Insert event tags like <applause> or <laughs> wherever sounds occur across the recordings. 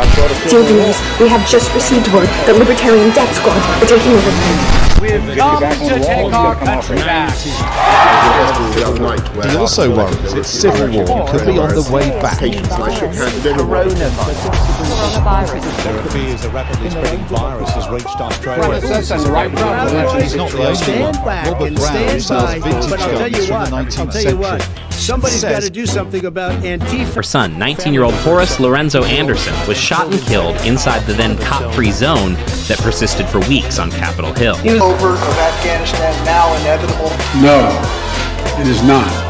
Dear viewers, we have just received word that Libertarian Death Squad are taking over. We've come to take our country back. He also worries its civil war could be on the way back. There are fears a rapidly spreading virus has reached Australia. He's not the only Stand one. back Robert and Brown stand sells by. vintage But I'll tell you from what, the I'll 19th tell you what. century. Somebody's got to do something about Antifa. Her son, 19 year old Horace Lorenzo Anderson, was shot and killed inside the then cop free zone that persisted for weeks on Capitol Hill. over of Afghanistan now inevitable? No, it is not.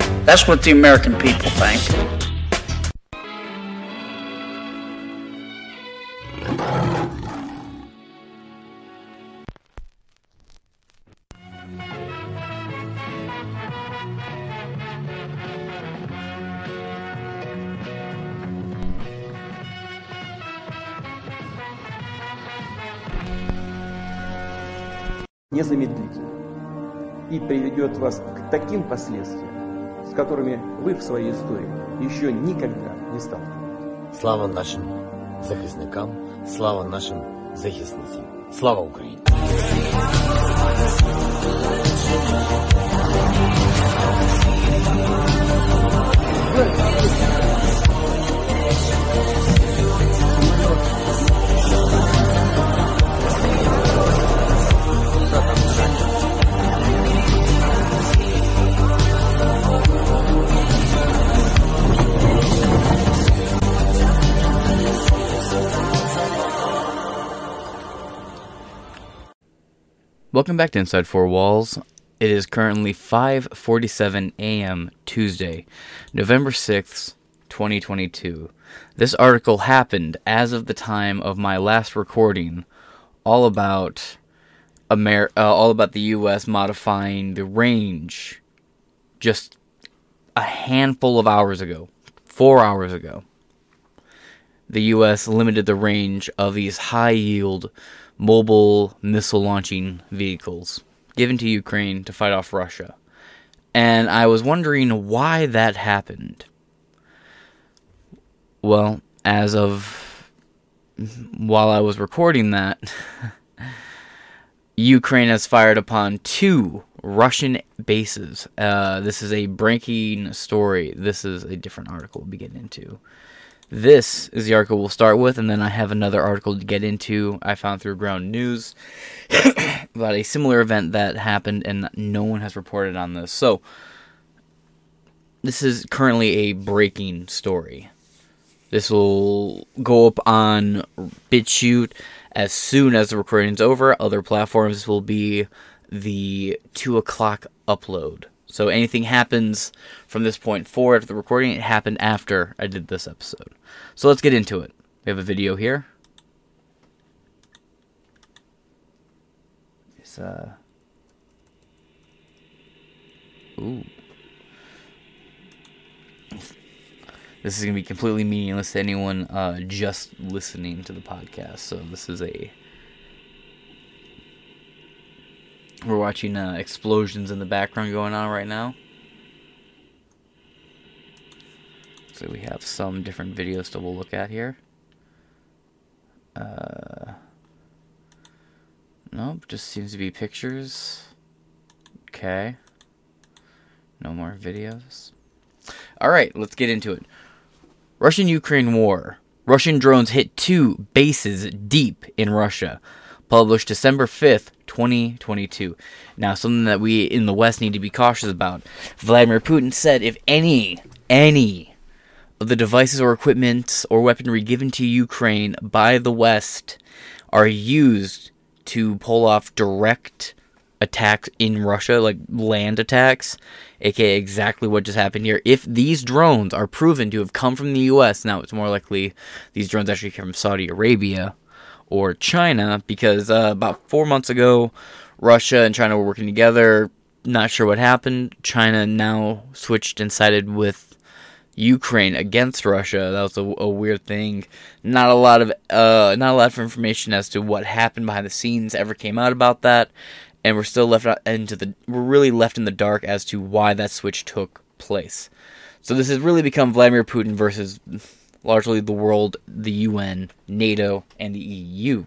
that's what the American people think. Незамедлительно. И приведет вас к таким последствиям, с которыми вы в своей истории еще никогда не сталкивались. Слава нашим захисникам, слава нашим захисницям. Слава Україні! Welcome back to Inside Four Walls. It is currently 5:47 a.m. Tuesday, November 6th, 2022. This article happened as of the time of my last recording, all about Amer- uh, all about the U.S. modifying the range, just a handful of hours ago, four hours ago. The U.S. limited the range of these high-yield mobile missile launching vehicles given to Ukraine to fight off Russia. And I was wondering why that happened. Well, as of while I was recording that, <laughs> Ukraine has fired upon two Russian bases. Uh, this is a breaking story. This is a different article we'll be getting into. This is the article we'll start with, and then I have another article to get into I found through Ground News <coughs> about a similar event that happened, and no one has reported on this. So, this is currently a breaking story. This will go up on BitChute as soon as the recording's over. Other platforms will be the 2 o'clock upload. So anything happens from this point forward after the recording, it happened after I did this episode. So let's get into it. We have a video here. It's uh Ooh. This is gonna be completely meaningless to anyone uh, just listening to the podcast. So this is a We're watching uh, explosions in the background going on right now. So we have some different videos to we'll look at here. Uh, nope, just seems to be pictures. Okay. No more videos. Alright, let's get into it. Russian Ukraine war. Russian drones hit two bases deep in Russia. Published December 5th, 2022. Now, something that we in the West need to be cautious about. Vladimir Putin said if any, any the devices or equipment or weaponry given to Ukraine by the West are used to pull off direct attacks in Russia, like land attacks, aka exactly what just happened here. If these drones are proven to have come from the US, now it's more likely these drones actually came from Saudi Arabia or China, because uh, about four months ago, Russia and China were working together. Not sure what happened. China now switched and sided with Ukraine against Russia. That was a, a, weird thing. Not a lot of uh, not a lot of information as to what happened behind the scenes ever came out about that, and we're still left into the we're really left in the dark as to why that switch took place. So this has really become Vladimir Putin versus largely the world, the UN, NATO, and the EU.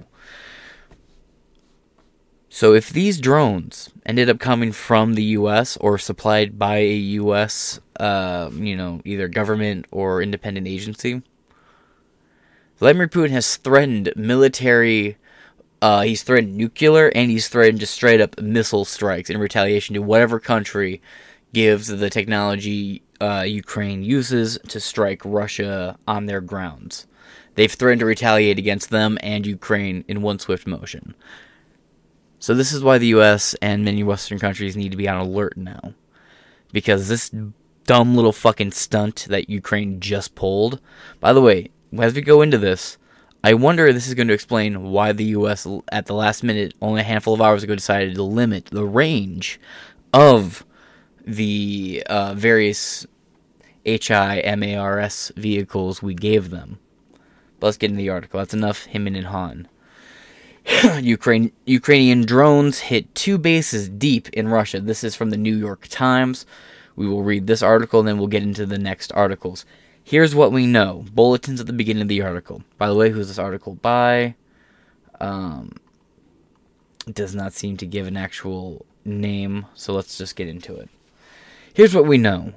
So if these drones ended up coming from the U.S. or supplied by a U.S., uh, you know, either government or independent agency, Vladimir Putin has threatened military. Uh, he's threatened nuclear and he's threatened just straight up missile strikes in retaliation to whatever country gives the technology uh, Ukraine uses to strike Russia on their grounds. They've threatened to retaliate against them and Ukraine in one swift motion. So this is why the US and many Western countries need to be on alert now. Because this dumb little fucking stunt that Ukraine just pulled. By the way, as we go into this, I wonder if this is going to explain why the US at the last minute, only a handful of hours ago, decided to limit the range of the uh, various HIMARS vehicles we gave them. But let's get into the article. That's enough hemming and hawing. <laughs> Ukraine, Ukrainian drones hit two bases deep in Russia. This is from the New York Times. We will read this article and then we'll get into the next articles. Here's what we know. Bulletins at the beginning of the article. By the way, who's this article by? Um, it does not seem to give an actual name, so let's just get into it. Here's what we know.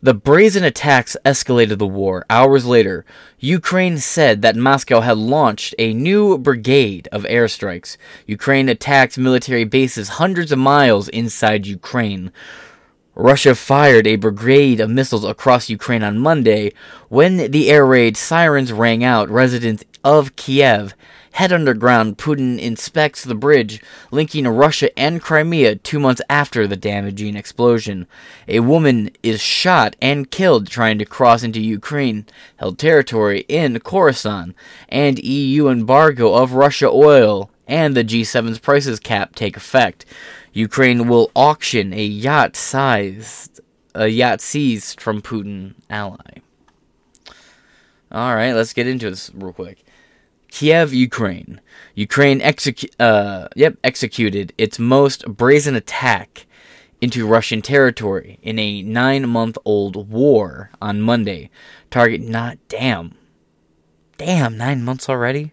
The brazen attacks escalated the war. Hours later, Ukraine said that Moscow had launched a new brigade of airstrikes. Ukraine attacked military bases hundreds of miles inside Ukraine. Russia fired a brigade of missiles across Ukraine on Monday. When the air raid sirens rang out, residents of Kiev head underground, Putin inspects the bridge linking Russia and Crimea two months after the damaging explosion. A woman is shot and killed trying to cross into Ukraine held territory in Kherson, and EU embargo of Russia oil and the G7's prices cap take effect. Ukraine will auction a yacht sized a yacht seized from Putin ally. All right, let's get into this real quick. Kiev, Ukraine. Ukraine execu- uh, yep, executed its most brazen attack into Russian territory in a nine month old war on Monday. Target not damn. Damn, nine months already?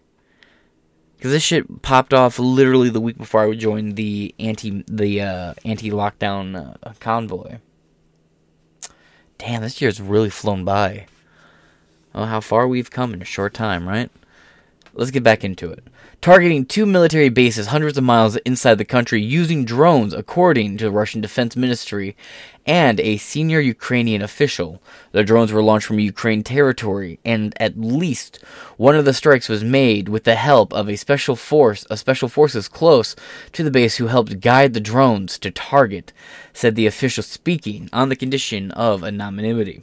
Because this shit popped off literally the week before I would join the anti the uh, anti lockdown uh, convoy. Damn, this year's really flown by. Oh, how far we've come in a short time, right? Let's get back into it. Targeting two military bases hundreds of miles inside the country using drones, according to the Russian Defense Ministry and a senior Ukrainian official. The drones were launched from Ukraine territory, and at least one of the strikes was made with the help of a special force, a special forces close to the base who helped guide the drones to target, said the official speaking on the condition of anonymity.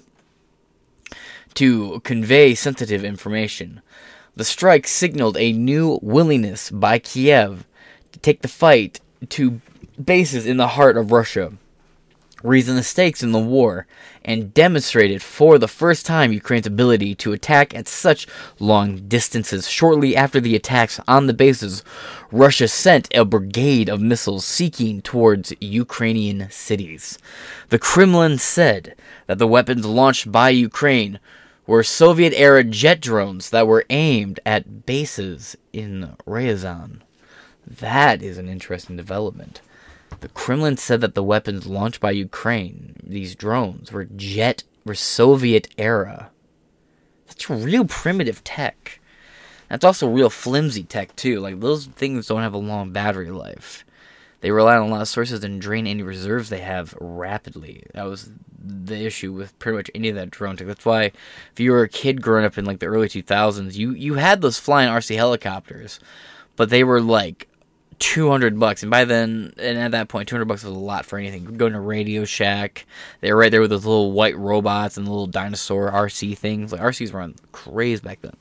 To convey sensitive information. The strike signaled a new willingness by Kiev to take the fight to bases in the heart of Russia. raising the stakes in the war, and demonstrated for the first time Ukraine's ability to attack at such long distances. Shortly after the attacks on the bases, Russia sent a brigade of missiles seeking towards Ukrainian cities. The Kremlin said that the weapons launched by Ukraine were Soviet era jet drones that were aimed at bases in Ryazan. That is an interesting development. The Kremlin said that the weapons launched by Ukraine, these drones, were jet, were Soviet era. That's real primitive tech. That's also real flimsy tech too. Like those things don't have a long battery life. They rely on a lot of sources and drain any reserves they have rapidly. That was the issue with pretty much any of that drone tech. That's why if you were a kid growing up in like the early 2000s, you you had those flying RC helicopters, but they were like 200 bucks. And by then and at that point 200 bucks was a lot for anything. Going to radio shack. They were right there with those little white robots and the little dinosaur rc things. Like rcs were on craze back then.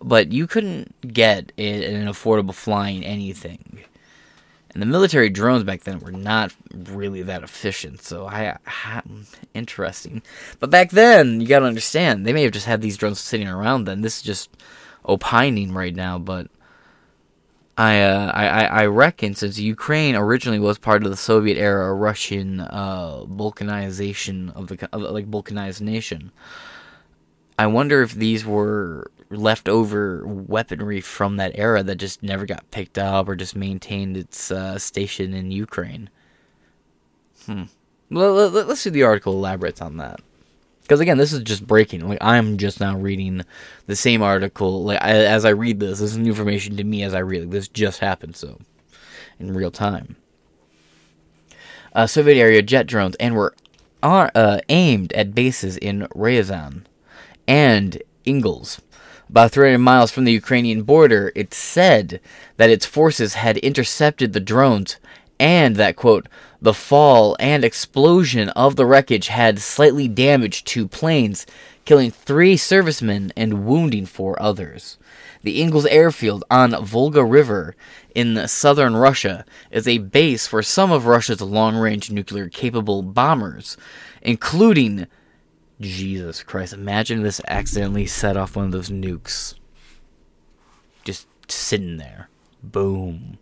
But you couldn't get an affordable flying anything and the military drones back then were not really that efficient so i, I interesting. But back then you got to understand they may have just had these drones sitting around then. This is just opining right now but I, uh, I, I reckon since Ukraine originally was part of the Soviet era Russian uh, Balkanization of the of, like Balkanized nation, I wonder if these were leftover weaponry from that era that just never got picked up or just maintained its uh, station in Ukraine. Hmm. Well, let, us see the article elaborates on that. Because again this is just breaking. Like i'm just now reading the same article. Like I, as i read this this is new information to me as i read it. This just happened so in real time. Uh, soviet area jet drones and were uh, aimed at bases in ryazan and ingles about 300 miles from the ukrainian border it said that its forces had intercepted the drones and that quote the fall and explosion of the wreckage had slightly damaged two planes, killing three servicemen and wounding four others. The Ingles airfield on Volga River in southern Russia is a base for some of Russia's long range nuclear capable bombers, including. Jesus Christ, imagine this accidentally set off one of those nukes. Just sitting there. Boom.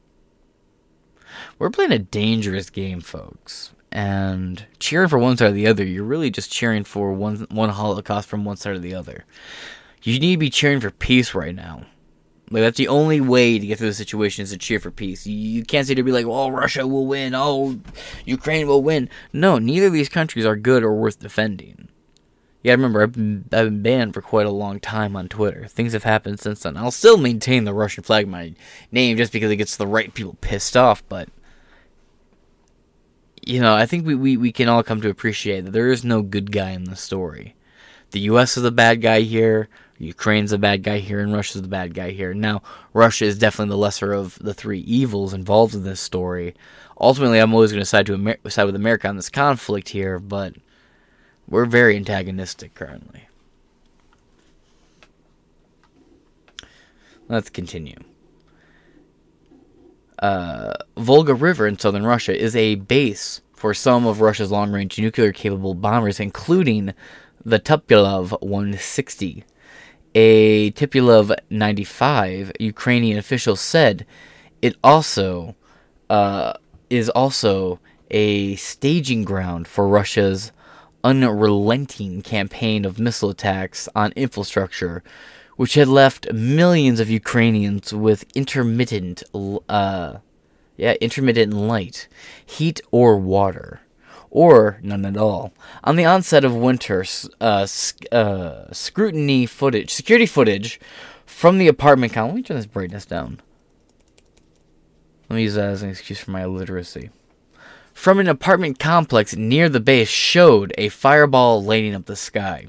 We're playing a dangerous game, folks. And cheering for one side or the other, you're really just cheering for one one Holocaust from one side or the other. You need to be cheering for peace right now. Like that's the only way to get through the situation is to cheer for peace. You, can't say to be like, "Oh, Russia will win. Oh, Ukraine will win." No, neither of these countries are good or worth defending. Yeah, remember I've been, I've been banned for quite a long time on Twitter. Things have happened since then. I'll still maintain the Russian flag in my name just because it gets the right people pissed off, but you know, I think we, we, we can all come to appreciate that there is no good guy in the story. The US is the bad guy here, Ukraine's the bad guy here, and Russia's the bad guy here. Now, Russia is definitely the lesser of the three evils involved in this story. Ultimately, I'm always going to side to Amer- side with America on this conflict here, but we're very antagonistic currently. Let's continue. Uh, Volga River in southern Russia is a base for some of Russia's long range nuclear capable bombers, including the Tupolev 160. A Tupolev 95, Ukrainian officials said it also uh, is also a staging ground for Russia's unrelenting campaign of missile attacks on infrastructure, which had left millions of Ukrainians with intermittent, uh, yeah, intermittent light, heat, or water, or none at all. On the onset of winter, uh, uh, scrutiny footage, security footage from the apartment complex. Let me turn this brightness down. Let me use that as an excuse for my illiteracy from an apartment complex near the base showed a fireball lighting up the sky.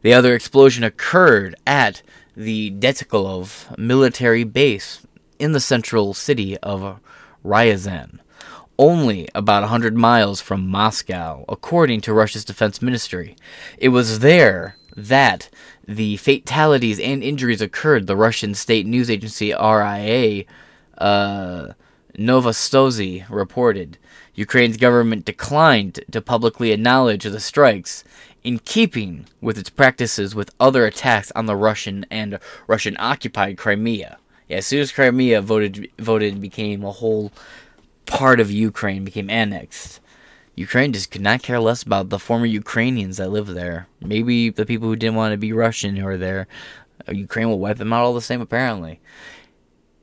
The other explosion occurred at the Detikolov military base in the central city of Ryazan, only about 100 miles from Moscow, according to Russia's defense ministry. It was there that the fatalities and injuries occurred, the Russian state news agency RIA uh, Novostozy reported. Ukraine's government declined to publicly acknowledge the strikes in keeping with its practices with other attacks on the Russian and Russian occupied Crimea. Yeah, as soon as Crimea voted voted became a whole part of Ukraine, became annexed. Ukraine just could not care less about the former Ukrainians that live there. Maybe the people who didn't want to be Russian who are there. Uh, Ukraine will wipe them out all the same, apparently.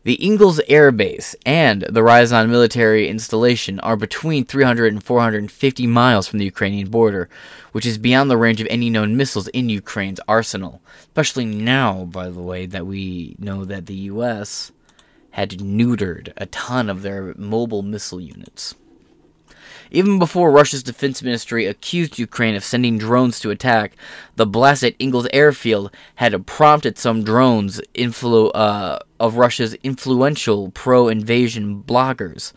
The Ingalls Air Base and the Ryazan military installation are between 300 and 450 miles from the Ukrainian border, which is beyond the range of any known missiles in Ukraine's arsenal. Especially now, by the way, that we know that the US had neutered a ton of their mobile missile units. Even before Russia's defense ministry accused Ukraine of sending drones to attack, the blast at Ingalls airfield had prompted some drones influ- uh, of Russia's influential pro invasion bloggers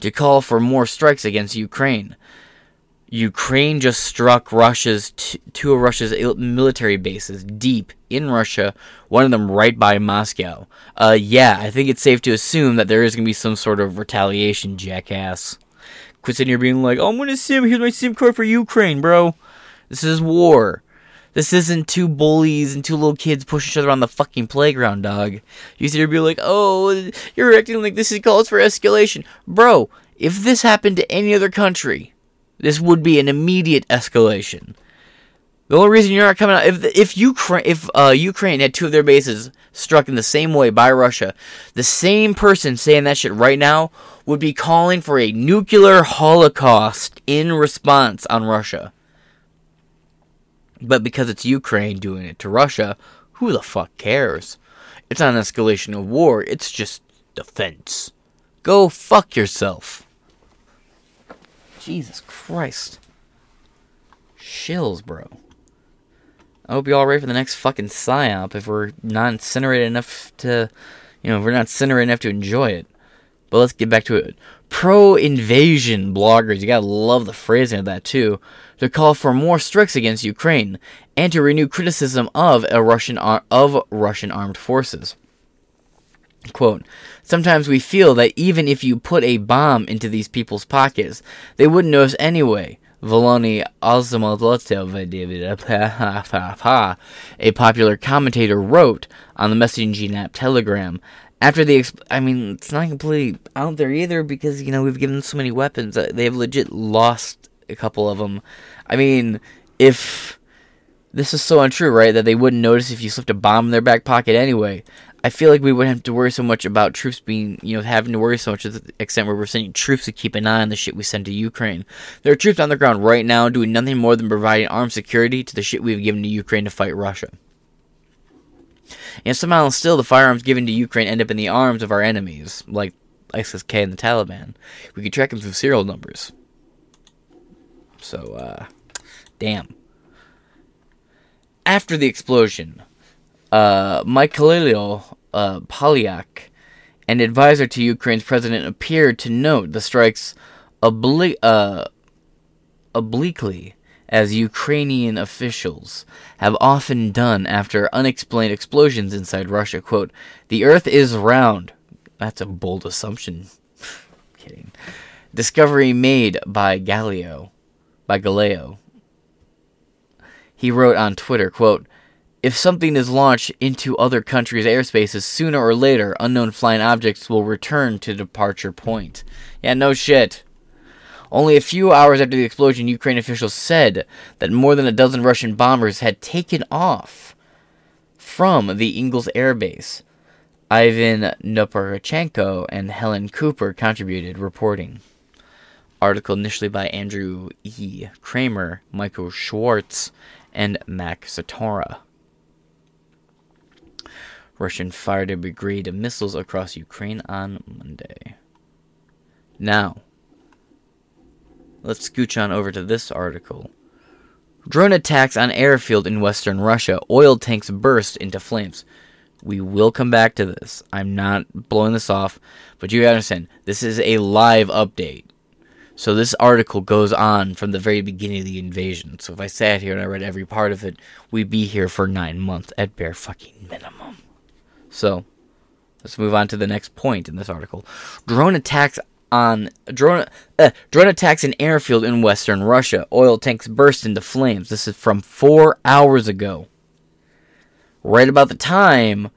to call for more strikes against Ukraine. Ukraine just struck Russia's t- two of Russia's military bases deep in Russia, one of them right by Moscow. Uh, yeah, I think it's safe to assume that there is going to be some sort of retaliation, jackass. Quit sitting here being like, oh, I'm going to sim, here's my sim card for Ukraine, bro. This is war. This isn't two bullies and two little kids pushing each other on the fucking playground, dog. You sit here be like, oh, you're acting like this is calls for escalation. Bro, if this happened to any other country, this would be an immediate escalation. The only reason you're not coming out if if Ukraine if uh, Ukraine had two of their bases struck in the same way by Russia, the same person saying that shit right now would be calling for a nuclear holocaust in response on Russia. But because it's Ukraine doing it to Russia, who the fuck cares? It's not an escalation of war, it's just defense. Go fuck yourself. Jesus Christ. Shills, bro. I hope you're all ready for the next fucking psyop if we're not incinerated enough to, you know, if we're not incinerated enough to enjoy it. But let's get back to it. Pro invasion bloggers, you gotta love the phrasing of that too, to call for more strikes against Ukraine and to renew criticism of a Russian ar- of Russian armed forces. Quote, Sometimes we feel that even if you put a bomb into these people's pockets, they wouldn't notice anyway. Volony Ozamolotov, <laughs> a popular commentator, wrote on the messaging app Telegram. After the, exp- I mean, it's not completely out there either because you know we've given so many weapons. Uh, they've legit lost a couple of them. I mean, if this is so untrue, right? That they wouldn't notice if you slipped a bomb in their back pocket anyway. I feel like we wouldn't have to worry so much about troops being, you know, having to worry so much to the extent where we're sending troops to keep an eye on the shit we send to Ukraine. There are troops on the ground right now doing nothing more than providing armed security to the shit we've given to Ukraine to fight Russia. And somehow still, the firearms given to Ukraine end up in the arms of our enemies, like ISIS-K and the Taliban. We could track them through serial numbers. So, uh, damn. After the explosion, uh, Mikhailo uh, Polyak, an advisor to Ukraine's president, appeared to note the strikes obli- uh, obliquely, as Ukrainian officials have often done after unexplained explosions inside Russia. Quote, The earth is round. That's a bold assumption. <laughs> Kidding. Discovery made by Galileo. By Galileo. He wrote on Twitter, quote, if something is launched into other countries' airspaces, sooner or later, unknown flying objects will return to departure point. Yeah, no shit. Only a few hours after the explosion, Ukraine officials said that more than a dozen Russian bombers had taken off from the Ingalls Air Base. Ivan Noporochenko and Helen Cooper contributed reporting. Article initially by Andrew E. Kramer, Michael Schwartz, and Marc Santora. Russian fired a brigade of missiles across Ukraine on Monday. Now, let's scooch on over to this article. Drone attacks on airfield in western Russia. Oil tanks burst into flames. We will come back to this. I'm not blowing this off, but you understand, this is a live update. So this article goes on from the very beginning of the invasion. So if I sat here and I read every part of it, we'd be here for nine months at bare fucking minimum. So, Let's move on to the next point in this article. Drone attacks on drone uh, drone attacks in airfield in western Russia. Oil tanks burst into flames. This is from four hours ago. Right about the time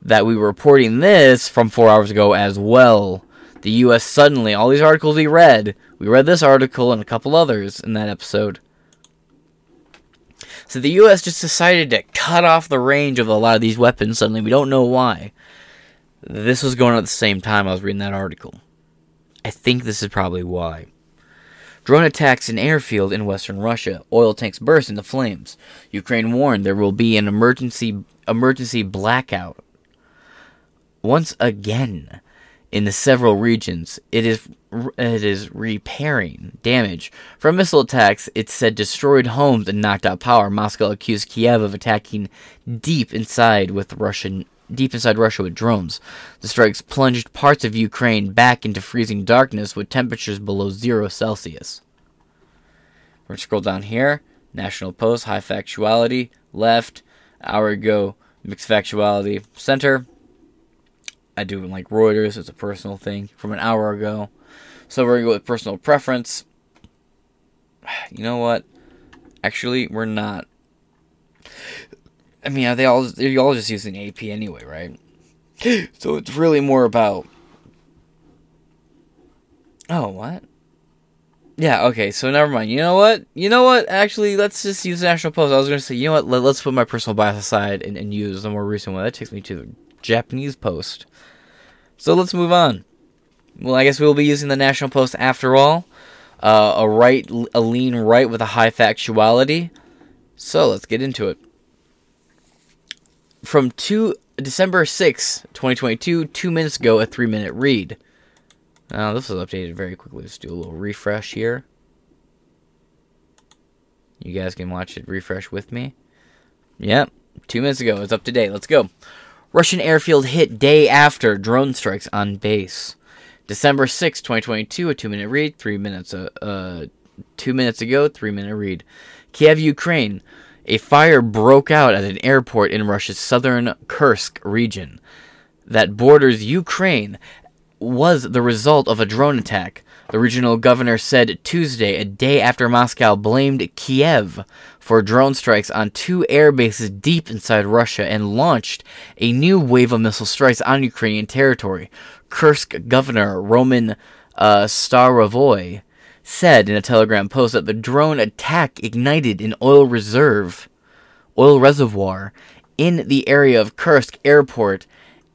that we were reporting this from four hours ago as well. The U.S. suddenly, all these articles we read, we read this article and a couple others in that episode. So the U.S. just decided to cut off the range of a lot of these weapons suddenly. We don't know why. This was going on at the same time I was reading that article. I think this is probably why. Drone attacks an airfield in western Russia. Oil tanks burst into flames. Ukraine warned there will be an emergency emergency blackout. Once again, in the several regions, it is it is repairing damage from missile attacks. It said destroyed homes and knocked out power. Moscow accused Kiev of attacking deep inside with Russian deep inside Russia with drones. The strikes plunged parts of Ukraine back into freezing darkness with temperatures below zero Celsius. We're to scroll down here. National Post, high factuality, left, hour ago, mixed factuality, center. I do like Reuters, it's a personal thing from an hour ago. So we're going to go with personal preference. <sighs> You know what? Actually, we're not I mean, are they all they're all just using AP anyway, right? <gasps> So it's really more about. Oh, what? Yeah, okay, so never mind. You know what? You know what? Actually, let's just use National Post. I was to say, you know what? Let, us put my personal bias aside and, and use the more recent one. That takes me to the Japanese Post. So let's move on. Well, I guess we'll be using the National Post after all. Uh, a right, a lean right with a high factuality. So let's get into it from two December 6, 2022, two minutes ago, a three minute read. Now, this was updated very quickly. Let's do a little refresh here. You guys can watch it refresh with me. Yep, two minutes ago. It's up to date. Let's go. Russian airfield hit day after drone strikes on base. December 6, 2022, a two minute read, three minutes, uh, uh, two minutes ago, three minute read. Kiev, Ukraine. A fire broke out at an airport in Russia's southern Kursk region that borders Ukraine was the result of a drone attack. The regional governor said Tuesday, a day after Moscow blamed Kiev for drone strikes on two air bases deep inside Russia and launched a new wave of missile strikes on Ukrainian territory. Kursk governor Roman uh, Starovoy said in a Telegram post that the drone attack ignited an oil reserve, oil reservoir in the area of Kursk airport,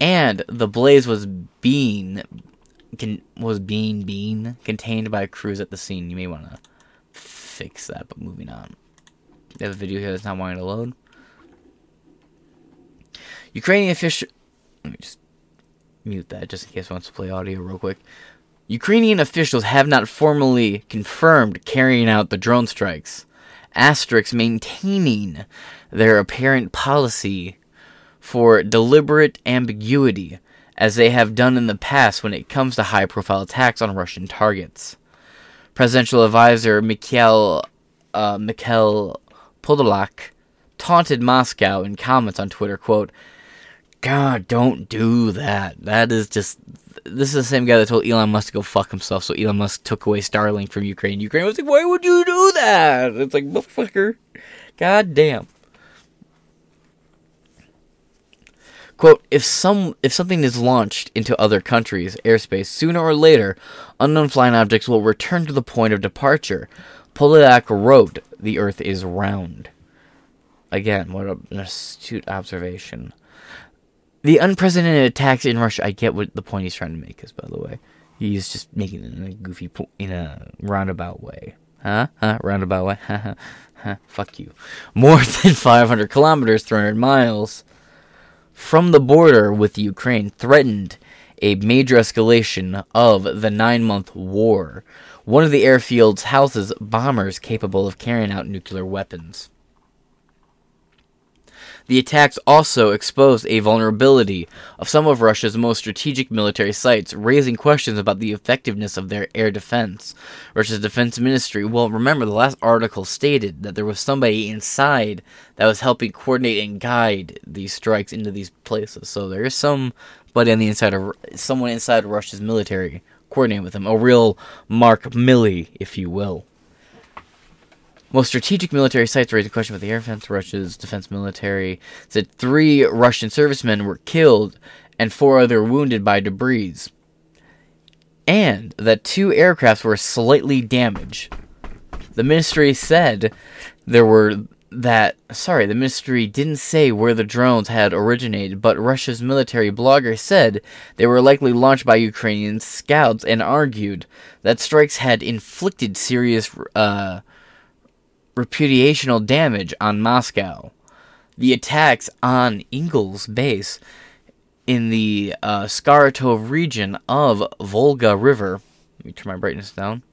and the blaze was being con- was being being contained by crews at the scene. You may want to fix that, but moving on. You have a video here that's not wanting to load. Ukrainian official. Let me just mute that just in case I wants to play audio real quick. Ukrainian officials have not formally confirmed carrying out the drone strikes, asterisks maintaining their apparent policy for deliberate ambiguity, as they have done in the past when it comes to high profile attacks on Russian targets. Presidential advisor Mikhail, uh, Mikhail Podolak taunted Moscow in comments on Twitter, quote, God, don't do that. That is just this is the same guy that told Elon Musk to go fuck himself. So Elon Musk took away Starlink from Ukraine. Ukraine was like, "Why would you do that?" It's like, motherfucker, god damn. Quote, if some if something is launched into other countries' airspace, sooner or later, unknown flying objects will return to the point of departure. Polak wrote, the earth is round. Again, what an astute observation the unprecedented attacks in Russia. I get what the point he's trying to make is, by the way. He's just making it in a goofy, po- in a roundabout way. Huh? Huh? Roundabout way? <laughs> huh? Fuck you. More <laughs> than 500 kilometers, 300 miles from the border with Ukraine threatened a major escalation of the nine month war. One of the airfields houses bombers capable of carrying out nuclear weapons. The attacks also exposed a vulnerability of some of Russia's most strategic military sites, raising questions about the effectiveness of their air defense. Russia's defense ministry, well, remember the last article stated that there was somebody inside that was helping coordinate and guide these strikes into these places. So there is somebody on the inside of someone inside Russia's military coordinating with them, a real Mark Milley, if you will. Most strategic military sites raised a question about the air defense. Russia's defense military said three Russian servicemen were killed and four other wounded by debris, and that two aircrafts were slightly damaged. The ministry said there were that sorry, the ministry didn't say where the drones had originated, but Russia's military blogger said they were likely launched by Ukrainian scouts and argued that strikes had inflicted serious uh, reputational damage on Moscow. The attacks on Engels base in the uh, Skaratov region of Volga River. Let me turn my brightness down.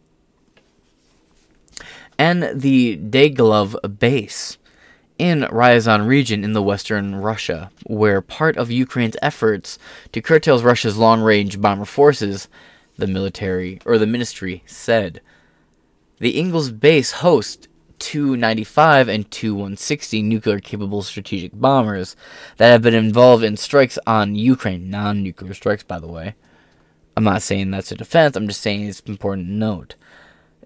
And the Daglov base in Ryazan region in the western Russia, where part of Ukraine's efforts to curtail Russia's long-range bomber forces, the military or the ministry said. The Engels base hosts Tu-95 and Tu-160 nuclear-capable strategic bombers that have been involved in strikes on Ukraine, non-nuclear strikes, by the way. I'm not saying that's a defense. I'm just saying it's important to note.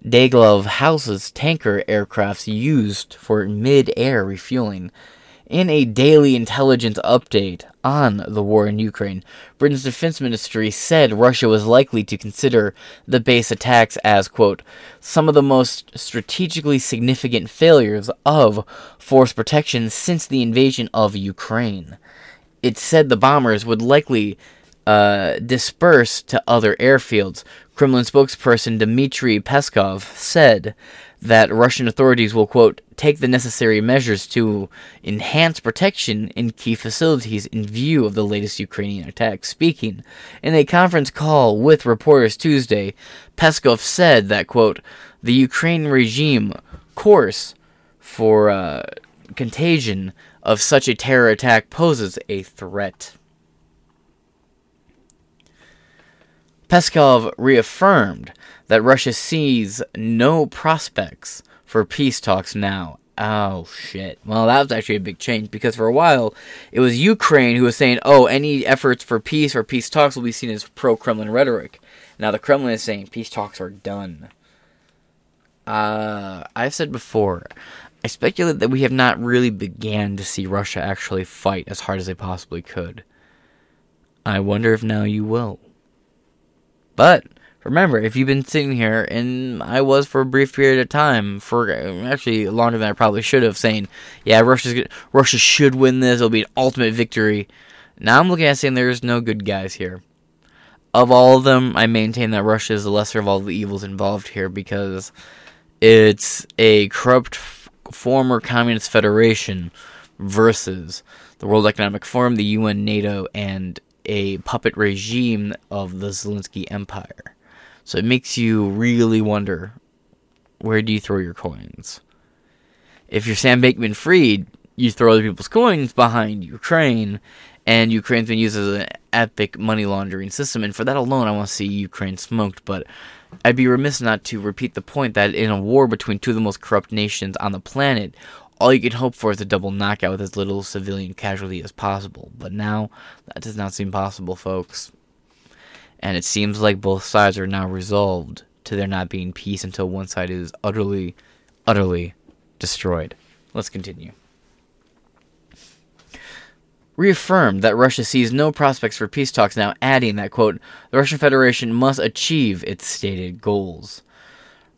Daglov houses tanker aircrafts used for mid-air refueling in a daily intelligence update on the war in Ukraine, Britain's defense ministry said Russia was likely to consider the base attacks as, quote, some of the most strategically significant failures of force protection since the invasion of Ukraine. It said the bombers would likely uh, disperse to other airfields. Kremlin spokesperson Dmitry Peskov said that Russian authorities will, quote, take the necessary measures to enhance protection in key facilities in view of the latest Ukrainian attacks. Speaking in a conference call with reporters Tuesday, Peskov said that, quote, the Ukraine regime course for uh, contagion of such a terror attack poses a threat. Peskov reaffirmed that Russia sees no prospects for peace talks now. Oh shit. Well, that was actually a big change because for a while it was Ukraine who was saying, "Oh, any efforts for peace or peace talks will be seen as pro-Kremlin rhetoric." Now the Kremlin is saying peace talks are done. Uh, I've said before, I speculate that we have not really began to see Russia actually fight as hard as they possibly could. I wonder if now you will. But remember, if you've been sitting here, and I was for a brief period of time, for actually longer than I probably should have, saying, "Yeah, Russia's Russia should win this. It'll be an ultimate victory." Now I'm looking at saying there's no good guys here. Of all of them, I maintain that Russia is the lesser of all the evils involved here because it's a corrupt f- former communist federation versus the World Economic Forum, the UN, NATO, and a puppet regime of the Zelensky Empire. So it makes you really wonder where do you throw your coins? If you're Sam Bankman Fried, you throw other people's coins behind Ukraine, and Ukraine's been used as an epic money laundering system. And for that alone, I want to see Ukraine smoked. But I'd be remiss not to repeat the point that in a war between two of the most corrupt nations on the planet, all you can hope for is a double knockout with as little civilian casualty as possible. But now, that does not seem possible, folks. And it seems like both sides are now resolved to there not being peace until one side is utterly, utterly destroyed. Let's continue. Reaffirmed that Russia sees no prospects for peace talks now, adding that, quote, the Russian Federation must achieve its stated goals.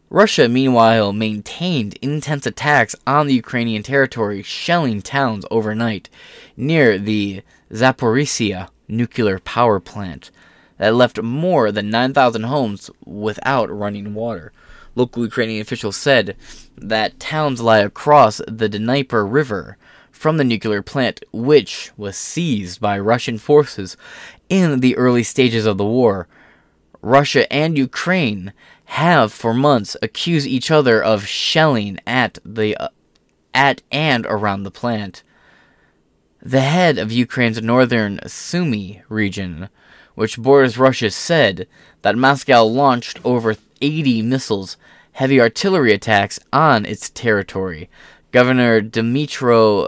Russia, meanwhile, maintained intense attacks on the Ukrainian territory, shelling towns overnight near the Zaporizhia nuclear power plant that left more than 9,000 homes without running water. Local Ukrainian officials said that towns lie across the Dnieper River from the nuclear plant, which was seized by Russian forces in the early stages of the war. Russia and Ukraine have for months accused each other of shelling at the uh, at and around the plant. The head of Ukraine's northern Sumy region, which borders Russia, said that Moscow launched over 80 missiles, heavy artillery attacks on its territory. Governor Dmytro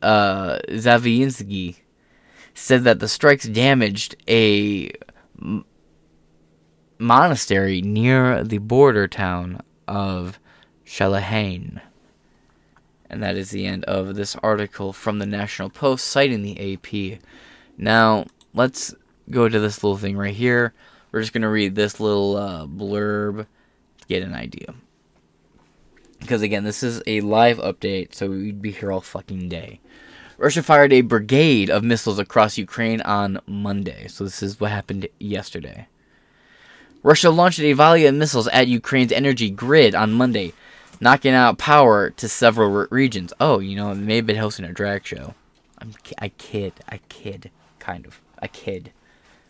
uh, Zaviinsky said that the strikes damaged a m- monastery near the border town of Shalahain. And that is the end of this article from the National Post citing the AP. Now, let's go to this little thing right here. We're just going to read this little uh, blurb to get an idea. Because again, this is a live update, so we'd be here all fucking day. Russia fired a brigade of missiles across Ukraine on Monday. So this is what happened yesterday. Russia launched a volley of missiles at Ukraine's energy grid on Monday, knocking out power to several re- regions. Oh, you know, they may have been hosting a drag show. I'm, I kid, I kid, kind of, I kid.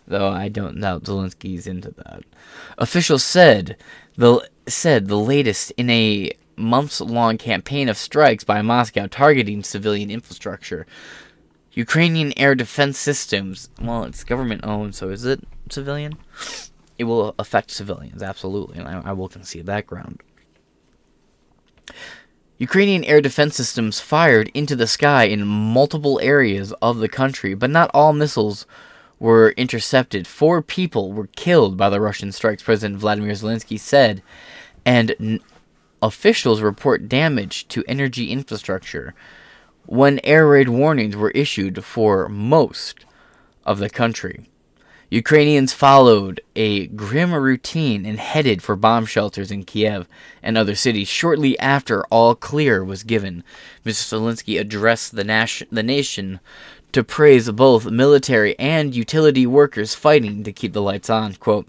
Though I don't know Zelensky's into that. Officials said the said the latest in a months long campaign of strikes by Moscow targeting civilian infrastructure. Ukrainian air defense systems, well, it's government owned, so is it civilian? It will affect civilians, absolutely, and I, I will concede that ground. Ukrainian air defense systems fired into the sky in multiple areas of the country, but not all missiles were intercepted. Four people were killed by the Russian strikes, President Vladimir Zelensky said, and officials report damage to energy infrastructure when air raid warnings were issued for most of the country. Ukrainians followed a grim routine and headed for bomb shelters in Kiev and other cities shortly after all clear was given. Mr. Zelensky addressed the, nation, the nation to praise both military and utility workers fighting to keep the lights on. Quote,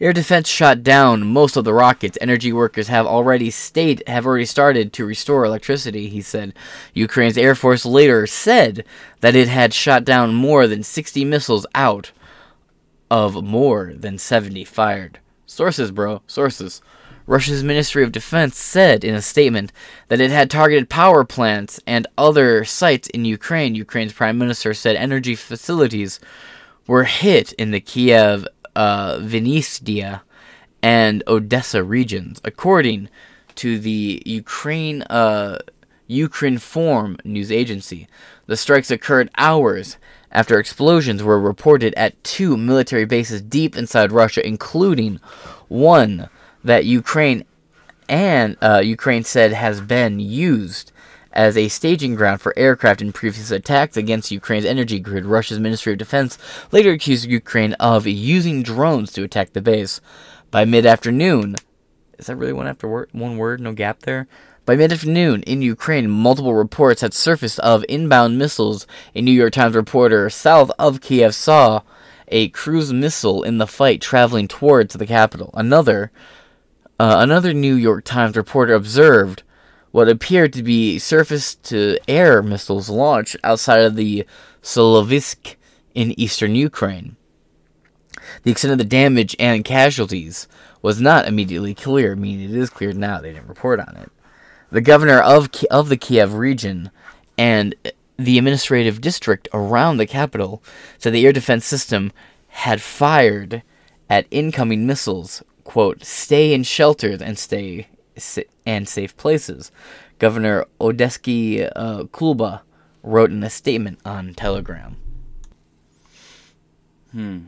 Air defense shot down most of the rockets. Energy workers have already stayed, have already started to restore electricity, he said. Ukraine's Air Force later said that it had shot down more than 60 missiles out of more than 70 fired. Sources, bro, sources. Russia's Ministry of Defense said in a statement that it had targeted power plants and other sites in Ukraine. Ukraine's prime minister said energy facilities were hit in the Kiev uh, Vinnytsia and Odessa regions, according to the Ukraine uh, news agency. The strikes occurred hours after explosions were reported at two military bases deep inside Russia, including one that Ukraine and uh, Ukraine said has been used as a staging ground for aircraft in previous attacks against Ukraine's energy grid. Russia's Ministry of Defense later accused Ukraine of using drones to attack the base. By mid afternoon, is that really one after word, one word, no gap there? By mid afternoon in Ukraine, multiple reports had surfaced of inbound missiles. A New York Times reporter south of Kiev saw a cruise missile in the fight traveling towards the capital. Another, uh, another New York Times reporter observed what appeared to be surface to air missiles launched outside of the Sloviansk in eastern Ukraine. The extent of the damage and casualties was not immediately clear, I meaning it is clear now. They didn't report on it. The governor of of the Kiev region and the administrative district around the capital said the air defense system had fired at incoming missiles. "Quote: Stay in shelters and stay and safe places. Governor Odesky uh, Kuleba wrote in a statement on Telegram. Hmm.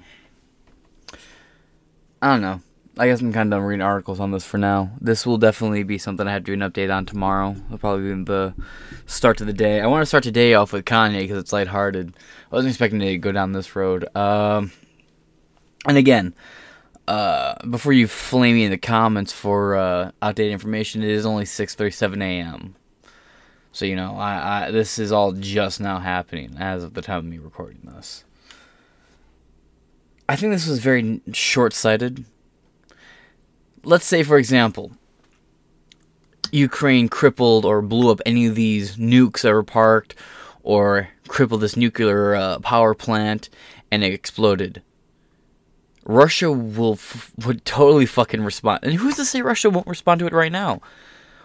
I don't know. I guess I'm kind of done reading articles on this for now. This will definitely be something I have to do an update on tomorrow. It'll probably be the start of the day. I want to start today off with Kanye because it's lighthearted. I wasn't expecting to go down this road. Um, and again, uh, before you flame me in the comments for uh, outdated information, it is only 6:37 a.m. So you know, I, I this is all just now happening as of the time of me recording this. I think this was very short-sighted. Let's say, for example, Ukraine crippled or blew up any of these nukes that were parked, or crippled this nuclear uh, power plant, and it exploded Russia will f- would totally fucking respond. And who's to say Russia won't respond to it right now?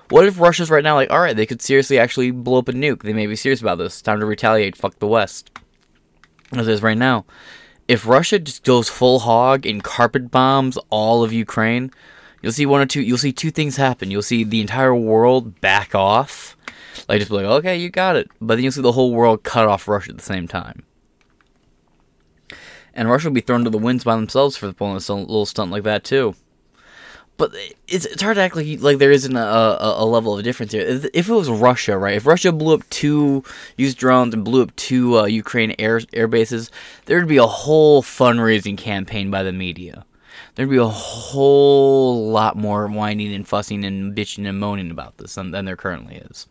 What if Russia's right now like, all right, they could seriously actually blow up a nuke. They may be serious about this. Time to retaliate. Fuck the West. As is right now. If Russia just goes full hog and carpet bombs all of Ukraine, you'll see one or two. You'll see two things happen. You'll see the entire world back off, like just be like, okay, you got it. But then you'll see the whole world cut off Russia at the same time and Russia will be thrown to the winds by themselves for pulling a little stunt like that too. But it's, it's hard to act like like there isn't a, a, a, level of difference here. If it was Russia, right? If Russia blew up two, used drones and blew up two uh, Ukraine air air bases, there'd be a whole fundraising campaign by the media. There'd be a whole lot more whining and fussing and bitching and moaning about this than, than there currently is.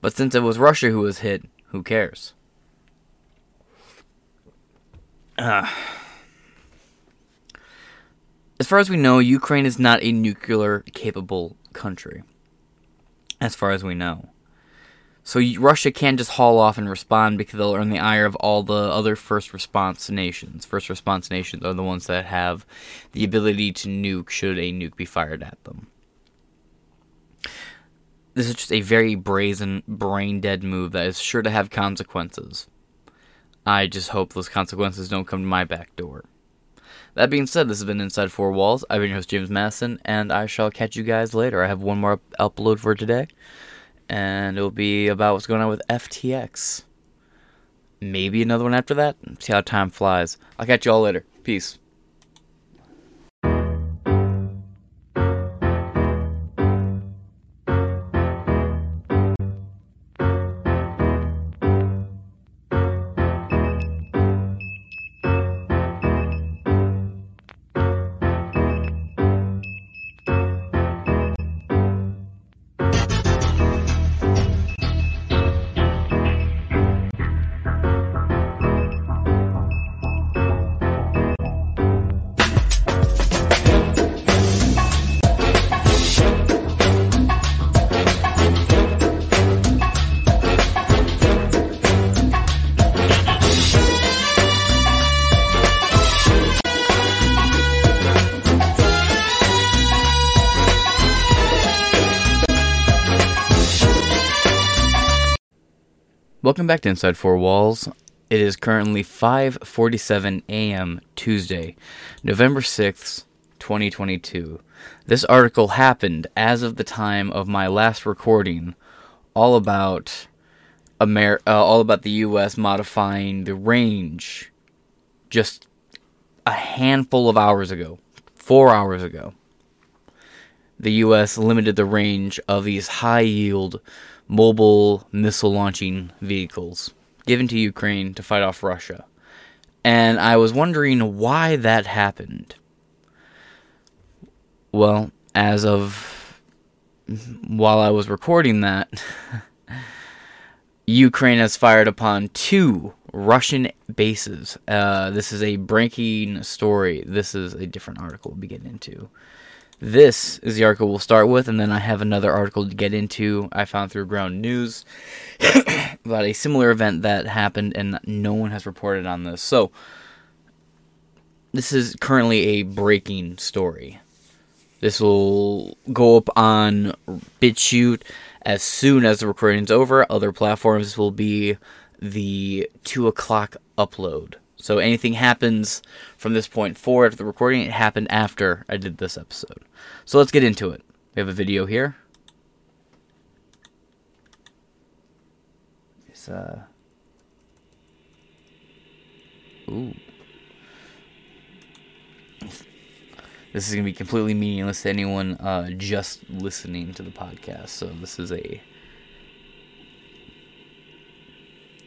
But since it was Russia who was hit, who cares? Uh, as far as we know, Ukraine is not a nuclear capable country. As far as we know. So Russia can't just haul off and respond because they'll earn the ire of all the other first response nations. First response nations are the ones that have the ability to nuke should a nuke be fired at them. This is just a very brazen, brain dead move that is sure to have consequences. I just hope those consequences don't come to my back door. That being said, this has been Inside Four Walls. I've been your host, James Madison, and I shall catch you guys later. I have one more upload for today, and it'll be about what's going on with FTX. Maybe another one after that. See how time flies. I'll catch you all later. Peace. Welcome back to Inside Four Walls. It is currently 5:47 a.m. Tuesday, November 6th, 2022. This article happened as of the time of my last recording, all about Amer- uh, all about the US modifying the range just a handful of hours ago, 4 hours ago. The US limited the range of these high-yield mobile missile launching vehicles given to Ukraine to fight off Russia. And I was wondering why that happened. Well, as of while I was recording that, <laughs> Ukraine has fired upon two Russian bases. Uh, this is a breaking story. This is a different article we'll be getting into. This is the article we'll start with, and then I have another article to get into I found through Ground News <coughs> about a similar event that happened, and no one has reported on this. So, this is currently a breaking story. This will go up on BitChute as soon as the recording's over. Other platforms will be the 2 o'clock upload. So anything happens from this point forward after the recording, it happened after I did this episode. So let's get into it. We have a video here. It's uh Ooh. This is to be completely meaningless to anyone uh, just listening to the podcast. So this is a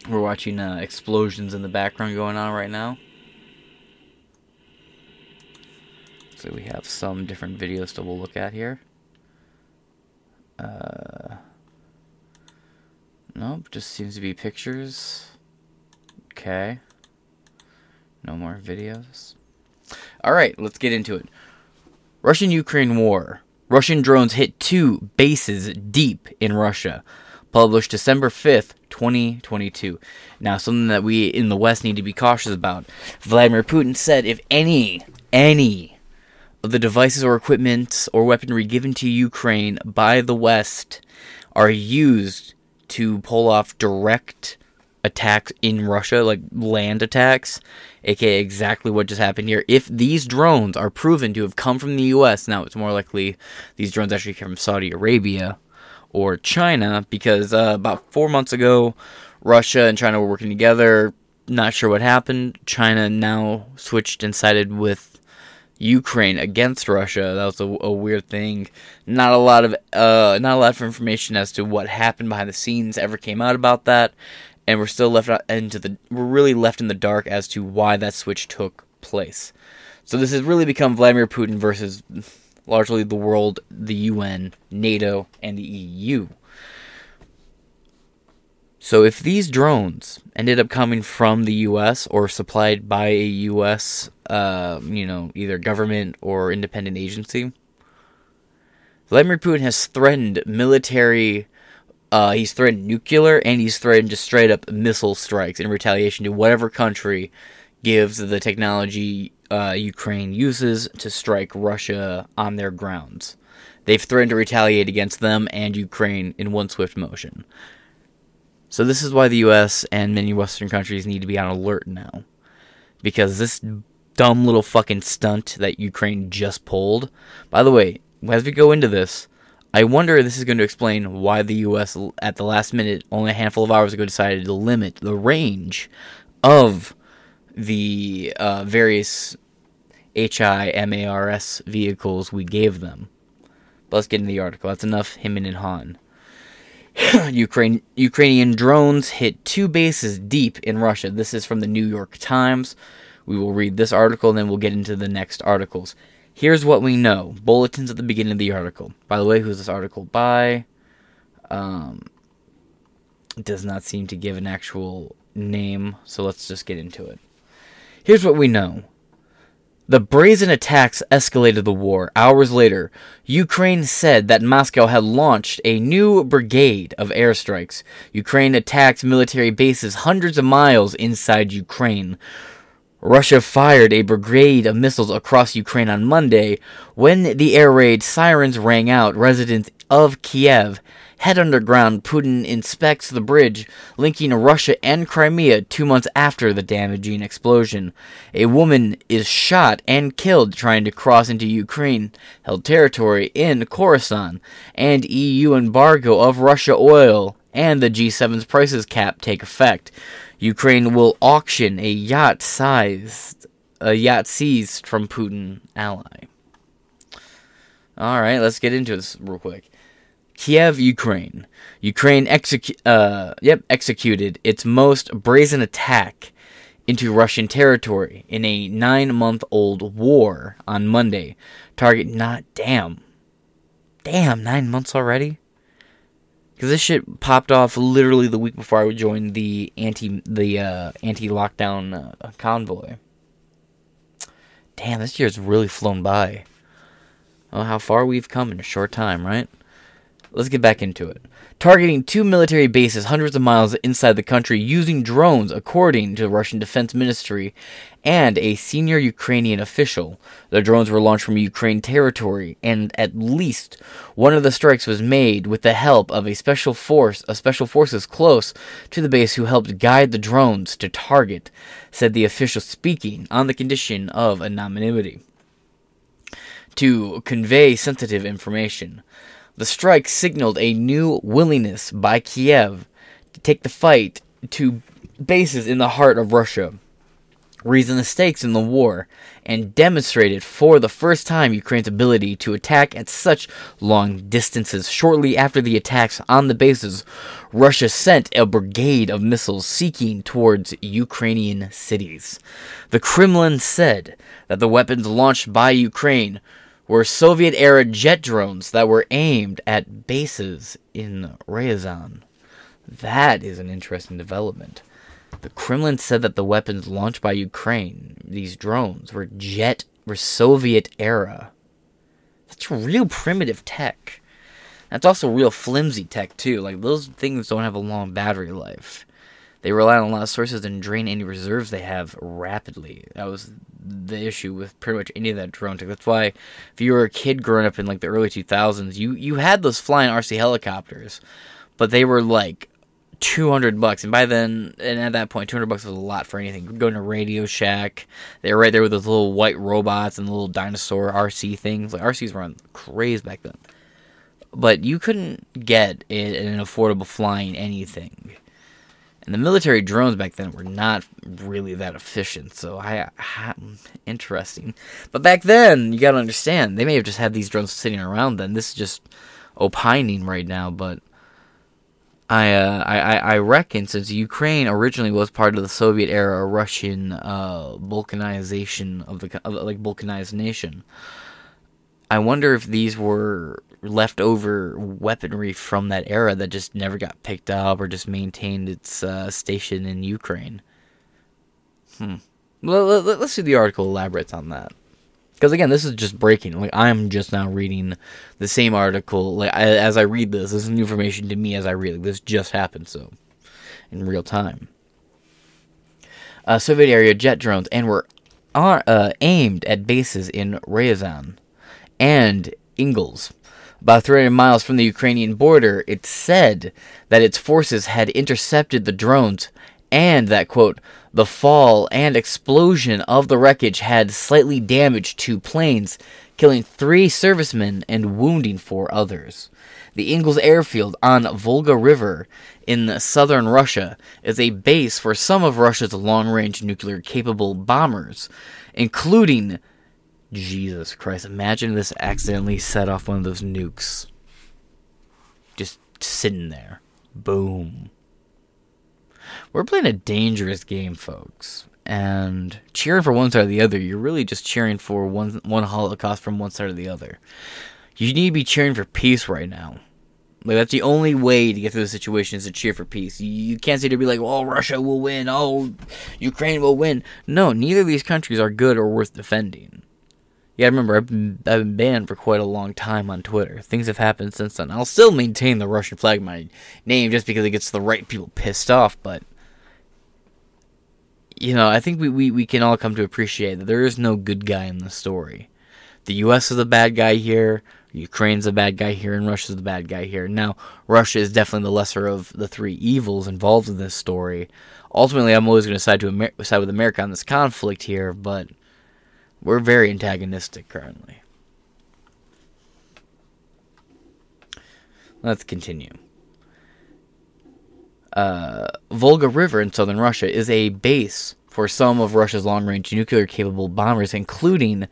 We're watching uh, explosions in the background going on right now. So we have some different videos to we'll look at here. Uh, nope, just seems to be pictures. Okay. No more videos. Alright, let's get into it. Russian Ukraine war. Russian drones hit two bases deep in Russia published December 5th, 2022. Now, something that we in the West need to be cautious about. Vladimir Putin said if any, any of the devices or equipment or weaponry given to Ukraine by the West are used to pull off direct attacks in Russia, like land attacks, aka exactly what just happened here. If these drones are proven to have come from the US, now it's more likely these drones actually came from Saudi Arabia or China, because uh, about four months ago, Russia and China were working together. Not sure what happened. China now switched and sided with Ukraine against Russia. That was a, a, weird thing. Not a lot of uh, not a lot of information as to what happened behind the scenes ever came out about that, and we're still left into the we're really left in the dark as to why that switch took place. So this has really become Vladimir Putin versus largely the world, the UN, NATO, and the EU. So if these drones ended up coming from the U.S. or supplied by a U.S., uh, you know, either government or independent agency, Vladimir Putin has threatened military. Uh, he's threatened nuclear and he's threatened just straight up missile strikes in retaliation to whatever country gives the technology uh, Ukraine uses to strike Russia on their grounds. They've threatened to retaliate against them and Ukraine in one swift motion. So this is why the US and many Western countries need to be on alert now. Because this dumb little fucking stunt that Ukraine just pulled. By the way, as we go into this, I wonder if this is going to explain why the US at the last minute, only a handful of hours ago, decided to limit the range of the uh, various HIMARS vehicles we gave them. But let's get into the article. That's enough him and Han. <coughs> Ukraine, Ukrainian drones hit two bases deep in Russia. This is from the New York Times. We will read this article and then we'll get into the next articles. Here's what we know. Bulletins at the beginning of the article. By the way, who's this article by? Um, does not seem to give an actual name, so let's just get into it. Here's what we know. The brazen attacks escalated the war. Hours later, Ukraine said that Moscow had launched a new brigade of airstrikes. Ukraine attacked military bases hundreds of miles inside Ukraine. Russia fired a brigade of missiles across Ukraine on Monday. When the air raid sirens rang out, residents of Kiev head underground, Putin inspects the bridge linking Russia and Crimea two months after the damaging explosion. A woman is shot and killed trying to cross into Ukraine held territory in Kherson, and EU embargo of Russia oil and the G7's prices cap take effect. Ukraine will auction a yacht sized a yacht seized from Putin ally. All right, let's get into this real quick. Kiev, Ukraine. Ukraine execu- uh, yep, executed its most brazen attack into Russian territory in a nine month old war on Monday. Target not damn. Damn, nine months already? Because this shit popped off literally the week before I joined the anti the uh, anti lockdown uh, convoy. Damn, this year's really flown by. Oh, how far we've come in a short time, right? Let's get back into it. Targeting two military bases hundreds of miles inside the country using drones, according to the Russian Defense Ministry and a senior Ukrainian official. The drones were launched from Ukraine territory, and at least one of the strikes was made with the help of a special force, a special forces close to the base who helped guide the drones to target, said the official speaking on the condition of anonymity. To convey sensitive information. The strike signaled a new willingness by Kiev to take the fight to bases in the heart of Russia, raising the stakes in the war, and demonstrated for the first time Ukraine's ability to attack at such long distances. Shortly after the attacks on the bases, Russia sent a brigade of missiles seeking towards Ukrainian cities. The Kremlin said that the weapons launched by Ukraine were Soviet era jet drones that were aimed at bases in Ryazan. That is an interesting development. The Kremlin said that the weapons launched by Ukraine, these drones, were jet were Soviet era. That's real primitive tech. That's also real flimsy tech too. Like those things don't have a long battery life. They rely on a lot of sources and drain any reserves they have rapidly. That was the issue with pretty much any of that drone tech. That's why if you were a kid growing up in like the early 2000s, you you had those flying RC helicopters, but they were like 200 bucks. And by then and at that point 200 bucks was a lot for anything. Going to radio shack. They were right there with those little white robots and the little dinosaur rc things. Like rcs were on craze back then. But you couldn't get an affordable flying anything and the military drones back then were not really that efficient so i, I interesting. But back then you got to understand they may have just had these drones sitting around then. This is just opining right now but I, uh, I, I reckon since Ukraine originally was part of the Soviet era, Russian uh, Balkanization of the of, like Balkanized nation, I wonder if these were leftover weaponry from that era that just never got picked up or just maintained its uh, station in Ukraine. Hmm. Well, let, us see the article elaborates on that. Because again, this is just breaking. Like I'm just now reading the same article. Like I, as I read this, this is new information to me as I read. Like, this just happened, so in real time. Uh, Soviet area jet drones and were uh, aimed at bases in Ryazan and Engels. About 300 miles from the Ukrainian border, it said that its forces had intercepted the drones and that, quote, the fall and explosion of the wreckage had slightly damaged two planes, killing three servicemen and wounding four others. The Engels airfield on Volga River in southern Russia is a base for some of Russia's long range nuclear capable bombers, including. Jesus Christ, imagine this accidentally set off one of those nukes. Just sitting there. Boom. We're playing a dangerous game, folks. And cheering for one side or the other, you're really just cheering for one one Holocaust from one side or the other. You need to be cheering for peace right now. Like that's the only way to get through the situation is to cheer for peace. You, you can't say to be like, "Oh, Russia will win. Oh, Ukraine will win." No, neither of these countries are good or worth defending. Yeah, remember I've been, I've been banned for quite a long time on Twitter. Things have happened since then. I'll still maintain the Russian flag in my name just because it gets the right people pissed off, but you know, I think we, we, we can all come to appreciate that there is no good guy in the story. The US is the bad guy here, Ukraine's the bad guy here, and Russia's the bad guy here. Now, Russia is definitely the lesser of the three evils involved in this story. Ultimately, I'm always going to side to Amer- side with America on this conflict here, but we're very antagonistic currently. Let's continue uh, Volga River in southern Russia is a base for some of Russia's long range nuclear capable bombers, including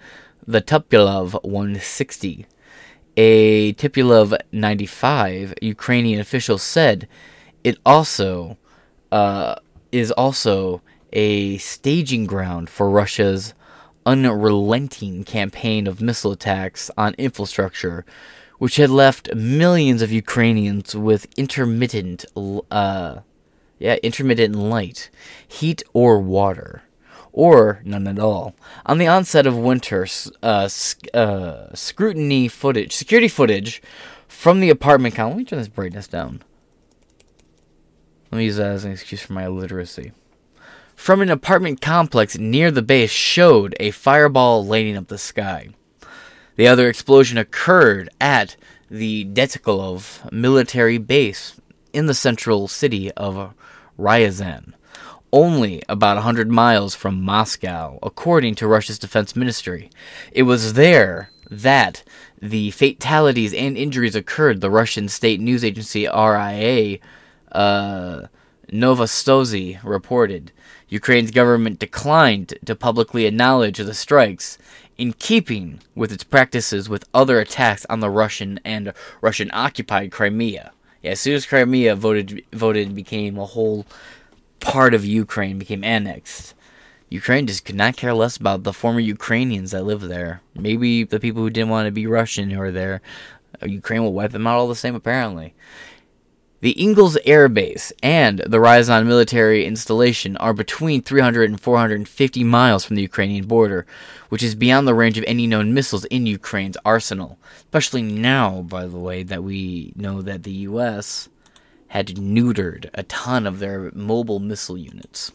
the Tupolev 160. A Tupolev 95, Ukrainian officials said it also uh, is also a staging ground for Russia's unrelenting campaign of missile attacks on infrastructure which had left millions of Ukrainians with intermittent, uh, yeah, intermittent light, heat, or water, or none at all. On the onset of winter, uh, uh, scrutiny footage, security footage from the apartment complex. Let me turn this brightness down. Let me use that as an excuse for my illiteracy. From an apartment complex near the base showed a fireball lighting up the sky. The other explosion occurred at the Detikolov military base in the central city of Ryazan, only about 100 miles from Moscow, according to Russia's defense ministry. It was there that the fatalities and injuries occurred, the Russian state news agency RIA uh, Novosti reported. Ukraine's government declined to publicly acknowledge the strikes in keeping with its practices with other attacks on the Russian and Russian occupied Crimea. Yeah, as soon as Crimea voted voted became a whole part of Ukraine, became annexed. Ukraine just could not care less about the former Ukrainians that live there. Maybe the people who didn't want to be Russian who are there. Uh, Ukraine will wipe them out all the same, apparently. The Engels Air Base and the Ryazan military installation are between 300 and 450 miles from the Ukrainian border, which is beyond the range of any known missiles in Ukraine's arsenal. Especially now, by the way, that we know that the U.S. had neutered a ton of their mobile missile units.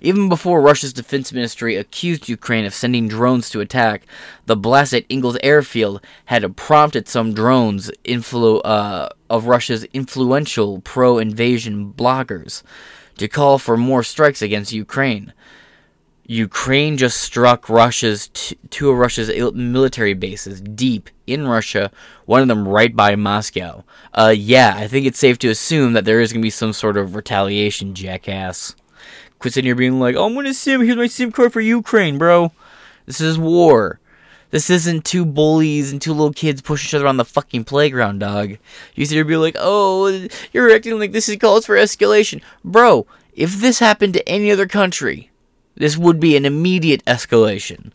Even before Russia's defense ministry accused Ukraine of sending drones to attack, the blast at Engels airfield had prompted some drones influ- uh, of Russia's influential pro invasion bloggers to call for more strikes against Ukraine. Ukraine just struck Russia's t- two of Russia's military bases deep in Russia, one of them right by Moscow. Uh, yeah, I think it's safe to assume that there is going to be some sort of retaliation, jackass. Quit sitting here being like, oh, I'm gonna sim. Here's my sim card for Ukraine, bro. This is war. This isn't two bullies and two little kids pushing each other on the fucking playground, dog. You sit here be like, oh, you're acting like this is calls for escalation. Bro, if this happened to any other country, this would be an immediate escalation.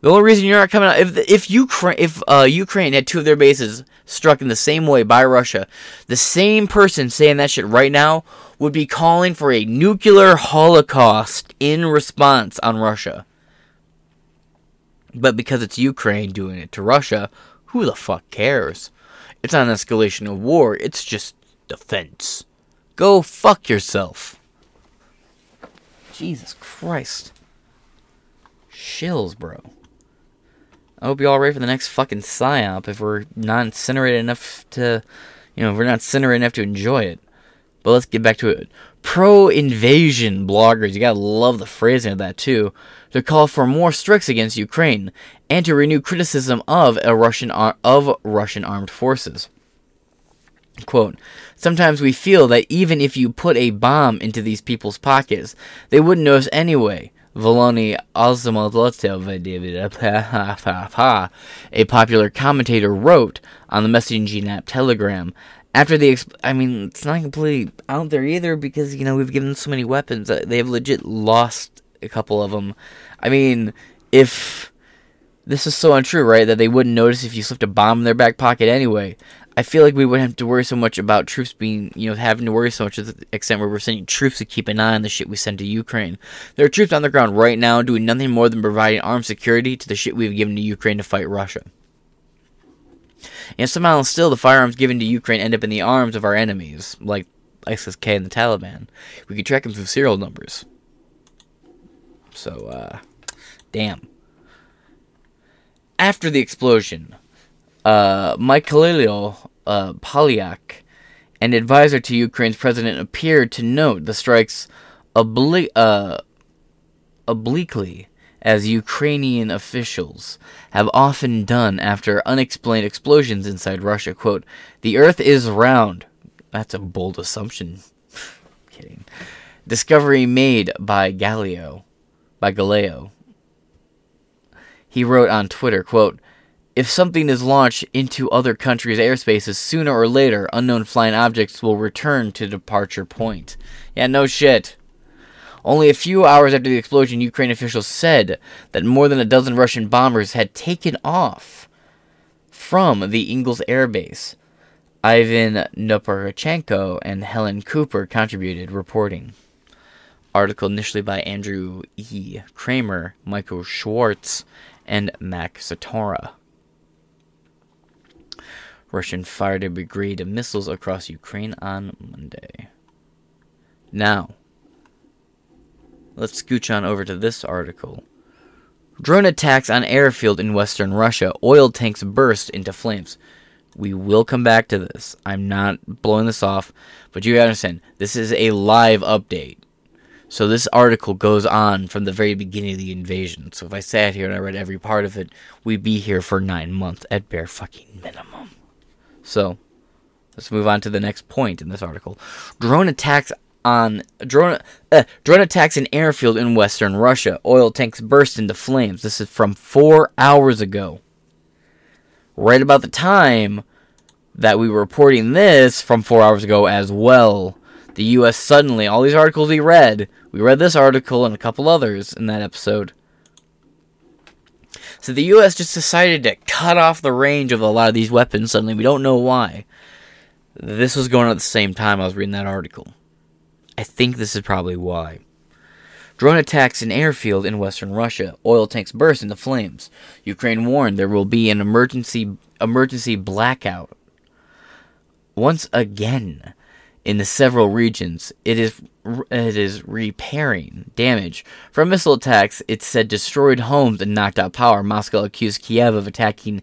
The only reason you're not coming out if if Ukraine if uh, Ukraine had two of their bases struck in the same way by Russia, the same person saying that shit right now would be calling for a nuclear holocaust in response on Russia. But because it's Ukraine doing it to Russia, who the fuck cares? It's not an escalation of war, it's just defense. Go fuck yourself. Jesus Christ. Shills, bro. I hope you're all ready for the next fucking psyop if we're not incinerated enough to, you know, if we're not incinerated enough to enjoy it. But let's get back to it. Pro invasion bloggers, you gotta love the phrasing of that too, to call for more strikes against Ukraine and to renew criticism of a Russian ar- of Russian armed forces. Quote, Sometimes we feel that even if you put a bomb into these people's pockets, they wouldn't notice anyway. Volony Alzamotlotev, <laughs> a popular commentator, wrote on the messaging app Telegram after the, exp- I mean, it's not completely out there either because you know we've given them so many weapons. Uh, they have legit lost a couple of them. I mean, if this is so untrue, right, that they wouldn't notice if you slipped a bomb in their back pocket anyway. I feel like we wouldn't have to worry so much about troops being, you know, having to worry so much to the extent where we're sending troops to keep an eye on the shit we send to Ukraine. There are troops on the ground right now doing nothing more than providing armed security to the shit we've given to Ukraine to fight Russia. And somehow still the firearms given to Ukraine end up in the arms of our enemies, like ISIS-K and the Taliban. We could track them through serial numbers. So, uh, damn. After the explosion, uh, Mike Kalilio uh, Polyak, an advisor to Ukraine's president, appeared to note the strikes obli- uh, obliquely as Ukrainian officials have often done after unexplained explosions inside Russia. Quote, the earth is round. That's a bold assumption. <laughs> Kidding. Discovery made by Galileo. By Galileo. He wrote on Twitter, quote, if something is launched into other countries' airspaces, sooner or later, unknown flying objects will return to departure point. Yeah, no shit. Only a few hours after the explosion, Ukraine officials said that more than a dozen Russian bombers had taken off from the Engels Air Base. Ivan Nechepurenko and Helen Cooper contributed reporting. Article initially by Andrew E. Kramer, Michael Schwartz, and Marc Santora. Russian fired a brigade of missiles across Ukraine on Monday. Now, Let's scooch on over to this article. Drone attacks on airfield in western Russia. Oil tanks burst into flames. We will come back to this. I'm not blowing this off, but you understand, this is a live update. So this article goes on from the very beginning of the invasion. So if I sat here and I read every part of it, we'd be here for nine months at bare fucking minimum. So let's move on to the next point in this article. Drone attacks on drone uh, drone attacks in airfield in western Russia. Oil tanks burst into flames. This is from four hours ago. Right about the time that we were reporting this from four hours ago as well. The U.S. suddenly, all these articles we read, we read this article and a couple others in that episode. So the U.S. just decided to cut off the range of a lot of these weapons suddenly. We don't know why. This was going on at the same time I was reading that article. I think this is probably why. Drone attacks an airfield in western Russia. Oil tanks burst into flames. Ukraine warned there will be an emergency emergency blackout. once again in the several regions. It is it is repairing damage from missile attacks. It said destroyed homes and knocked out power. Moscow accused Kiev of attacking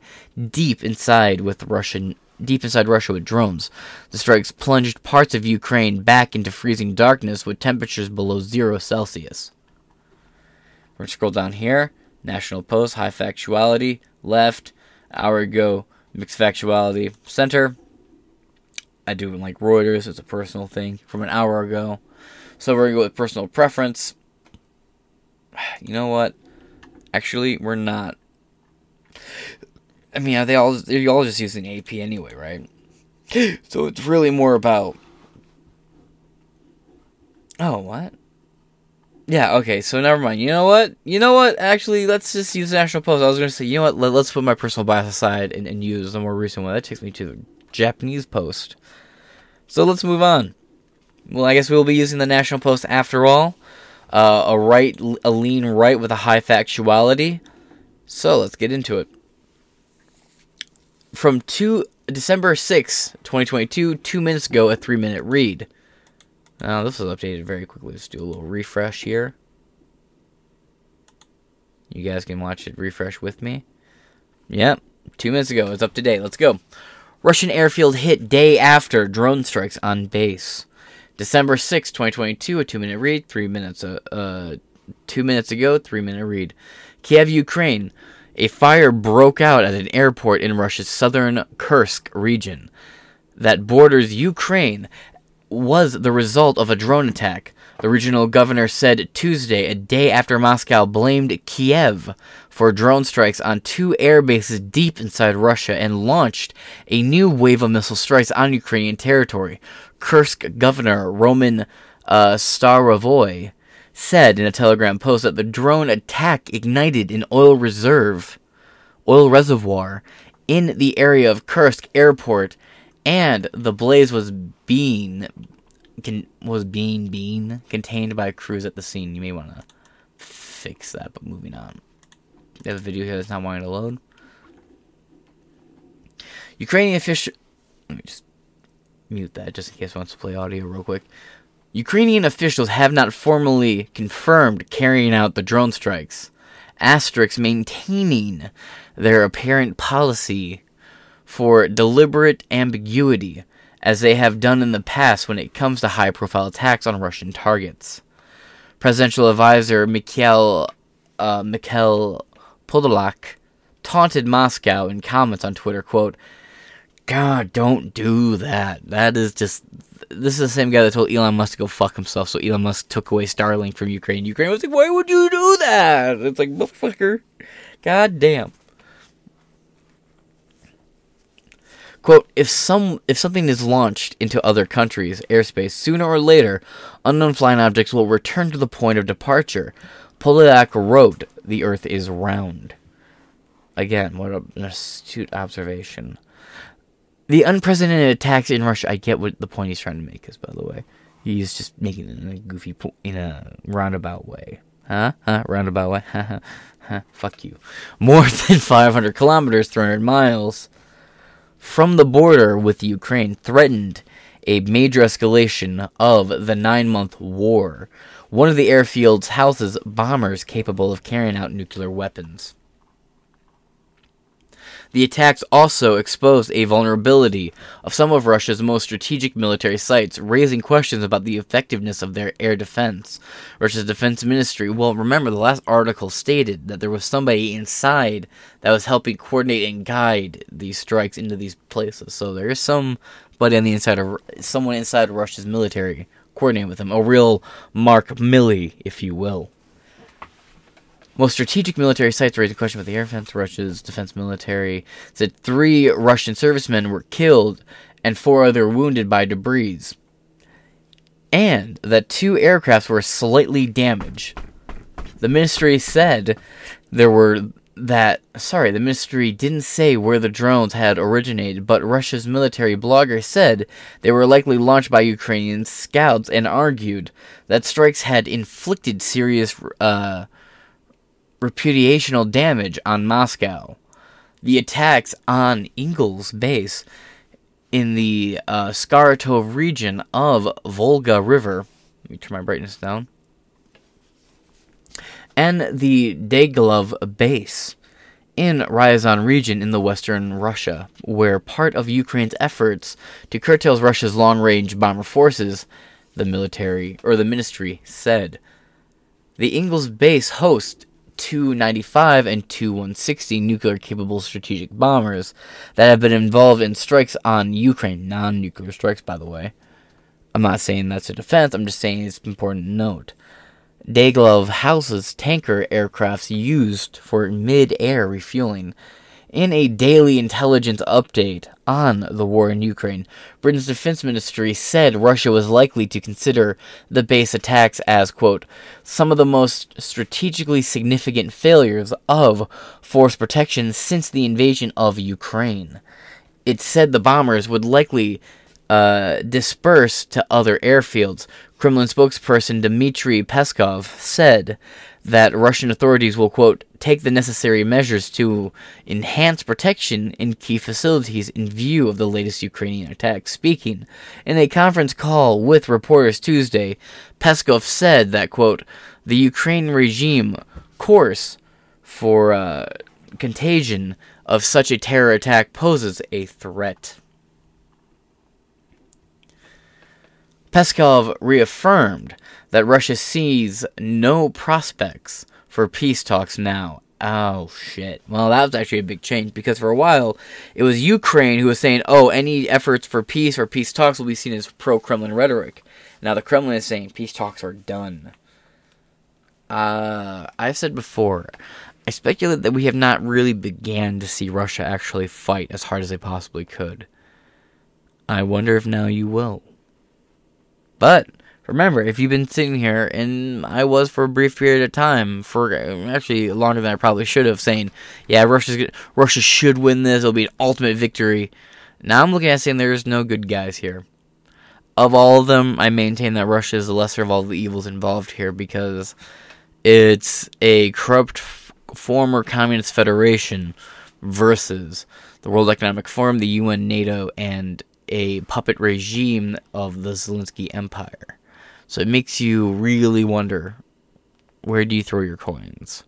deep inside with Russian deep inside Russia with drones. The strikes plunged parts of Ukraine back into freezing darkness with temperatures below zero Celsius. We're gonna scroll down here. National Post, high factuality, left. Hour ago, mixed factuality, center. I do like Reuters. It's a personal thing from an hour ago. So we're gonna go with personal preference. <sighs> You know what? Actually, we're not. I mean, are they all they're all just using AP anyway, right? <gasps> so it's really more about. Oh, what? Yeah, okay, so never mind. You know what? You know what? Actually, let's just use National Post. I was going to say, you know what? Let, us put my personal bias aside and, and use the more recent one. That takes me to the Japanese Post. So let's move on. Well, I guess we'll be using the National Post after all. Uh, a right, a lean right with a high factuality. So let's get into it. From two December 6, 2022, two minutes ago, a three minute read. Now, this was updated very quickly. Let's do a little refresh here. You guys can watch it refresh with me. Yep, two minutes ago. It's up to date. Let's go. Russian airfield hit day after drone strikes on base. December 6, 2022, a two minute read, three minutes, uh, uh, two minutes ago, three minute read. Kiev, Ukraine. A fire broke out at an airport in Russia's southern Kursk region that borders Ukraine was the result of a drone attack. The regional governor said Tuesday, a day after Moscow blamed Kiev for drone strikes on two air bases deep inside Russia and launched a new wave of missile strikes on Ukrainian territory. Kursk governor Roman uh, Starovoy said in a Telegram post that the drone attack ignited an oil reserve, oil reservoir in the area of Kursk airport and the blaze was being can, was being being contained by crews at the scene. You may want to fix that, but moving on. You have a video here that's not wanting to load. Ukrainian official. Let me just mute that just in case I want to play audio real quick. Ukrainian officials have not formally confirmed carrying out the drone strikes. Asterix maintaining their apparent policy for deliberate ambiguity, as they have done in the past when it comes to high profile attacks on Russian targets. Presidential advisor Mikhail, uh, Mikhail Podolak taunted Moscow in comments on Twitter, quote, God, don't do that. That is just. This is the same guy that told Elon Musk to go fuck himself, so Elon Musk took away Starlink from Ukraine. Ukraine was like, why would you do that? It's like, motherfucker. God damn. Quote, if some if something is launched into other countries' airspace, sooner or later, unknown flying objects will return to the point of departure. Polyak wrote, the earth is round. Again, what an astute observation. The unprecedented attacks in Russia, I get what the point he's trying to make is, by the way. He's just making it in a goofy, po- in a roundabout way. Huh? Huh? Roundabout way? <laughs> huh? Fuck you. More <laughs> than 500 kilometers, 300 miles from the border with Ukraine threatened a major escalation of the nine month war. One of the airfields houses bombers capable of carrying out nuclear weapons. The attacks also exposed a vulnerability of some of Russia's most strategic military sites, raising questions about the effectiveness of their air defense. Russia's defense ministry, well, remember the last article stated that there was somebody inside that was helping coordinate and guide these strikes into these places. So there is somebody on the inside of someone inside Russia's military coordinating with them, a real Mark Milley, if you will. Most strategic military sites raised a question about the air defense. Russia's defense military said three Russian servicemen were killed and four other wounded by debris, and that two aircrafts were slightly damaged. The ministry said there were that sorry, the ministry didn't say where the drones had originated, but Russia's military blogger said they were likely launched by Ukrainian scouts and argued that strikes had inflicted serious uh, reputational damage on Moscow. The attacks on Engels base in the uh, Saratov region of Volga River. Let me turn my brightness down. And the Dyatlov base in Ryazan region in the western Russia, where part of Ukraine's efforts to curtail Russia's long-range bomber forces, the military or the ministry said. The Engels base hosts Tu-95 and Tu-160 nuclear-capable strategic bombers that have been involved in strikes on Ukraine, non-nuclear strikes, by the way. I'm not saying that's a defense. I'm just saying it's important to note. Dyatlov houses tanker aircrafts used for mid-air refueling. In a daily intelligence update on the war in Ukraine, Britain's defense ministry said Russia was likely to consider the base attacks as, quote, some of the most strategically significant failures of force protection since the invasion of Ukraine. It said the bombers would likely uh, disperse to other airfields. Kremlin spokesperson Dmitry Peskov said that Russian authorities will, quote, take the necessary measures to enhance protection in key facilities in view of the latest Ukrainian attack. Speaking in a conference call with reporters Tuesday, Peskov said that, quote, the Ukraine regime course for uh, contagion of such a terror attack poses a threat. Peskov reaffirmed that Russia sees no prospects for peace talks now. Oh shit. Well, that was actually a big change because for a while it was Ukraine who was saying, "Oh, any efforts for peace or peace talks will be seen as pro-Kremlin rhetoric." Now the Kremlin is saying peace talks are done. Uh, I've said before, I speculate that we have not really began to see Russia actually fight as hard as they possibly could. I wonder if now you will. But remember, if you've been sitting here, and I was for a brief period of time, for actually longer than I probably should have, saying, "Yeah, Russia's Russia should win this. It'll be an ultimate victory." Now I'm looking at saying there's no good guys here. Of all of them, I maintain that Russia is the lesser of all the evils involved here because it's a corrupt former communist federation versus the World Economic Forum, the UN, NATO, and a puppet regime of the Zelensky Empire. So it makes you really wonder where do you throw your coins?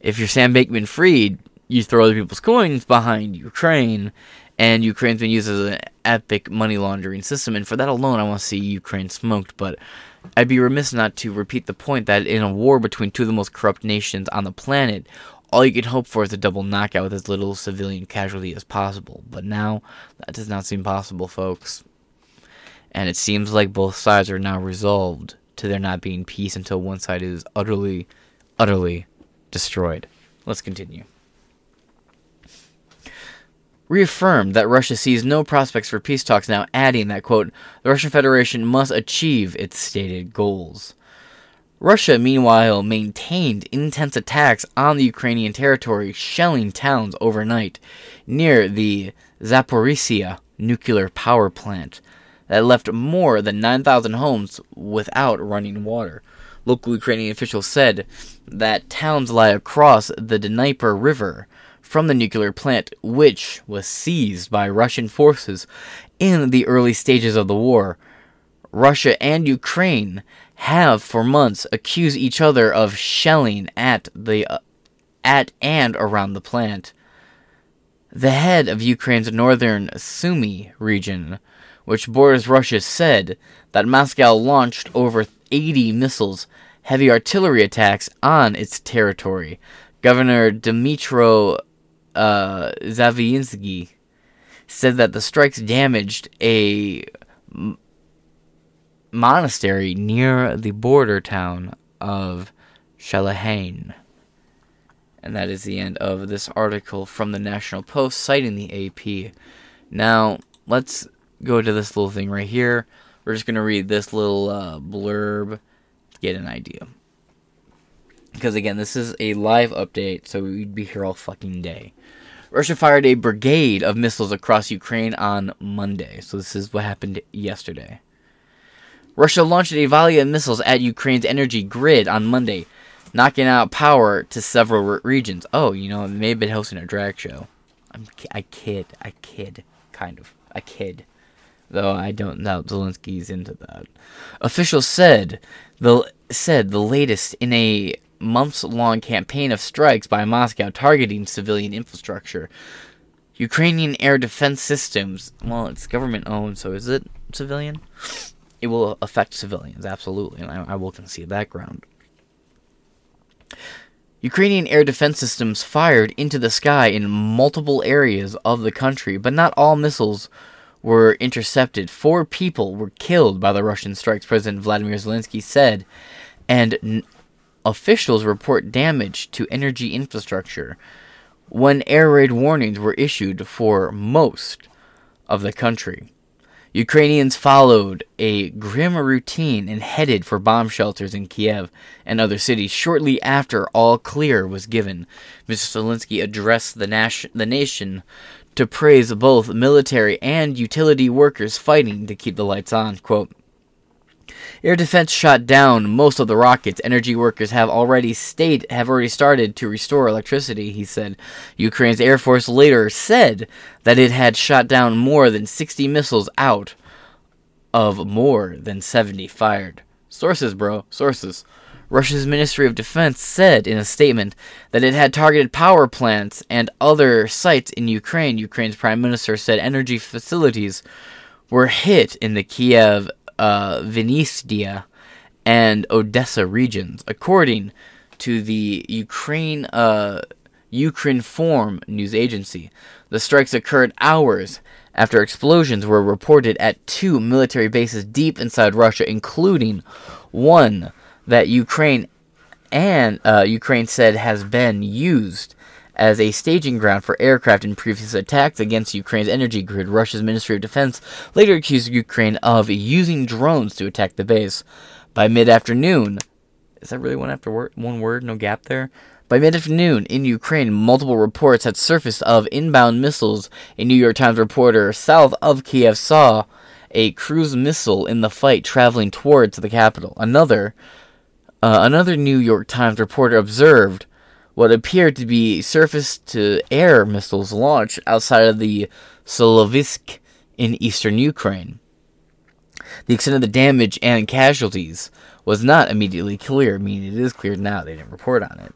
If you're Sam Bankman Fried, you throw other people's coins behind Ukraine, and Ukraine's been used as an epic money laundering system, and for that alone, I want to see Ukraine smoked. But I'd be remiss not to repeat the point that in a war between two of the most corrupt nations on the planet, all you can hope for is a double knockout with as little civilian casualty as possible. But now, that does not seem possible, folks. And it seems like both sides are now resolved to there not being peace until one side is utterly, utterly destroyed. Let's continue. Reaffirmed that Russia sees no prospects for peace talks now, adding that, quote, the Russian Federation must achieve its stated goals. Russia, meanwhile, maintained intense attacks on the Ukrainian territory, shelling towns overnight near the Zaporizhia nuclear power plant that left more than 9,000 homes without running water. Local Ukrainian officials said that towns lie across the Dnieper River from the nuclear plant, which was seized by Russian forces in the early stages of the war. Russia and Ukraine have for months accused each other of shelling at the uh, at and around the plant. The head of Ukraine's northern Sumy region, which borders Russia, said that Moscow launched over 80 missiles, heavy artillery attacks on its territory. Governor Dmitro uh, Zaviinsky said that the strikes damaged a monastery near the border town of Shalahain. And that is the end of this article from the National Post citing the AP. Now, let's go to this little thing right here. We're just going to read this little uh, blurb to get an idea. Because again, this is a live update, so we'd be here all fucking day. Russia fired a brigade of missiles across Ukraine on Monday. So this is what happened yesterday. Russia launched a volley of missiles at Ukraine's energy grid on Monday, knocking out power to several re- regions. Oh, you know, it may have been hosting a drag show. I'm, I kid, I kid, kind of. a kid. Though I don't doubt Zelensky's into that. Officials said the said the latest in a months long campaign of strikes by Moscow targeting civilian infrastructure. Ukrainian air defense systems, well, it's government owned, so is it civilian? It will affect civilians, absolutely, and I, I will concede that ground. Ukrainian air defense systems fired into the sky in multiple areas of the country, but not all missiles were intercepted. Four people were killed by the Russian strikes, President Vladimir Zelensky said, and n- officials report damage to energy infrastructure when air raid warnings were issued for most of the country. Ukrainians followed a grim routine and headed for bomb shelters in Kiev and other cities shortly after all clear was given. Mr. Zelensky addressed the, nation, the nation to praise both military and utility workers fighting to keep the lights on. Quote, Air defense shot down most of the rockets. Energy workers have already state have already started to restore electricity, he said. Ukraine's Air Force later said that it had shot down more than 60 missiles out of more than 70 fired. Sources, bro, sources. Russia's Ministry of Defense said in a statement that it had targeted power plants and other sites in Ukraine. Ukraine's prime minister said energy facilities were hit in the Kiev uh, Vinnytsia and Odessa regions, according to the Ukraine uh, news agency. The strikes occurred hours after explosions were reported at two military bases deep inside Russia, including one that Ukraine and uh, Ukraine said has been used as a staging ground for aircraft in previous attacks against Ukraine's energy grid. Russia's Ministry of Defense later accused Ukraine of using drones to attack the base. By mid afternoon, is that really one after word, one word, no gap there? By mid afternoon in Ukraine, multiple reports had surfaced of inbound missiles. A New York Times reporter south of Kiev saw a cruise missile in the fight traveling towards the capital. Another, uh, another New York Times reporter observed what appeared to be surface to air missiles launched outside of the Sloviansk in eastern Ukraine. The extent of the damage and casualties was not immediately clear, I meaning it is clear now. They didn't report on it.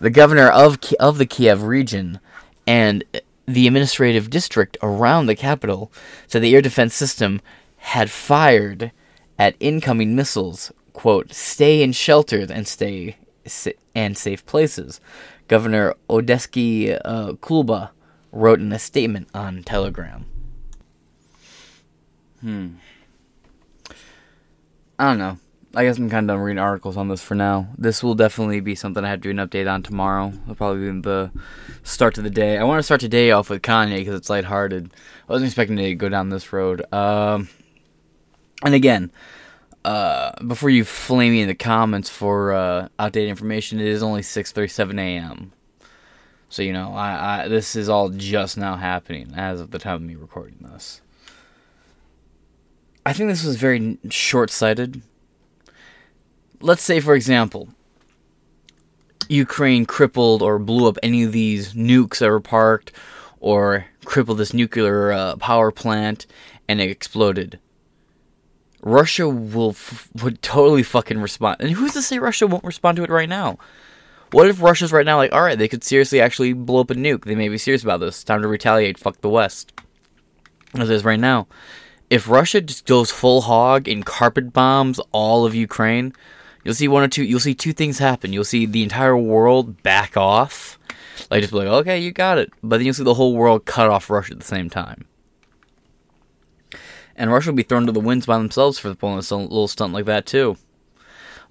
The governor of of the Kiev region and the administrative district around the capital said the air defense system had fired at incoming missiles. "Quote: Stay in shelters and stay and safe places. Governor Odesky uh, Kuleba wrote in a statement on Telegram. Hmm. I don't know. I guess I'm kind of done reading articles on this for now. This will definitely be something I have to do an update on tomorrow. It'll probably be the start of the day. I want to start today off with Kanye because it's lighthearted. I wasn't expecting to go down this road. Um, and again, uh, before you flame me in the comments for uh, outdated information, it is only 6:37 a.m. So you know, I, I this is all just now happening as of the time of me recording this. I think this was very short-sighted. Let's say, for example, Ukraine crippled or blew up any of these nukes that were parked, or crippled this nuclear uh, power plant, and it exploded Russia will f- would totally fucking respond. And who's to say Russia won't respond to it right now? What if Russia's right now like, all right, they could seriously actually blow up a nuke. They may be serious about this. Time to retaliate. Fuck the West. As is right now. If Russia just goes full hog and carpet bombs all of Ukraine, you'll see one or two. You'll see two things happen. You'll see the entire world back off, like just be like, okay, you got it. But then you'll see the whole world cut off Russia at the same time and Russia will be thrown to the winds by themselves for pulling a little stunt like that too.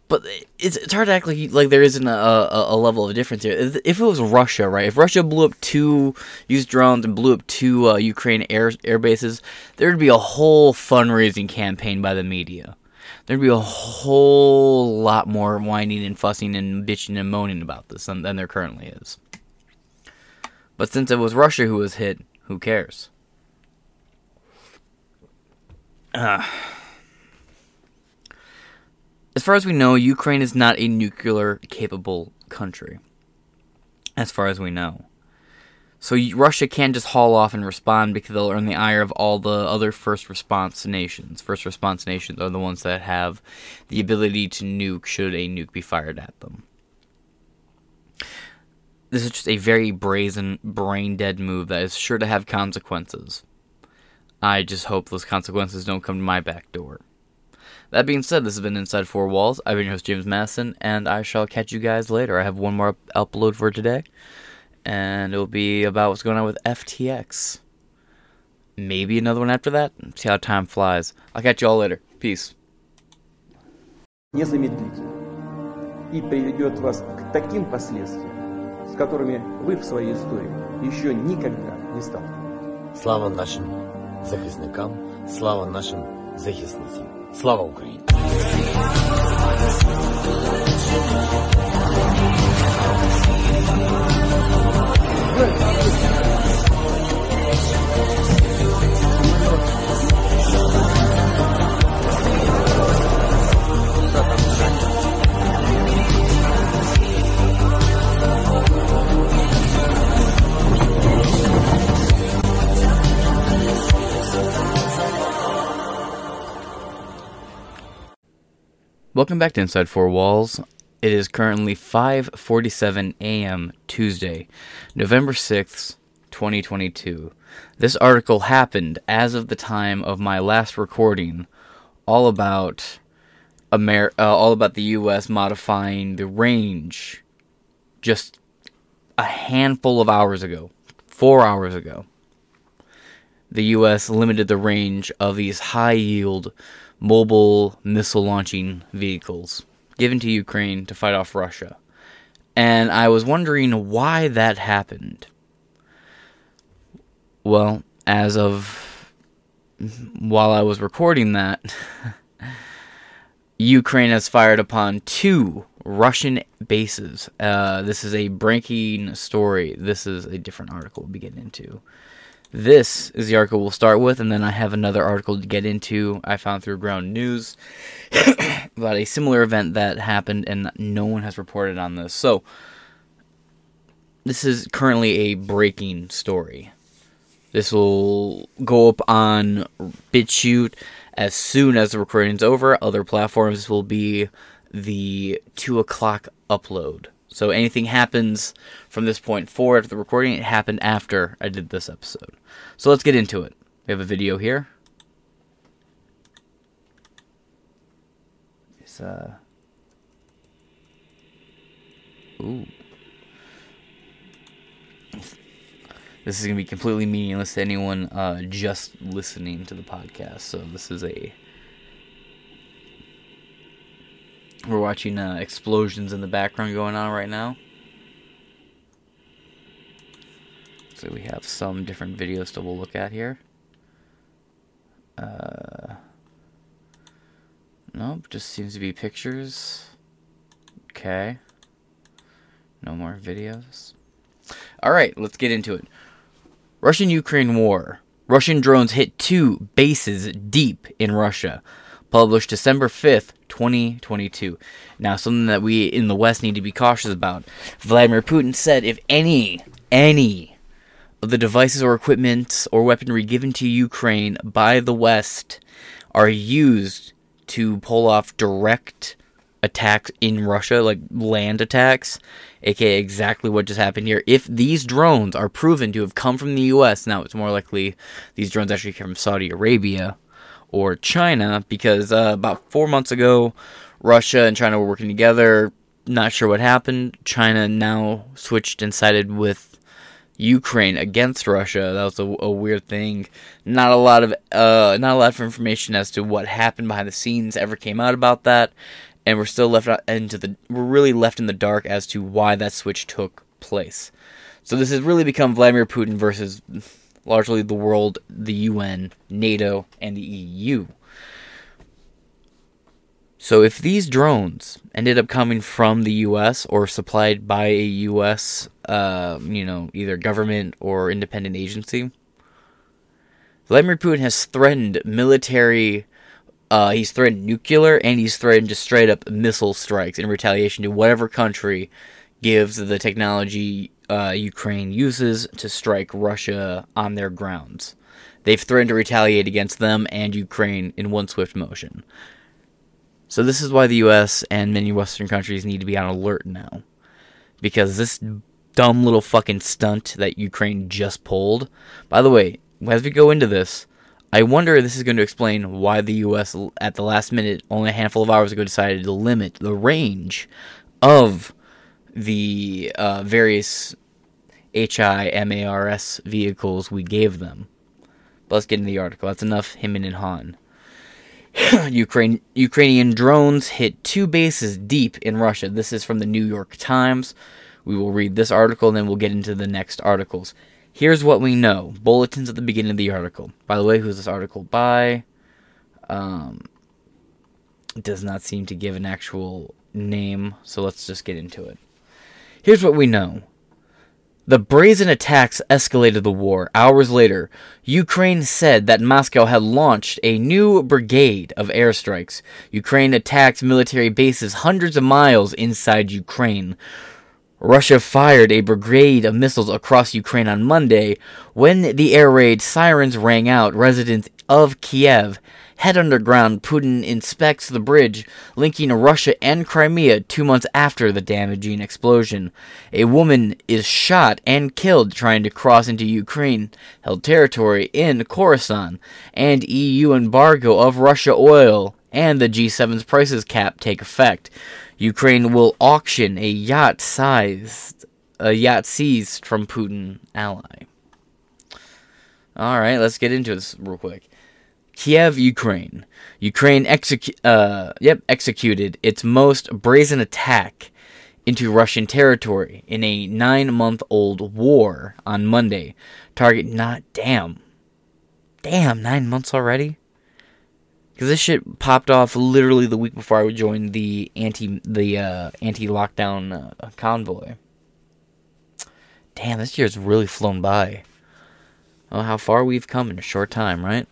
But it's it's hard to act like like there isn't a, a, a, level of difference here. If it was Russia, right? If Russia blew up two, used drones and blew up two uh, Ukraine air air bases, there'd be a whole fundraising campaign by the media. There'd be a whole lot more whining and fussing and bitching and moaning about this than, than there currently is. But since it was Russia who was hit, who cares? Uh, as far as we know, Ukraine is not a nuclear capable country. As far as we know. So Russia can't just haul off and respond because they'll earn the ire of all the other first response nations. First response nations are the ones that have the ability to nuke should a nuke be fired at them. This is just a very brazen, brain dead move that is sure to have consequences. I just hope those consequences don't come to my back door. That being said, this has been Inside Four Walls. I've been your host, James Madison, and I shall catch you guys later. I have one more upload for today, and it'll be about what's going on with FTX. Maybe another one after that. See how time flies. I'll catch you all later. Peace. Незамедлительно. И приведет вас к таким последствиям, с которыми вы в своей истории еще никогда не сталкивались. Слава нашим Захисникам, слава нашим захисницям. Слава Україні! Welcome back to Inside Four Walls. It is currently 5:47 a.m. Tuesday, November 6th, 2022. This article happened as of the time of my last recording, all about Amer- uh, all about the US modifying the range just a handful of hours ago, 4 hours ago. The US limited the range of these high-yield mobile missile launching vehicles given to Ukraine to fight off Russia. And I was wondering why that happened. Well, as of while I was recording that, <laughs> Ukraine has fired upon two Russian bases. Uh, this is a breaking story. This is a different article we'll getting into. This is the article we'll start with, and then I have another article to get into I found through Ground News <coughs> about a similar event that happened, and no one has reported on this. So, this is currently a breaking story. This will go up on BitChute as soon as the recording's over. Other platforms will be the 2 o'clock upload. So anything happens from this point forward after the recording, it happened after I did this episode. So let's get into it. We have a video here. It's uh Ooh. This is to be completely meaningless to anyone uh, just listening to the podcast. So this is a We're watching uh, explosions in the background going on right now. So we have some different videos to we'll look at here. Uh, nope, just seems to be pictures. Okay. No more videos. Alright, let's get into it. Russian Ukraine war. Russian drones hit two bases deep in Russia published December 5th, 2022. Now, something that we in the West need to be cautious about. Vladimir Putin said if any, any of the devices or equipment or weaponry given to Ukraine by the West are used to pull off direct attacks in Russia, like land attacks, aka exactly what just happened here. If these drones are proven to have come from the US, now it's more likely these drones actually came from Saudi Arabia or China because uh, about four months ago, Russia and China were working together. Not sure what happened. China now switched and sided with Ukraine against Russia. That was a, a weird thing. Not a lot of uh, not a lot of information as to what happened behind the scenes ever came out about that, and we're still left into the we're really left in the dark as to why that switch took place. So this has really become Vladimir Putin versus largely the world, the UN, NATO, and the EU. So if these drones ended up coming from the U.S. or supplied by a U.S., uh, you know, either government or independent agency, Vladimir Putin has threatened military. Uh, he's threatened nuclear and he's threatened just straight up missile strikes in retaliation to whatever country gives the technology uh, Ukraine uses to strike Russia on their grounds. They've threatened to retaliate against them and Ukraine in one swift motion. So, this is why the US and many Western countries need to be on alert now. Because this dumb little fucking stunt that Ukraine just pulled. By the way, as we go into this, I wonder if this is going to explain why the US, at the last minute, only a handful of hours ago, decided to limit the range of the uh, various HIMARS vehicles we gave them. But let's get into the article. That's enough hemming and Han. <clears throat> Ukraine, Ukrainian drones hit two bases deep in Russia. This is from the New York Times. We will read this article and then we'll get into the next articles. Here's what we know. Bulletins at the beginning of the article. By the way, who's this article by? Um, does not seem to give an actual name, so let's just get into it. Here's what we know. The brazen attacks escalated the war. Hours later, Ukraine said that Moscow had launched a new brigade of airstrikes. Ukraine attacked military bases hundreds of miles inside Ukraine. Russia fired a brigade of missiles across Ukraine on Monday. When the air raid sirens rang out, residents of Kiev head underground. Putin inspects the bridge linking Russia and Crimea two months after the damaging explosion. A woman is shot and killed trying to cross into Ukraine held territory in Kherson, and EU embargo of Russia oil and the G7's prices cap take effect. Ukraine will auction a yacht sized a yacht seized from Putin ally. All right, let's get into this real quick. Kiev, Ukraine. Ukraine execu- uh, yep, executed its most brazen attack into Russian territory in a nine month old war on Monday. Target not damn. Damn, nine months already? Because this shit popped off literally the week before I joined the anti the uh, anti lockdown uh, convoy. Damn, this year's really flown by. Oh, how far we've come in a short time, right?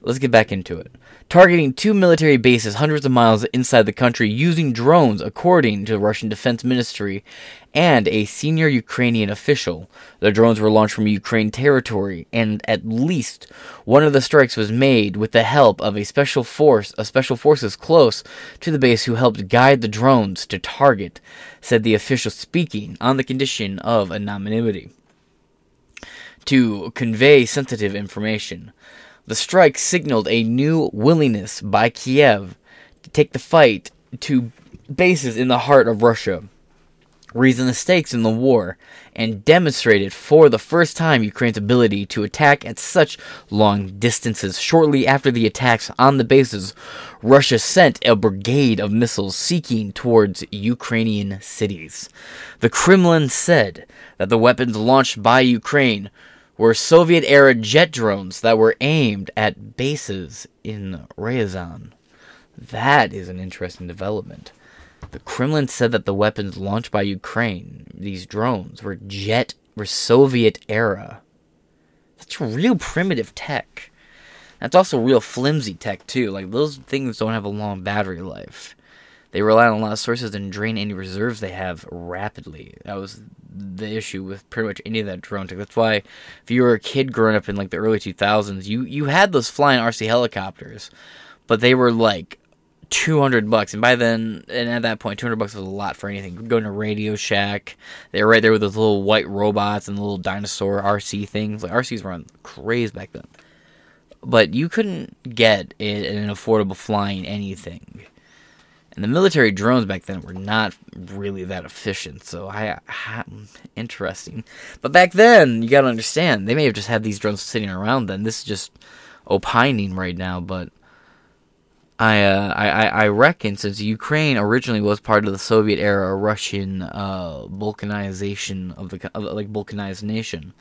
Let's get back into it. Targeting two military bases hundreds of miles inside the country using drones, according to the Russian Defense Ministry and a senior Ukrainian official. The drones were launched from Ukraine territory, and at least one of the strikes was made with the help of a special force, a special forces close to the base who helped guide the drones to target, said the official speaking on the condition of anonymity. To convey sensitive information. The strike signaled a new willingness by Kiev to take the fight to bases in the heart of Russia, raising the stakes in the war, and demonstrated for the first time Ukraine's ability to attack at such long distances. Shortly after the attacks on the bases, Russia sent a brigade of missiles seeking towards Ukrainian cities. The Kremlin said that the weapons launched by Ukraine were Soviet era jet drones that were aimed at bases in Ryazan. That is an interesting development. The Kremlin said that the weapons launched by Ukraine, these drones, were jet were Soviet era. That's real primitive tech. That's also real flimsy tech too. Like those things don't have a long battery life. They rely on a lot of sources and drain any reserves they have rapidly. That was the issue with pretty much any of that drone tech. That's why if you were a kid growing up in like the early 2000s, you you had those flying RC helicopters, but they were like 200 bucks. And by then and at that point 200 bucks was a lot for anything. Going to radio shack. They were right there with those little white robots and the little dinosaur rc things. Like rcs were on craze back then. But you couldn't get an affordable flying anything and the military drones back then were not really that efficient. So I, I interesting. But back then, you got to understand, they may have just had these drones sitting around then. This is just opining right now, but I, uh, I, I reckon since Ukraine originally was part of the Soviet era, Russian uh, Balkanization of the of, like Balkanized nation.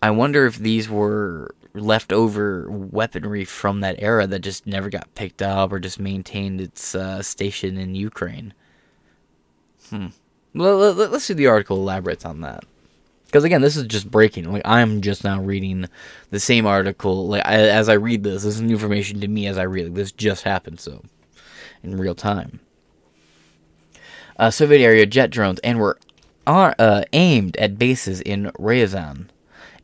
I wonder if these were leftover weaponry from that era that just never got picked up or just maintained its uh, station in Ukraine. Hmm. Let, let, let's see the article elaborates on that. Because again, this is just breaking. Like I'm just now reading the same article. Like I, as I read this, this is new information to me as I read it. This just happened, so in real time. Uh, Soviet area jet drones and were are uh, aimed at bases in Ryazan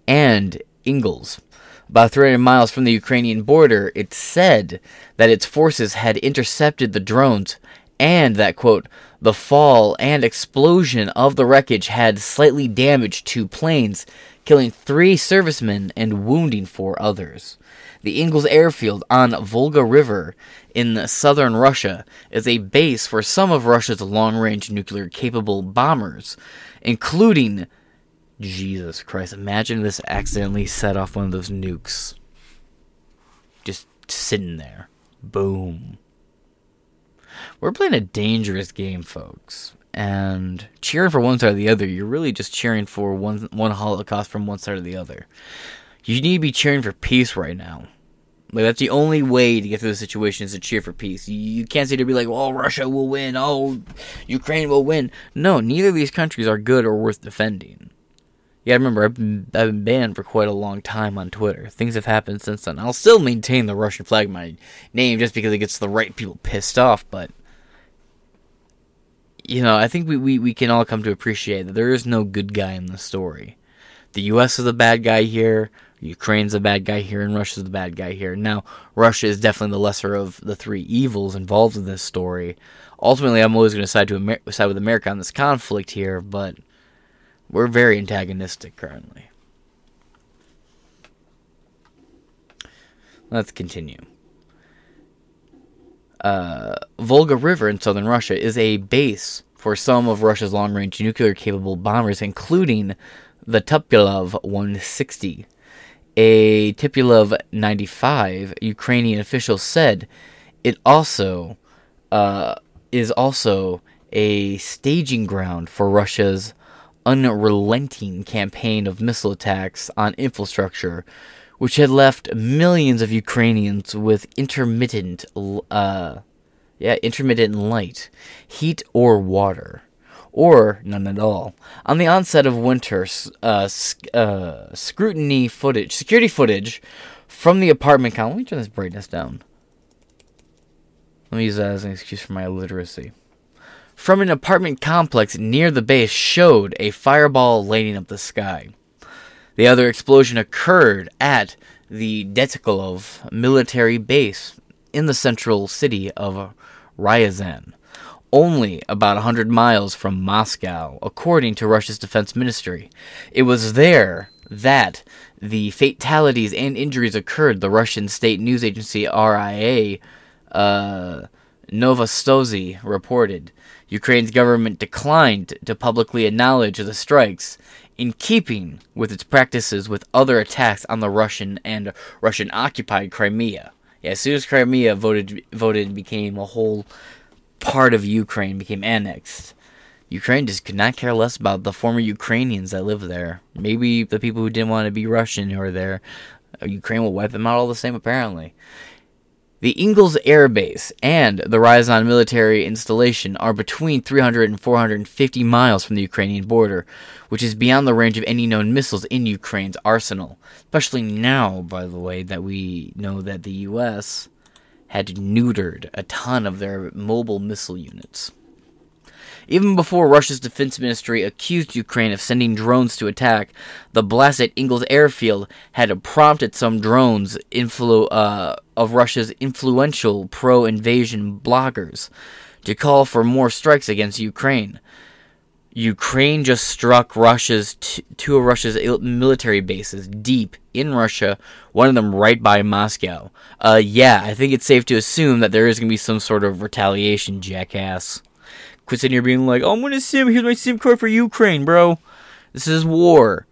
and Engels. About 300 miles from the Ukrainian border, it said that its forces had intercepted the drones and that, quote, the fall and explosion of the wreckage had slightly damaged two planes, killing three servicemen and wounding four others. The Engels airfield on Volga River in southern Russia is a base for some of Russia's long range nuclear capable bombers, including. Jesus Christ, imagine this accidentally set off one of those nukes. Just sitting there. Boom. We're playing a dangerous game, folks. And cheering for one side or the other, you're really just cheering for one one Holocaust from one side or the other. You need to be cheering for peace right now. Like that's the only way to get through the situation is to cheer for peace. You, you can't say to be like, "Oh, Russia will win. Oh, Ukraine will win." No, neither of these countries are good or worth defending. Yeah, remember I've been, I've been banned for quite a long time on Twitter. Things have happened since then. I'll still maintain the Russian flag in my name just because it gets the right people pissed off, but you know, I think we, we, we can all come to appreciate that there is no good guy in the story. The US is the bad guy here, Ukraine's the bad guy here, and Russia's the bad guy here. Now, Russia is definitely the lesser of the three evils involved in this story. Ultimately, I'm always going to side to Amer- side with America on this conflict here, but we're very antagonistic currently. Let's continue. Uh, Volga River in southern Russia is a base for some of Russia's long range nuclear capable bombers, including the Tupolev 160. A Tupolev 95, Ukrainian officials said it also uh, is also a staging ground for Russia's unrelenting campaign of missile attacks on infrastructure which had left millions of Ukrainians with intermittent, uh, yeah, intermittent light, heat, or water, or none at all. On the onset of winter, uh, uh, scrutiny footage, security footage from the apartment complex. Let me turn this brightness down. Let me use that as an excuse for my illiteracy. From an apartment complex near the base showed a fireball lighting up the sky. The other explosion occurred at the Detikolov military base in the central city of Ryazan, only about 100 miles from Moscow, according to Russia's defense ministry. It was there that the fatalities and injuries occurred, the Russian state news agency RIA uh, Novosti reported. Ukraine's government declined to publicly acknowledge the strikes in keeping with its practices with other attacks on the Russian and Russian occupied Crimea. Yeah, as soon as Crimea voted voted became a whole part of Ukraine, became annexed. Ukraine just could not care less about the former Ukrainians that live there. Maybe the people who didn't want to be Russian who are there. Uh, Ukraine will wipe them out all the same, apparently. The Engels Air Base and the Ryazan military installation are between 300 and 450 miles from the Ukrainian border, which is beyond the range of any known missiles in Ukraine's arsenal. Especially now, by the way, that we know that the US had neutered a ton of their mobile missile units. Even before Russia's defense ministry accused Ukraine of sending drones to attack, the blast at Engels airfield had prompted some drones influ- uh, of Russia's influential pro invasion bloggers to call for more strikes against Ukraine. Ukraine just struck Russia's t- two of Russia's military bases deep in Russia, one of them right by Moscow. Uh, yeah, I think it's safe to assume that there is going to be some sort of retaliation, jackass. Quit sitting here being like, oh, I'm gonna sim. Here's my sim card for Ukraine, bro. This is war.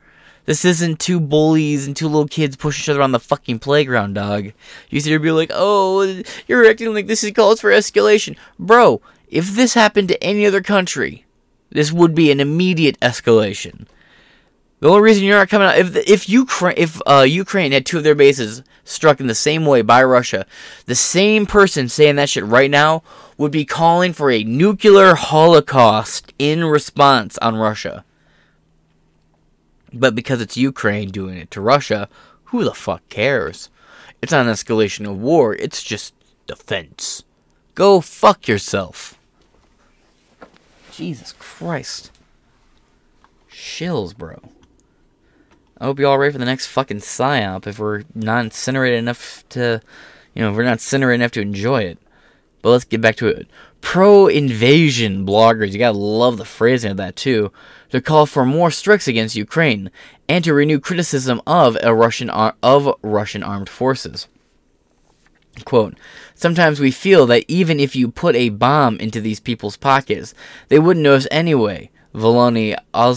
This isn't two bullies and two little kids pushing each other on the fucking playground, dog. You sit here be like, oh, you're acting like this is calls for escalation. Bro, if this happened to any other country, this would be an immediate escalation. The only reason you're not coming out if if Ukraine if uh, Ukraine had two of their bases struck in the same way by Russia, the same person saying that shit right now would be calling for a nuclear holocaust in response on Russia. But because it's Ukraine doing it to Russia, who the fuck cares? It's not an escalation of war, it's just defense. Go fuck yourself. Jesus Christ. Shills, bro. I hope you're all ready for the next fucking psyop if we're not incinerated enough to, you know, if we're not incinerated enough to enjoy it. But let's get back to it. Pro invasion bloggers, you gotta love the phrasing of that too, to call for more strikes against Ukraine and to renew criticism of a Russian ar- of Russian armed forces. Quote, Sometimes we feel that even if you put a bomb into these people's pockets, they wouldn't notice anyway. Volony <laughs> a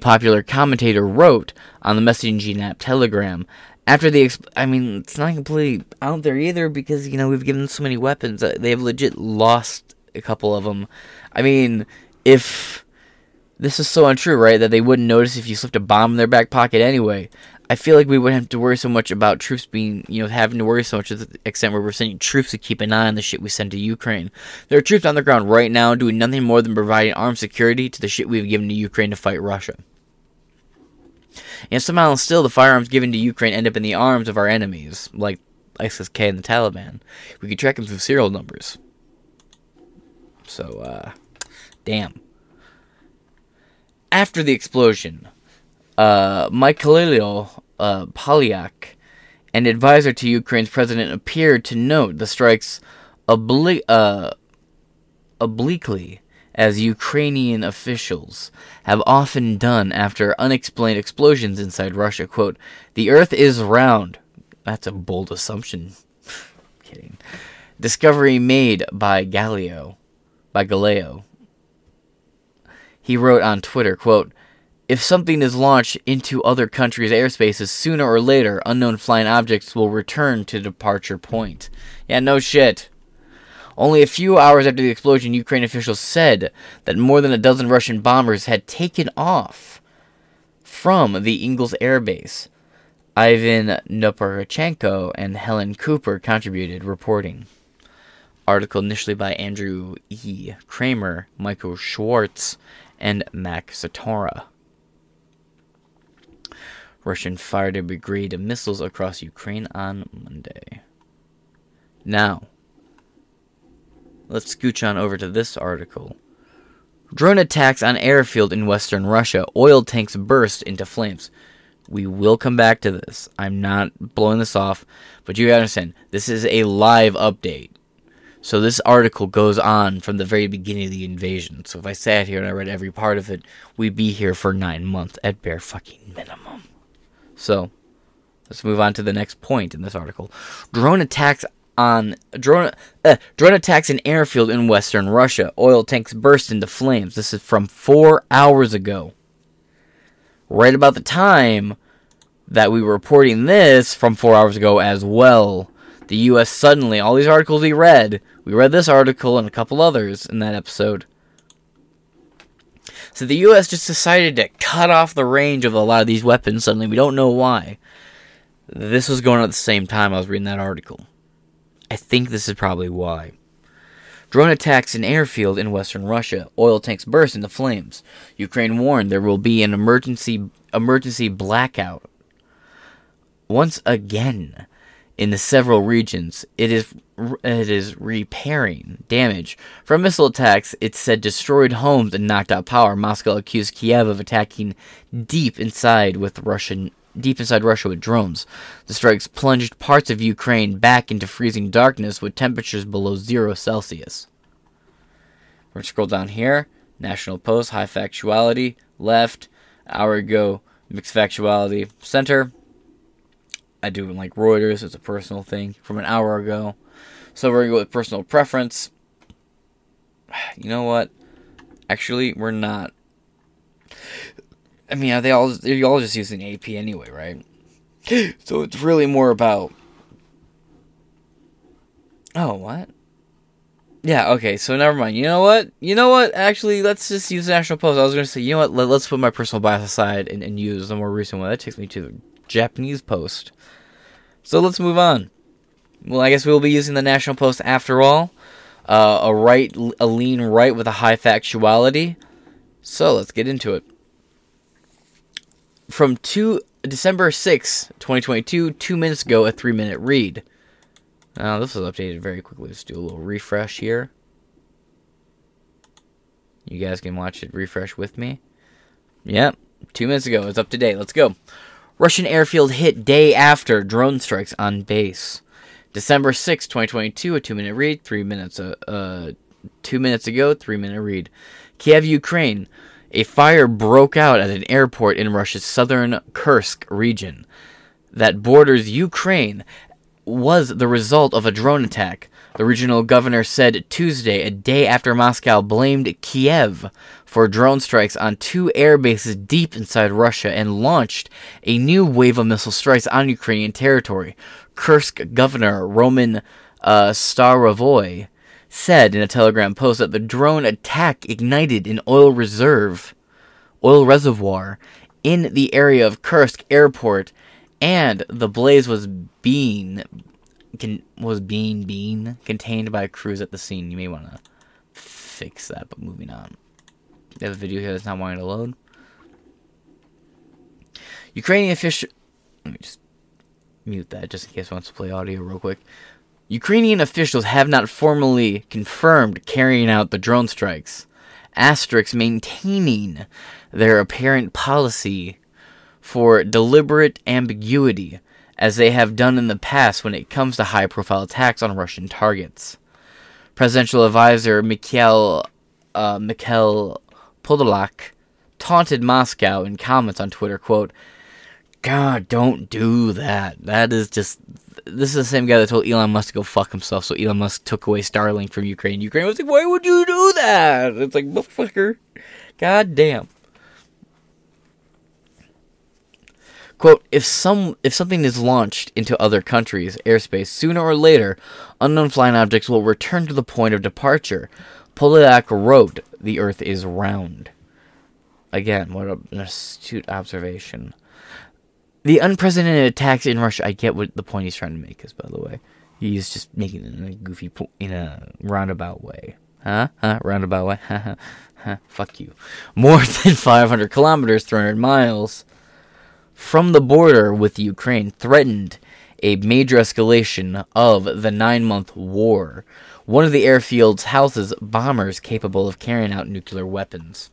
popular commentator wrote on the messaging app Telegram after the exp- I mean it's not completely out there either because you know we've given them so many weapons uh, they have legit lost a couple of them. I mean if this is so untrue, right? That they wouldn't notice if you slipped a bomb in their back pocket anyway. I feel like we wouldn't have to worry so much about troops being, you know, having to worry so much to the extent where we're sending troops to keep an eye on the shit we send to Ukraine. There are troops on the ground right now doing nothing more than providing armed security to the shit we've given to Ukraine to fight Russia. And somehow still the firearms given to Ukraine end up in the arms of our enemies, like ISIS-K and the Taliban. We could track them through serial numbers. So, uh, damn. After the explosion, uh, Mikhailo uh, Podolyak, an advisor to Ukraine's president, appeared to note the strikes obli- uh, obliquely, as Ukrainian officials have often done after unexplained explosions inside Russia. Quote, The earth is round. That's a bold assumption. <laughs> kidding. Discovery made by Galileo. By Galileo. He wrote on Twitter, quote, if something is launched into other countries' airspaces, sooner or later, unknown flying objects will return to departure point. Yeah, no shit. Only a few hours after the explosion, Ukraine officials said that more than a dozen Russian bombers had taken off from the Engels Air Base. Ivan Nechepurenko and Helen Cooper contributed reporting. Article initially by Andrew E. Kramer, Michael Schwartz, and Marc Santora. Russian fired a brigade of missiles across Ukraine on Monday. Now, let's scooch on over to this article. Drone attacks on airfield in western Russia. Oil tanks burst into flames. We will come back to this. I'm not blowing this off, but you gotta understand, this is a live update. So this article goes on from the very beginning of the invasion. So if I sat here and I read every part of it, we'd be here for nine months at bare fucking minimum. So, let's move on to the next point in this article. Drone attacks on drone uh, drone attacks in airfield in western Russia. Oil tanks burst into flames. This is from 4 hours ago. Right about the time that we were reporting this from 4 hours ago as well. The US suddenly all these articles we read, we read this article and a couple others in that episode so the U.S. just decided to cut off the range of a lot of these weapons suddenly. We don't know why. This was going on at the same time I was reading that article. I think this is probably why. Drone attacks an airfield in western Russia. Oil tanks burst into flames. Ukraine warned there will be an emergency emergency blackout. Once again, in the several regions, it is it is repairing damage from missile attacks. It said destroyed homes and knocked out power. Moscow accused Kiev of attacking deep inside with Russian deep inside Russia with drones. The strikes plunged parts of Ukraine back into freezing darkness with temperatures below zero Celsius. We're gonna scroll down here. National Post, high factuality, left, hour ago, mixed factuality, center. I do like Reuters, it's a personal thing from an hour ago. So we're gonna go with personal preference. <sighs> You know what? Actually, we're not. I mean, they all they're all just using AP anyway, right? <gasps> So it's really more about. Oh, what? Yeah, okay, so never mind. You know what? You know what? Actually, let's just use the National Post. I was going to say, you know what? Let, us put my personal bias aside and, and use the more recent one. That takes me to the Japanese Post. So let's move on. Well, I guess we will be using the National Post after all. Uh, a right, a lean right with a high factuality. So let's get into it. From two December 6, 2022, two minutes ago, a three minute read. Now, this was updated very quickly. Let's do a little refresh here. You guys can watch it refresh with me. Yep, two minutes ago. It's up to date. Let's go. Russian airfield hit day after drone strikes on base. December 6, 2022, a two minute read, three minutes, uh, uh, two minutes ago, three minute read. Kiev, Ukraine. A fire broke out at an airport in Russia's southern Kursk region that borders Ukraine was the result of a drone attack. The regional governor said Tuesday, a day after Moscow blamed Kiev for drone strikes on two air bases deep inside Russia and launched a new wave of missile strikes on Ukrainian territory. Kursk governor Roman uh, Starovoy said in a telegram post that the drone attack ignited an oil reserve, oil reservoir in the area of Kursk airport and the blaze was being can, was being being contained by crews at the scene. You may want to fix that. But moving on, you have a video here that's not wanting to load. Ukrainian official. Let me just mute that just in case I to play audio real quick. Ukrainian officials have not formally confirmed carrying out the drone strikes. Asterix maintaining their apparent policy for deliberate ambiguity, as they have done in the past when it comes to high profile attacks on Russian targets. Presidential advisor Mikhail, uh, Mikhail Podolyak taunted Moscow in comments on Twitter, quote, God, don't do that. That is just. This is the same guy that told Elon Musk to go fuck himself, so Elon Musk took away Starlink from Ukraine. Ukraine was like, why would you do that? It's like, motherfucker. God damn. Quote, if some if something is launched into other countries' airspace, sooner or later, unknown flying objects will return to the point of departure. Polyak wrote, the earth is round. Again, what an astute observation. The unprecedented attacks in Russia, I get what the point he's trying to make is, by the way. He's just making it in a goofy, po- in a roundabout way. Huh? Huh? Roundabout way? <laughs> huh? Fuck you. More <laughs> than 500 kilometers, 300 miles from the border with Ukraine threatened a major escalation of the nine month war. One of the airfields houses bombers capable of carrying out nuclear weapons.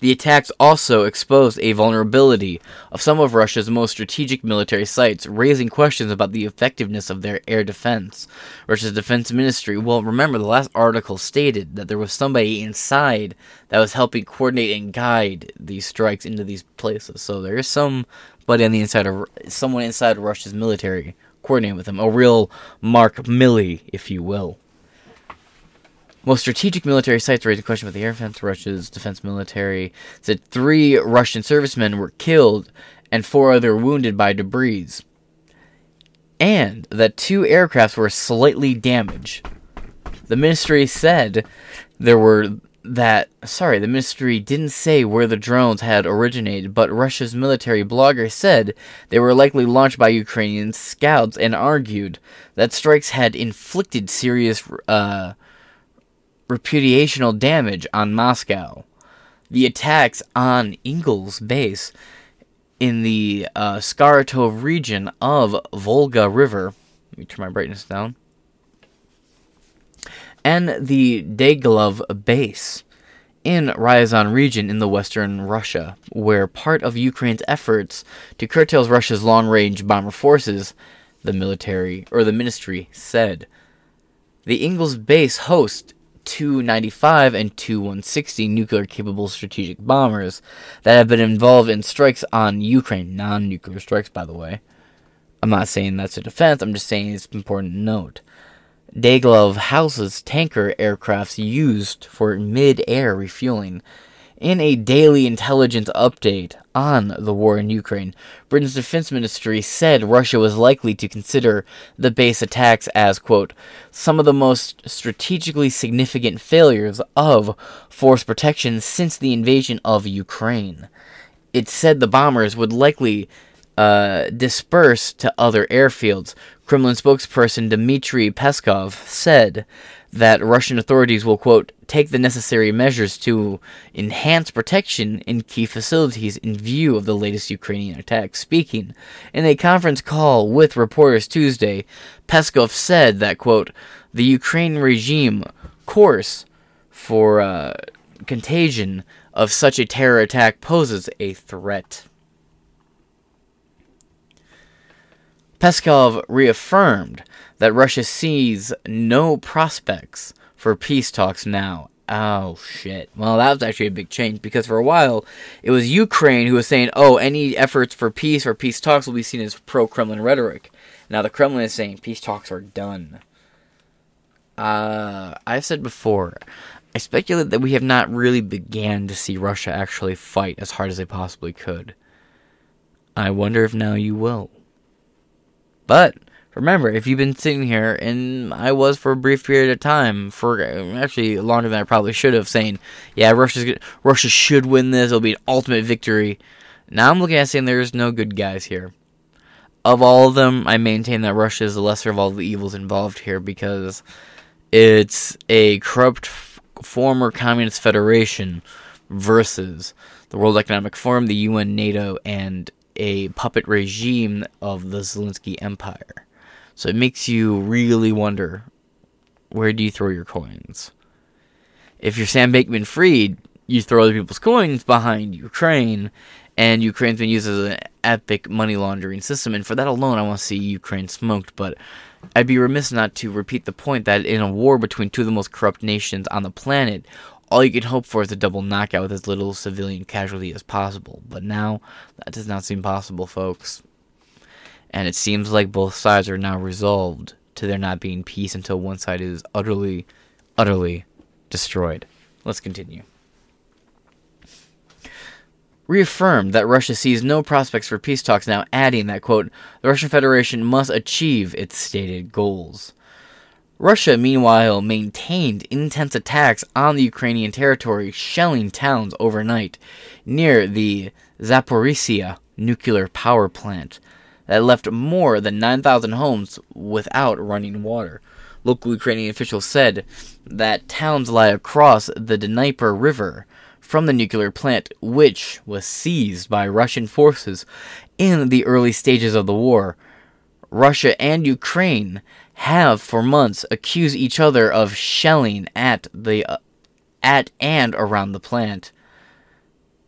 The attacks also exposed a vulnerability of some of Russia's most strategic military sites, raising questions about the effectiveness of their air defense. Russia's defense ministry, well, remember the last article stated that there was somebody inside that was helping coordinate and guide these strikes into these places. So there is somebody on the inside of someone inside Russia's military coordinating with them, a real Mark Milley, if you will. Most strategic military sites raised a question about the air defense. Russia's defense military said three Russian servicemen were killed and four other wounded by debris, and that two aircrafts were slightly damaged. The ministry said there were that sorry, the ministry didn't say where the drones had originated, but Russia's military blogger said they were likely launched by Ukrainian scouts and argued that strikes had inflicted serious uh, reputational damage on Moscow. The attacks on Engels base in the uh, Saratov region of Volga River. Let me turn my brightness down. And the Dyatlov base in Ryazan region in the western Russia, where part of Ukraine's efforts to curtail Russia's long-range bomber forces, the military or the ministry said. The Engels base hosts Tu-95 and Tu-160 nuclear-capable strategic bombers that have been involved in strikes on Ukraine, non-nuclear strikes, by the way. I'm not saying that's a defense. I'm just saying it's important to note. Dyatlov houses tanker aircrafts used for mid-air refueling in a daily intelligence update on the war in Ukraine, Britain's defense ministry said Russia was likely to consider the base attacks as, quote, some of the most strategically significant failures of force protection since the invasion of Ukraine. It said the bombers would likely uh, disperse to other airfields. Kremlin spokesperson Dmitry Peskov said that Russian authorities will, quote, take the necessary measures to enhance protection in key facilities in view of the latest Ukrainian attacks. Speaking in a conference call with reporters Tuesday, Peskov said that, quote, the Ukraine regime course for uh, contagion of such a terror attack poses a threat. Peskov reaffirmed that Russia sees no prospects for peace talks now. Oh shit. Well, that was actually a big change because for a while it was Ukraine who was saying, "Oh, any efforts for peace or peace talks will be seen as pro-Kremlin rhetoric." Now the Kremlin is saying peace talks are done. Uh, I've said before, I speculate that we have not really began to see Russia actually fight as hard as they possibly could. I wonder if now you will. But remember, if you've been sitting here, and I was for a brief period of time, for actually longer than I probably should have, saying, "Yeah, Russia's Russia should win this. It'll be an ultimate victory." Now I'm looking at saying there's no good guys here. Of all of them, I maintain that Russia is the lesser of all the evils involved here because it's a corrupt f- former communist federation versus the World Economic Forum, the UN, NATO, and a puppet regime of the Zelensky Empire. So it makes you really wonder where do you throw your coins? If you're Sam Bankman Fried, you throw other people's coins behind Ukraine, and Ukraine's been used as an epic money laundering system. And for that alone, I want to see Ukraine smoked. But I'd be remiss not to repeat the point that in a war between two of the most corrupt nations on the planet, all you can hope for is a double knockout with as little civilian casualty as possible. But now, that does not seem possible, folks. And it seems like both sides are now resolved to there not being peace until one side is utterly, utterly destroyed. Let's continue. Reaffirmed that Russia sees no prospects for peace talks now, adding that, quote, the Russian Federation must achieve its stated goals. Russia, meanwhile, maintained intense attacks on the Ukrainian territory, shelling towns overnight near the Zaporizhia nuclear power plant that left more than 9,000 homes without running water. Local Ukrainian officials said that towns lie across the Dnieper River from the nuclear plant, which was seized by Russian forces in the early stages of the war. Russia and Ukraine have for months accused each other of shelling at the uh, at and around the plant.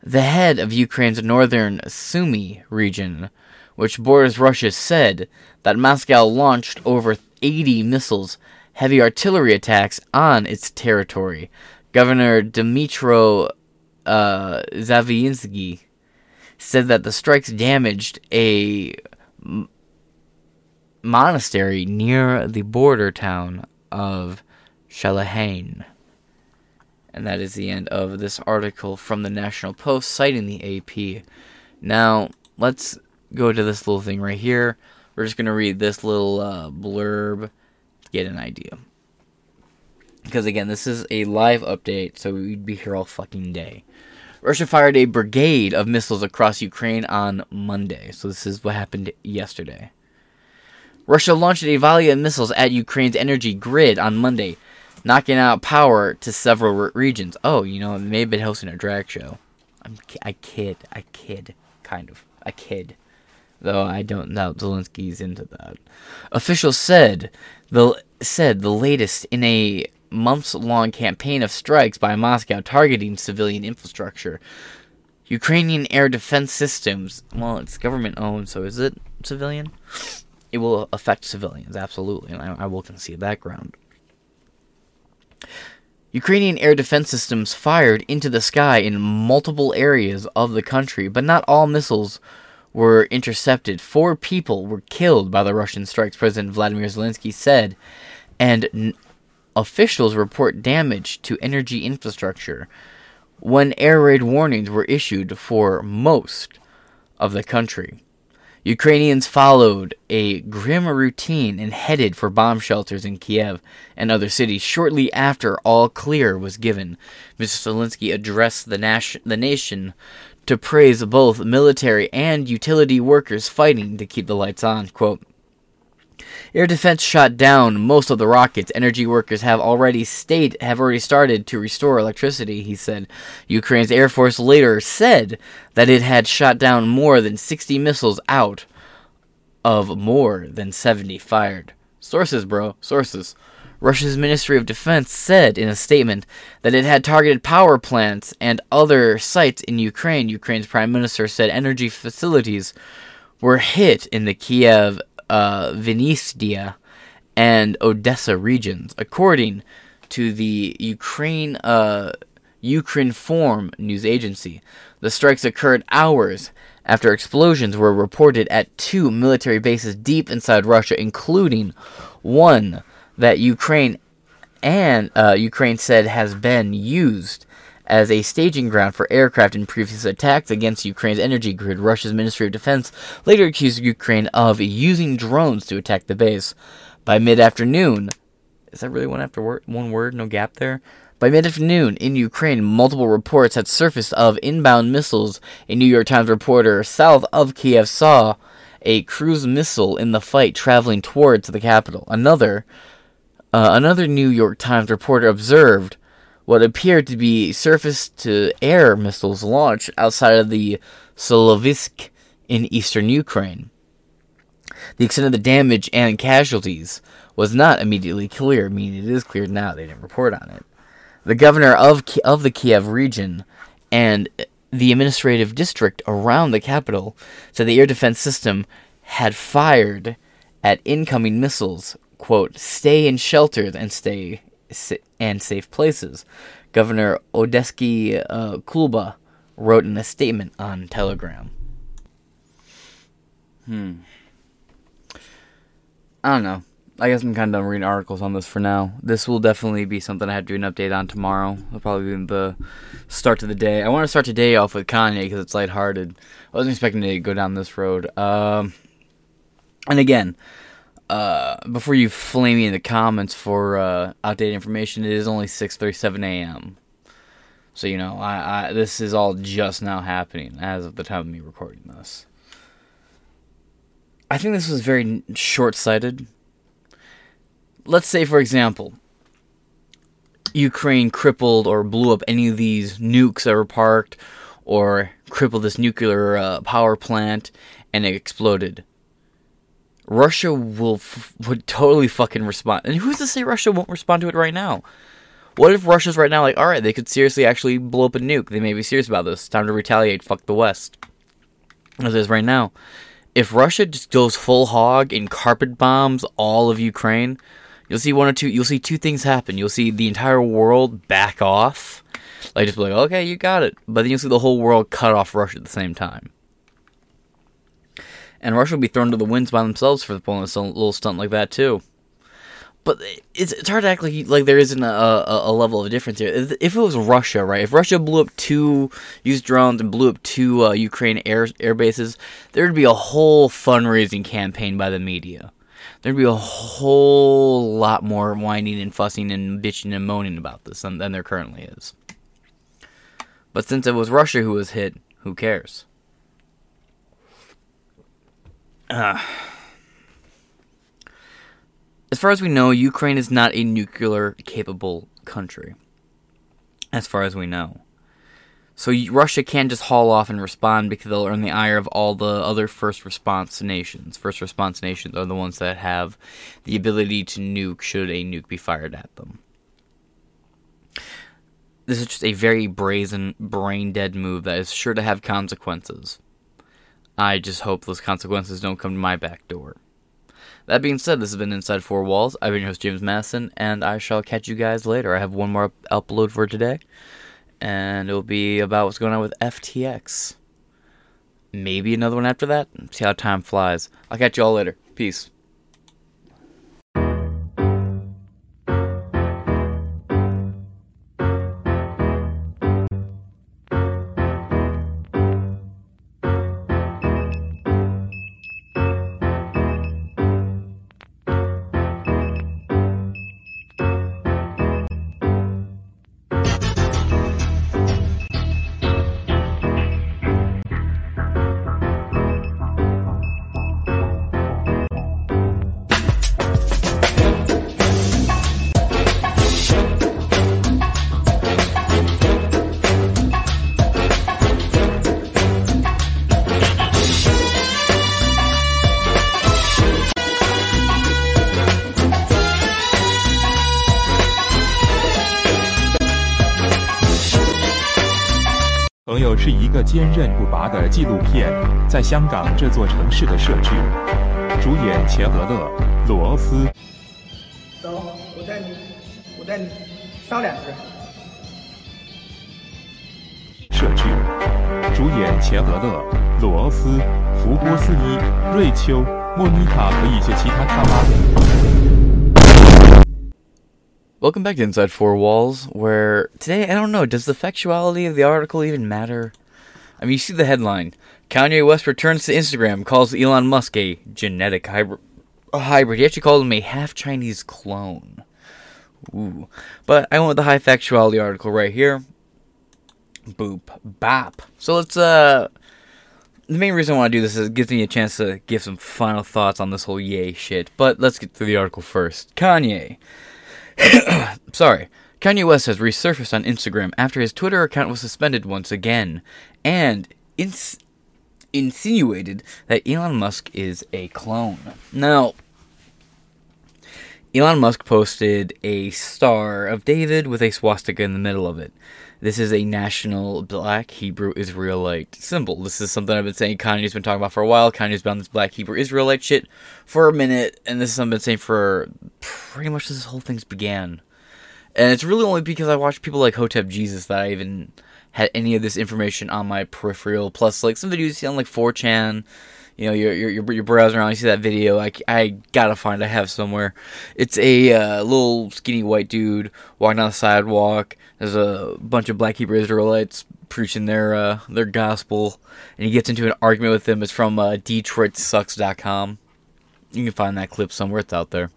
The head of Ukraine's northern Sumy region, which borders Russia, said that Moscow launched over 80 missiles, heavy artillery attacks on its territory. Governor Dmitro uh, Zaviinsky said that the strikes damaged a monastery near the border town of Shalahain. And that is the end of this article from the National Post citing the AP. Now, let's go to this little thing right here. We're just going to read this little uh, blurb to get an idea. Because again, this is a live update, so we'd be here all fucking day. Russia fired a brigade of missiles across Ukraine on Monday. So this is what happened yesterday. Russia launched a volley of missiles at Ukraine's energy grid on Monday, knocking out power to several re- regions. Oh, you know, may have been hosting a drag show. I'm, I kid, I kid, kind of, I kid. Though I don't doubt Zelensky's into that. Officials said the said the latest in a months-long campaign of strikes by Moscow targeting civilian infrastructure. Ukrainian air defense systems. Well, it's government owned, so is it civilian? it will affect civilians, absolutely, and I, I will concede that ground. Ukrainian air defense systems fired into the sky in multiple areas of the country, but not all missiles were intercepted. Four people were killed by the Russian strikes, President Vladimir Zelensky said, and n- officials report damage to energy infrastructure when air raid warnings were issued for most of the country. Ukrainians followed a grim routine and headed for bomb shelters in Kiev and other cities shortly after all clear was given. Mr. Zelensky addressed the, nation, the nation to praise both military and utility workers fighting to keep the lights on. Quote, Air defense shot down most of the rockets. Energy workers have already state have already started to restore electricity, he said. Ukraine's Air Force later said that it had shot down more than 60 missiles out of more than 70 fired. Sources, bro, sources. Russia's Ministry of Defense said in a statement that it had targeted power plants and other sites in Ukraine. Ukraine's prime minister said energy facilities were hit in the Kiev, uh, Vinnytsia, and Odessa regions, according to the Ukraine uh, news agency. The strikes occurred hours after explosions were reported at two military bases deep inside Russia, including one that Ukraine and uh, Ukraine said has been used as a staging ground for aircraft in previous attacks against Ukraine's energy grid. Russia's Ministry of Defense later accused Ukraine of using drones to attack the base. By mid-afternoon, is that really one after word, one word, no gap there? By mid-afternoon in Ukraine, multiple reports had surfaced of inbound missiles. A New York Times reporter south of Kiev saw a cruise missile in the fight traveling towards the capital. Another uh, another New York Times reporter observed what appeared to be surface to air missiles launched outside of the Sloviansk in eastern Ukraine. The extent of the damage and casualties was not immediately clear, meaning it is clear now they didn't report on it. The governor of, of the Kiev region and the administrative district around the capital said the air defense system had fired at incoming missiles quote, stay in shelters and stay and safe places. Governor Odesky uh, Kuleba wrote in a statement on Telegram. Hmm. I don't know. I guess I'm kind of done reading articles on this for now. This will definitely be something I have to do an update on tomorrow. It'll probably be the start of the day. I want to start today off with Kanye because it's lighthearted. I wasn't expecting to go down this road. Um, and again, uh, before you flame me in the comments for uh, outdated information, it is only 6:37 a.m. So you know, I, I this is all just now happening as of the time of me recording this. I think this was very short-sighted. Let's say, for example, Ukraine crippled or blew up any of these nukes that were parked, or crippled this nuclear uh, power plant, and it exploded Russia will f- would totally fucking respond. And who's to say Russia won't respond to it right now? What if Russia's right now like, all right, they could seriously actually blow up a nuke. They may be serious about this. Time to retaliate. Fuck the West. As is right now. If Russia just goes full hog and carpet bombs all of Ukraine, you'll see one or two. You'll see two things happen. You'll see the entire world back off, like just be like, okay, you got it. But then you'll see the whole world cut off Russia at the same time and Russia will be thrown to the winds by themselves for pulling a little stunt like that too. But it's it's hard to act like like there isn't a, a, a, level of difference here. If it was Russia, right? If Russia blew up two, used drones and blew up two uh, Ukraine air air bases, there'd be a whole fundraising campaign by the media. There'd be a whole lot more whining and fussing and bitching and moaning about this than, than there currently is. But since it was Russia who was hit, who cares? Uh, <sighs> as far as we know, Ukraine is not a nuclear capable country. As far as we know. So Russia can't just haul off and respond because they'll earn the ire of all the other first response nations. First response nations are the ones that have the ability to nuke should a nuke be fired at them. This is just a very brazen, brain dead move that is sure to have consequences. I just hope those consequences don't come to my back door. That being said, this has been Inside Four Walls. I've been your host, James Madison, and I shall catch you guys later. I have one more upload for today, and it'll be about what's going on with FTX. Maybe another one after that. See how time flies. I'll catch you all later. Peace. 个坚韧不拔的纪录片，在香港这座城市的设置。主演钱德勒、罗斯。走，我带你，我带你杀两只。设置。主演钱德勒、罗斯、福波斯伊、瑞秋、莫妮卡和一些其他卡拉。Welcome back to Inside Four Walls, where today, I don't know, does the factuality of the article even matter? I mean, you see the headline Kanye West returns to Instagram, calls Elon Musk a genetic hybrid. A hybrid. He actually called him a half Chinese clone. Ooh. But I went with the high factuality article right here. Boop. Bop. So let's, uh. The main reason I want to do this is it gives me a chance to give some final thoughts on this whole Ye shit. But let's get through the article first. Kanye. <coughs> Sorry. Kanye West has resurfaced on Instagram after his Twitter account was suspended once again and ins- insinuated that Elon Musk is a clone. Now, Elon Musk posted a star of David with a swastika in the middle of it. This is a national black Hebrew Israelite symbol. This is something I've been saying Kanye's been talking about for a while. Kanye's been on this black Hebrew Israelite shit for a minute, and this is something I've been saying for pretty much since this whole thing's began. And it's really only because I watched people like Hotep Jesus that I even had any of this information on my peripheral. Plus, like some videos you see on like 4chan, you know, you're, you're, you're browsing around, you see that video, I, I gotta find, I have somewhere. It's a uh, little skinny white dude walking down the sidewalk. There's a bunch of black Hebrew Israelites preaching their uh, their gospel, and he gets into an argument with them. It's from uh, DetroitSucks.com. You can find that clip somewhere, it's out there.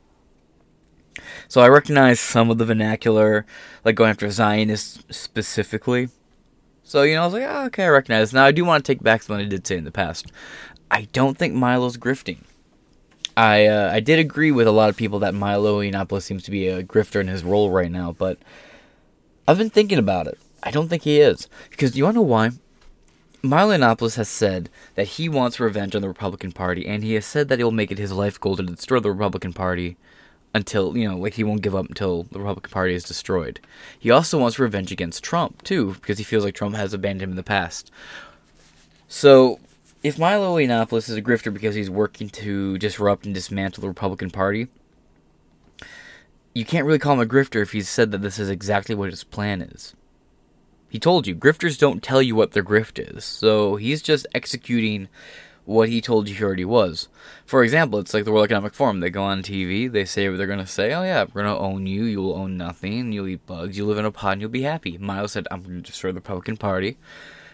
So I recognize some of the vernacular, like going after Zionists specifically. So, you know, I was like, oh, okay, I recognize. Now, I do want to take back something I did say in the past. I don't think Milo's grifting. I uh, I did agree with a lot of people that Milo Yiannopoulos seems to be a grifter in his role right now, but I've been thinking about it. I don't think he is. Because you want to know why? Milo Yiannopoulos has said that he wants revenge on the Republican Party, and he has said that he will make it his life goal to destroy the Republican Party until, you know, like he won't give up until the Republican Party is destroyed. He also wants revenge against Trump, too, because he feels like Trump has abandoned him in the past. So, if Milo Yiannopoulos is a grifter because he's working to disrupt and dismantle the Republican Party, you can't really call him a grifter if he's said that this is exactly what his plan is. He told you, grifters don't tell you what their grift is, so he's just executing what he told you he already was. For example, it's like the World Economic Forum. They go on TV, they say what they're going to say. Oh, yeah, we're going to own you, you'll own nothing, you'll eat bugs, You'll live in a pod, and you'll be happy. Miles said, I'm going to destroy the Republican Party,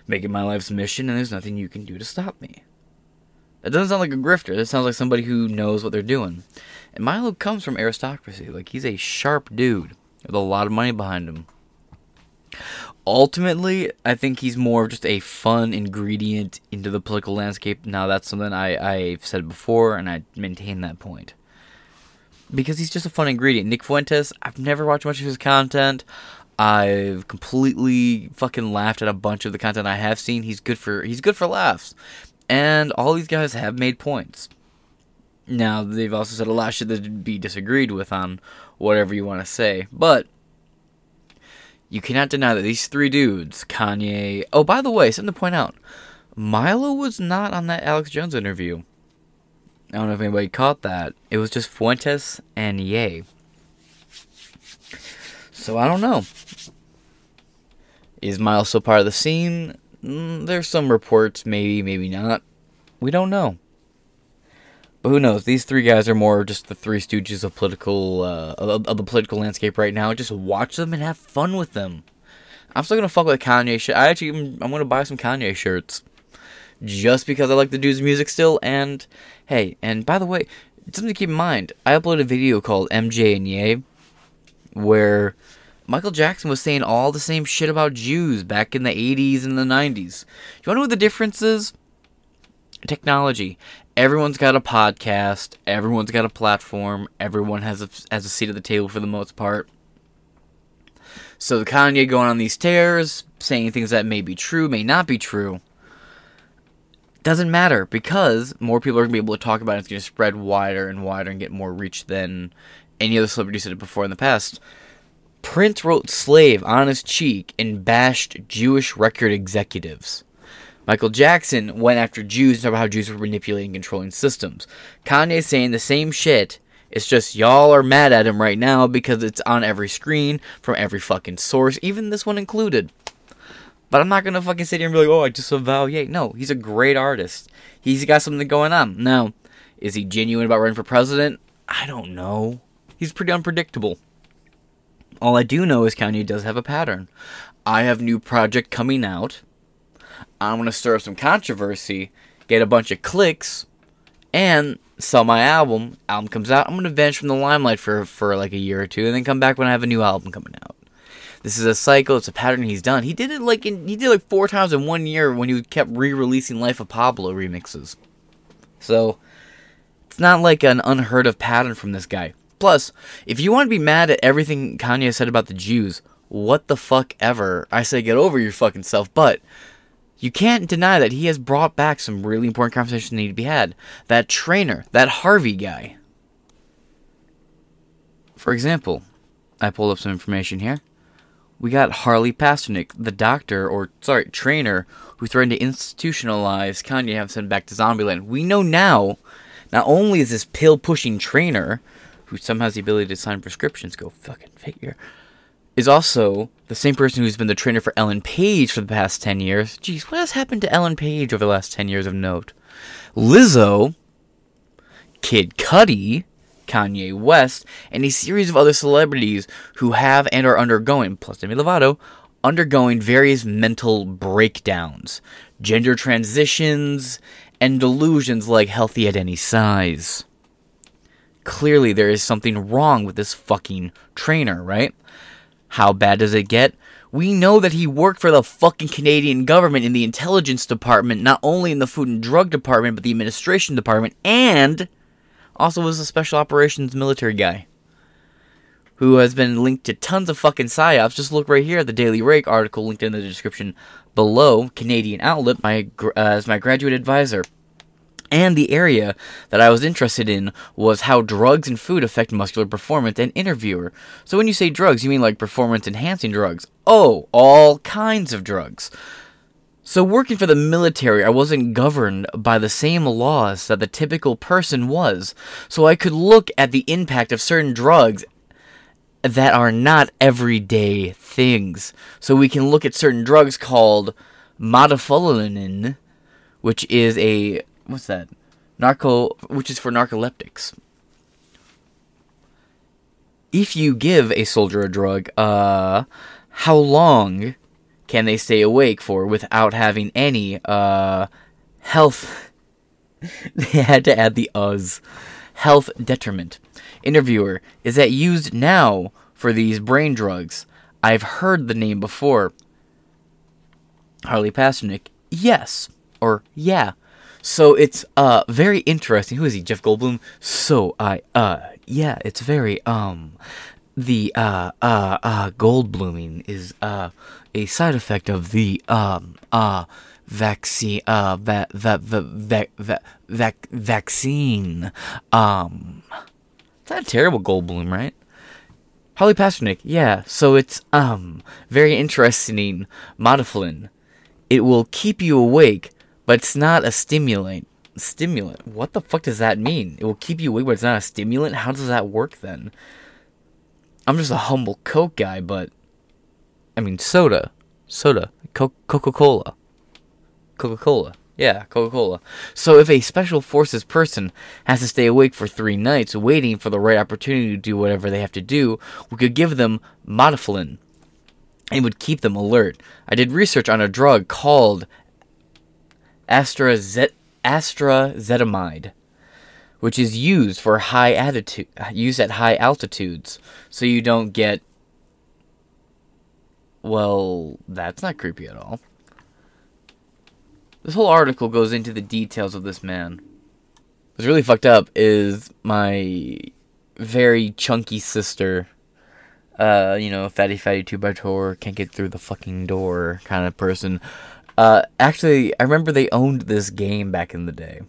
make it my life's mission, and there's nothing you can do to stop me. That doesn't sound like a grifter. That sounds like somebody who knows what they're doing. And Milo comes from aristocracy. Like, he's a sharp dude with a lot of money behind him. Ultimately, I think he's more of just a fun ingredient into the political landscape. Now, that's something I, I've said before, and I maintain that point. Because he's just a fun ingredient. Nick Fuentes, I've never watched much of his content. I've completely fucking laughed at a bunch of the content I have seen. He's good for he's good for laughs. And all these guys have made points. Now, they've also said a lot of shit that be disagreed with on whatever you want to say. But you cannot deny that these three dudes, Kanye. Oh, by the way, something to point out Milo was not on that Alex Jones interview. I don't know if anybody caught that. It was just Fuentes and Ye. So I don't know. Is Miles still part of the scene? Mm, there's some reports, maybe, maybe not. We don't know. But who knows? These three guys are more just the three stooges of political uh, of, of the political landscape right now. Just watch them and have fun with them. I'm still gonna fuck with Kanye shit. I actually I'm gonna buy some Kanye shirts just because I like the dude's music still. And hey, and by the way, something to keep in mind. I uploaded a video called MJ and Ye, where Michael Jackson was saying all the same shit about Jews back in the 80s and the 90s. You wanna know what the difference is? Technology. Everyone's got a podcast. Everyone's got a platform. Everyone has a, has a seat at the table for the most part. So the Kanye going on these tears, saying things that may be true, may not be true, doesn't matter because more people are going to be able to talk about it. It's going to spread wider and wider and get more reach than any other celebrity said it before in the past. Prince wrote slave on his cheek and bashed Jewish record executives. Michael Jackson went after Jews and talked about how Jews were manipulating controlling systems. Kanye saying the same shit. It's just y'all are mad at him right now because it's on every screen from every fucking source, even this one included. But I'm not gonna fucking sit here and be like, oh, I disavow Ye. No, he's a great artist. He's got something going on. Now, is he genuine about running for president? I don't know. He's pretty unpredictable. All I do know is Kanye does have a pattern. I have new project coming out. I'm gonna stir up some controversy, get a bunch of clicks, and sell my album. Album comes out. I'm gonna vanish from the limelight for for like a year or two, and then come back when I have a new album coming out. This is a cycle. It's a pattern he's done. He did it like in he did like four times in one year when he kept re-releasing Life of Pablo remixes. So it's not like an unheard of pattern from this guy. Plus, if you want to be mad at everything Kanye said about the Jews, what the fuck ever. I say get over your fucking self, but you can't deny that he has brought back some really important conversations that need to be had. That trainer, that Harvey guy. For example, I pulled up some information here. We got Harley Pasternak, the doctor, or sorry, trainer, who threatened to institutionalize Kanye and sent back to Zombieland. We know now, not only is this pill pushing trainer who somehow has the ability to sign prescriptions, go fucking figure, is also the same person who's been the trainer for Ellen Page for the past 10 years. Jeez, what has happened to Ellen Page over the last 10 years of note? Lizzo, Kid Cudi, Kanye West, and a series of other celebrities who have and are undergoing, plus Demi Lovato, undergoing various mental breakdowns, gender transitions, and delusions like healthy at any size. Clearly, there is something wrong with this fucking trainer, right? How bad does it get? We know that he worked for the fucking Canadian government in the intelligence department, not only in the food and drug department, but the administration department, and also was a special operations military guy who has been linked to tons of fucking psyops. Just look right here at the Daily Rake article linked in the description below. Canadian outlet, my uh, as my graduate advisor. And the area that I was interested in was how drugs and food affect muscular performance and interviewer. So when you say drugs, you mean like performance enhancing drugs? Oh, all kinds of drugs. So working for the military, I wasn't governed by the same laws that the typical person was. So I could look at the impact of certain drugs that are not everyday things. So we can look at certain drugs called modafinil, which is a what's that? Narco, which is for narcoleptics. If you give a soldier a drug, uh, how long can they stay awake for without having any, uh, health? <laughs> they had to add the us. Health detriment. Interviewer, is that used now for these brain drugs? I've heard the name before. Harley Pasternak, yes. Or, yeah. So it's uh very interesting. Who is he? Jeff Goldblum. So I uh yeah, it's very um the uh uh uh gold blooming is uh a side effect of the um uh vaccine uh va- va- va- va- va- vac- vaccine um it's not a terrible gold bloom right Holly Pasternak yeah so it's um very interesting modafinil it will keep you awake but it's not a stimulant. Stimulant? What the fuck does that mean? It will keep you awake, but it's not a stimulant? How does that work then? I'm just a humble Coke guy, but. I mean, soda. Soda. Co- Coca Cola. Coca Cola. Yeah, Coca Cola. So if a special forces person has to stay awake for three nights waiting for the right opportunity to do whatever they have to do, we could give them modafinil. It would keep them alert. I did research on a drug called astrazet- astrazetamide, which is used for high attitude, used at high altitudes, so you don't get. Well, that's not creepy at all. This whole article goes into the details of this man. What's really fucked up is my very chunky sister. Uh, you know, fatty fatty two by tour, can't get through the fucking door kind of person. Uh, actually, I remember they owned this game back in the day.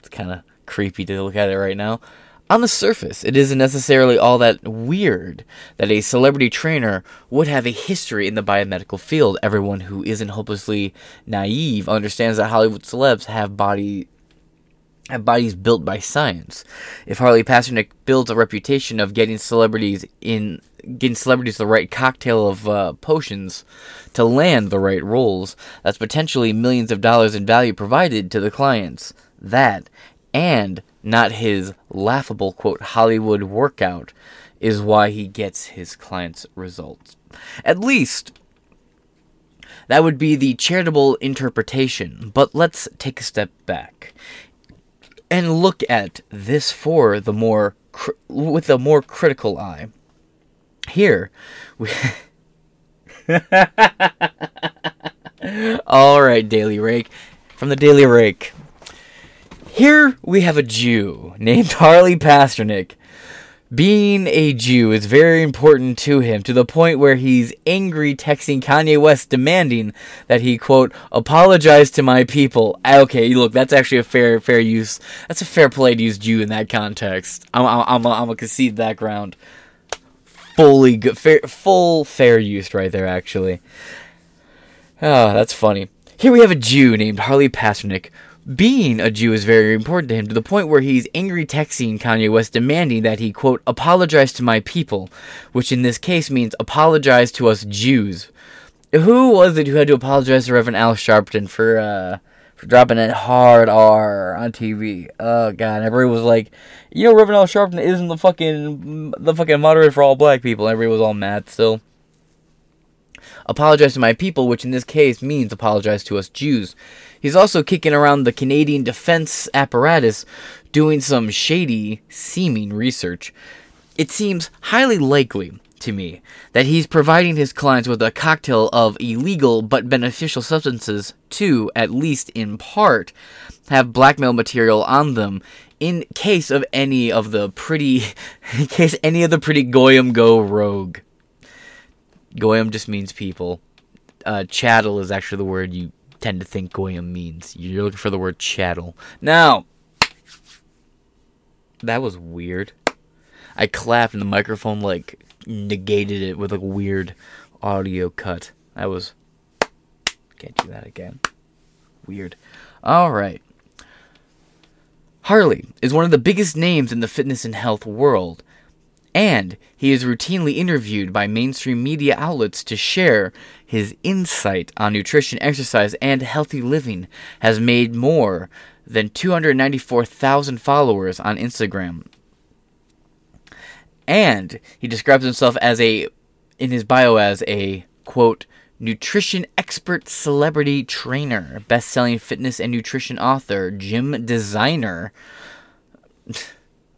It's kind of creepy to look at it right now. On the surface, it isn't necessarily all that weird that a celebrity trainer would have a history in the biomedical field. Everyone who isn't hopelessly naive understands that Hollywood celebs have body have bodies built by science. If Harley Pasternak builds a reputation of getting celebrities in getting celebrities the right cocktail of uh, potions to land the right roles, that's potentially millions of dollars in value provided to the clients. That and not his laughable quote Hollywood workout is why he gets his clients' results. At least that would be the charitable interpretation, but let's take a step back and look at this for the more with a more critical eye. Here we <laughs> All right, Daily Rake. From the Daily Rake. Here we have a Jew named Harley Pasternak. Being a Jew is very important to him to the point where he's angry texting Kanye West demanding that he quote apologize to my people. Okay, look, that's actually a fair fair use. That's a fair play to use Jew in that context. I'm I'm I'm, I'm gonna concede that ground. Fully good, fair, full fair use right there. Actually, ah, oh, that's funny. Here we have a Jew named Harley Pasternak being a Jew is very important to him to the point where he's angry texting Kanye West demanding that he, quote, apologize to my people, which in this case means apologize to us Jews. Who was it who had to apologize to Reverend Al Sharpton for, uh, for dropping that hard R on TV? Oh, God. Everybody was like, you know, Reverend Al Sharpton isn't the fucking, the fucking moderator for all black people. Everybody was all mad still apologize to my people, which in this case means apologize to us Jews. He's also kicking around the Canadian defense apparatus doing some shady seeming research. It seems highly likely to me that he's providing his clients with a cocktail of illegal but beneficial substances to, at least in part, have blackmail material on them in case of any of the pretty <laughs> in case any of the pretty goyim go rogue. Goyim just means people. Uh, chattel is actually the word you tend to think goyim means. You're looking for the word chattel. Now, that was weird. I clapped and the microphone like negated it with a weird audio cut. That was can't do that again. Weird. All right. Harley is one of the biggest names in the fitness and health world, and he is routinely interviewed by mainstream media outlets to share his insight on nutrition, exercise, and healthy living has made more than 294,000 followers on Instagram. And he describes himself as a, in his bio, as a, quote, nutrition expert celebrity trainer, best selling fitness and nutrition author, gym designer, <laughs>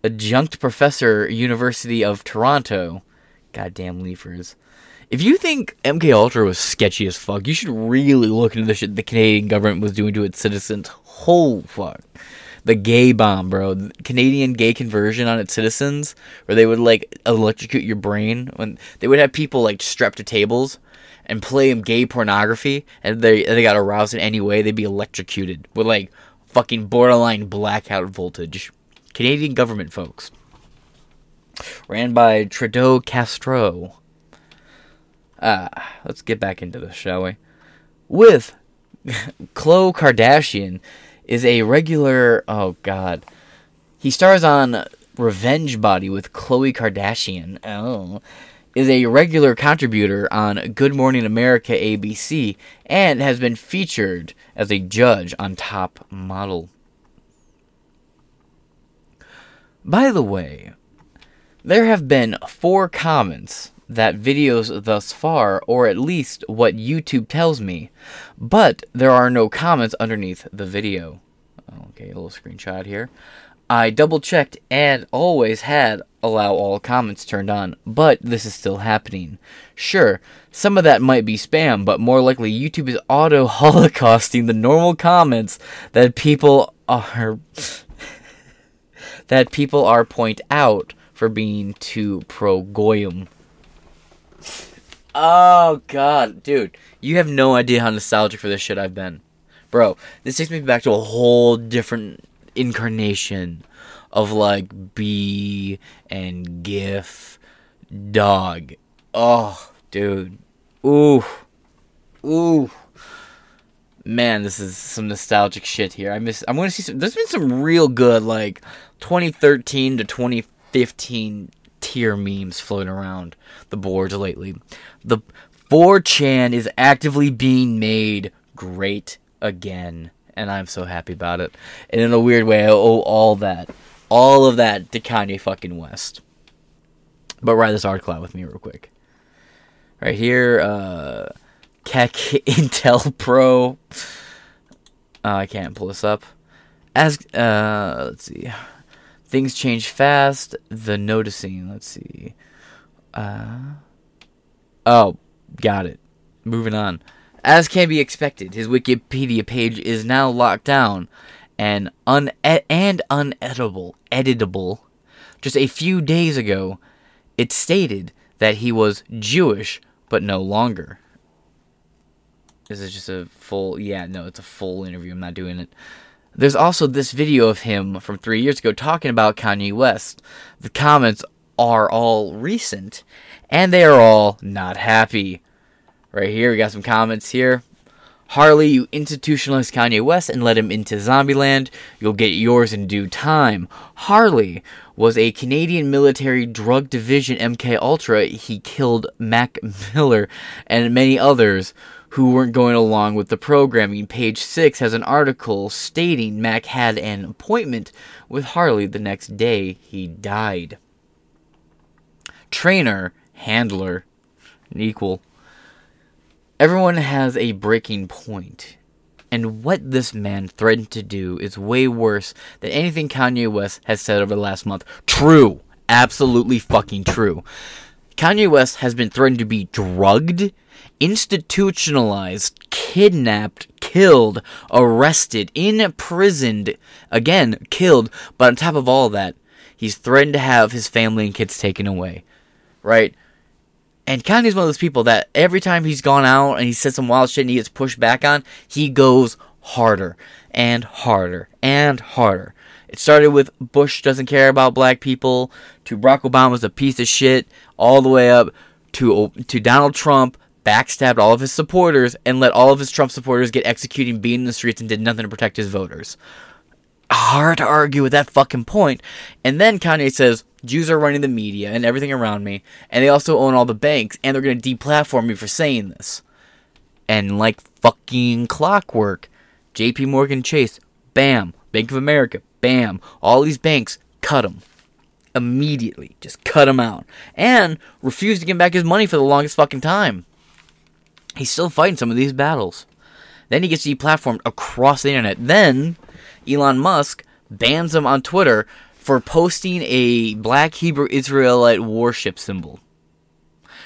adjunct professor, University of Toronto. Goddamn leafers. If you think MK Ultra was sketchy as fuck, you should really look into the shit the Canadian government was doing to its citizens. Oh fuck. The gay bomb, bro. The Canadian gay conversion on its citizens, where they would like electrocute your brain when they would have people like strapped to tables and play them gay pornography, and they they got aroused in any way, they'd be electrocuted with like fucking borderline blackout voltage. Canadian government folks. Ran by Trudeau Castro. Uh, let's get back into this, shall we? With <laughs> Khloe Kardashian is a regular. Oh God, he stars on Revenge Body with Khloe Kardashian. Oh, is a regular contributor on Good Morning America ABC and has been featured as a judge on Top Model. By the way, there have been four comments that videos thus far, or at least what YouTube tells me, but there are no comments underneath the video. Okay, a little screenshot here. I double checked and always had allow all comments turned on, but this is still happening. Sure, some of that might be spam, but more likely YouTube is auto holocausting the normal comments that people are <laughs> that people are point out for being too pro goyim Oh god, dude, you have no idea how nostalgic for this shit I've been, bro. This takes me back to a whole different incarnation of like B and GIF dog. Oh, dude. Ooh. Ooh. Man, this is some nostalgic shit here. I miss I'm gonna see some there's been some real good like 2013 to 2015 tier memes floating around the boards lately. The 4chan is actively being made great again, and I'm so happy about it. And in a weird way, I owe all that, all of that to Kanye fucking West. But write this article out with me real quick. Right here, uh, Keck <laughs> Intel Pro. Uh, I can't pull this up. As uh, let's see, things change fast. The noticing. Let's see. Uh, oh, got it. Moving on. As can be expected, his Wikipedia page is now locked down and un and uneditable. Editable. Just a few days ago, it stated that he was Jewish, but no longer. This is just a full. Yeah, no, it's a full interview. I'm not doing it. There's also this video of him from three years ago talking about Kanye West. The comments are all recent, and they are all not happy. Right here, we got some comments here. Harley, you institutionalized Kanye West and let him into Zombieland. You'll get yours in due time. Harley was a Canadian military drug division MK Ultra. He killed Mac Miller and many others who weren't going along with the programming. Page 6 has an article stating Mac had an appointment with Harley the next day he died. Trainer, handler, equal. Everyone has a breaking point. And what this man threatened to do is way worse than anything Kanye West has said over the last month. True. Absolutely fucking true. Kanye West has been threatened to be drugged, institutionalized, kidnapped, killed, arrested, imprisoned, again, killed, but on top of all that, he's threatened to have his family and kids taken away. Right? And Kanye's one of those people that every time he's gone out and he said some wild shit and he gets pushed back on, he goes harder and harder and harder. It started with Bush doesn't care about black people, to Barack Obama's a piece of shit, all the way up to to Donald Trump backstabbed all of his supporters and let all of his Trump supporters get executed, and beaten in the streets, and did nothing to protect his voters. Hard to argue with that fucking point. And then Kanye says, Jews are running the media and everything around me, and they also own all the banks, and they're going to deplatform me for saying this. And like fucking clockwork, JP Morgan Chase, bam, Bank of America, bam, all these banks, cut them. Immediately. Just cut him out. And refused to give back his money for the longest fucking time. He's still fighting some of these battles. Then he gets deplatformed across the internet. Then Elon Musk bans him on Twitter for posting a black Hebrew Israelite warship symbol,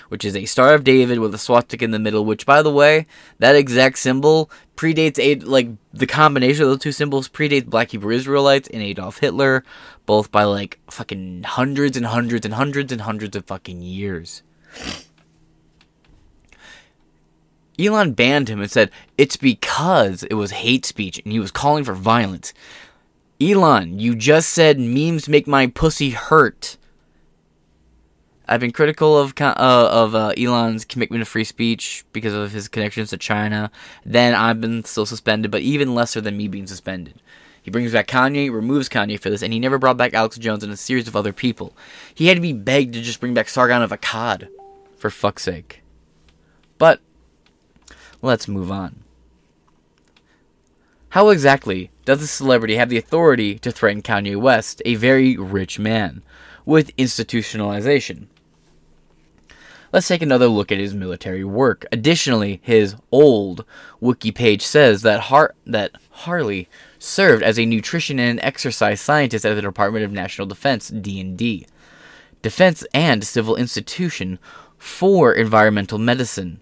which is a Star of David with a swastika in the middle. Which, by the way, that exact symbol predates a like the combination of those two symbols predates black Hebrew Israelites and Adolf Hitler, both by like fucking hundreds and hundreds and hundreds and hundreds of fucking years. Elon banned him and said it's because it was hate speech and he was calling for violence. Elon, you just said memes make my pussy hurt. I've been critical of uh, of uh, Elon's commitment to free speech because of his connections to China. Then I've been still suspended, but even lesser than me being suspended. He brings back Kanye, removes Kanye for this, and he never brought back Alex Jones and a series of other people. He had to be begged to just bring back Sargon of Akkad, for fuck's sake. But let's move on. How exactly does a celebrity have the authority to threaten Kanye West, a very rich man, with institutionalization? Let's take another look at his military work. Additionally, his old wiki page says that Har- that Harley served as a nutrition and exercise scientist at the Department of National Defense (D&D), Defense and Civil Institution for Environmental Medicine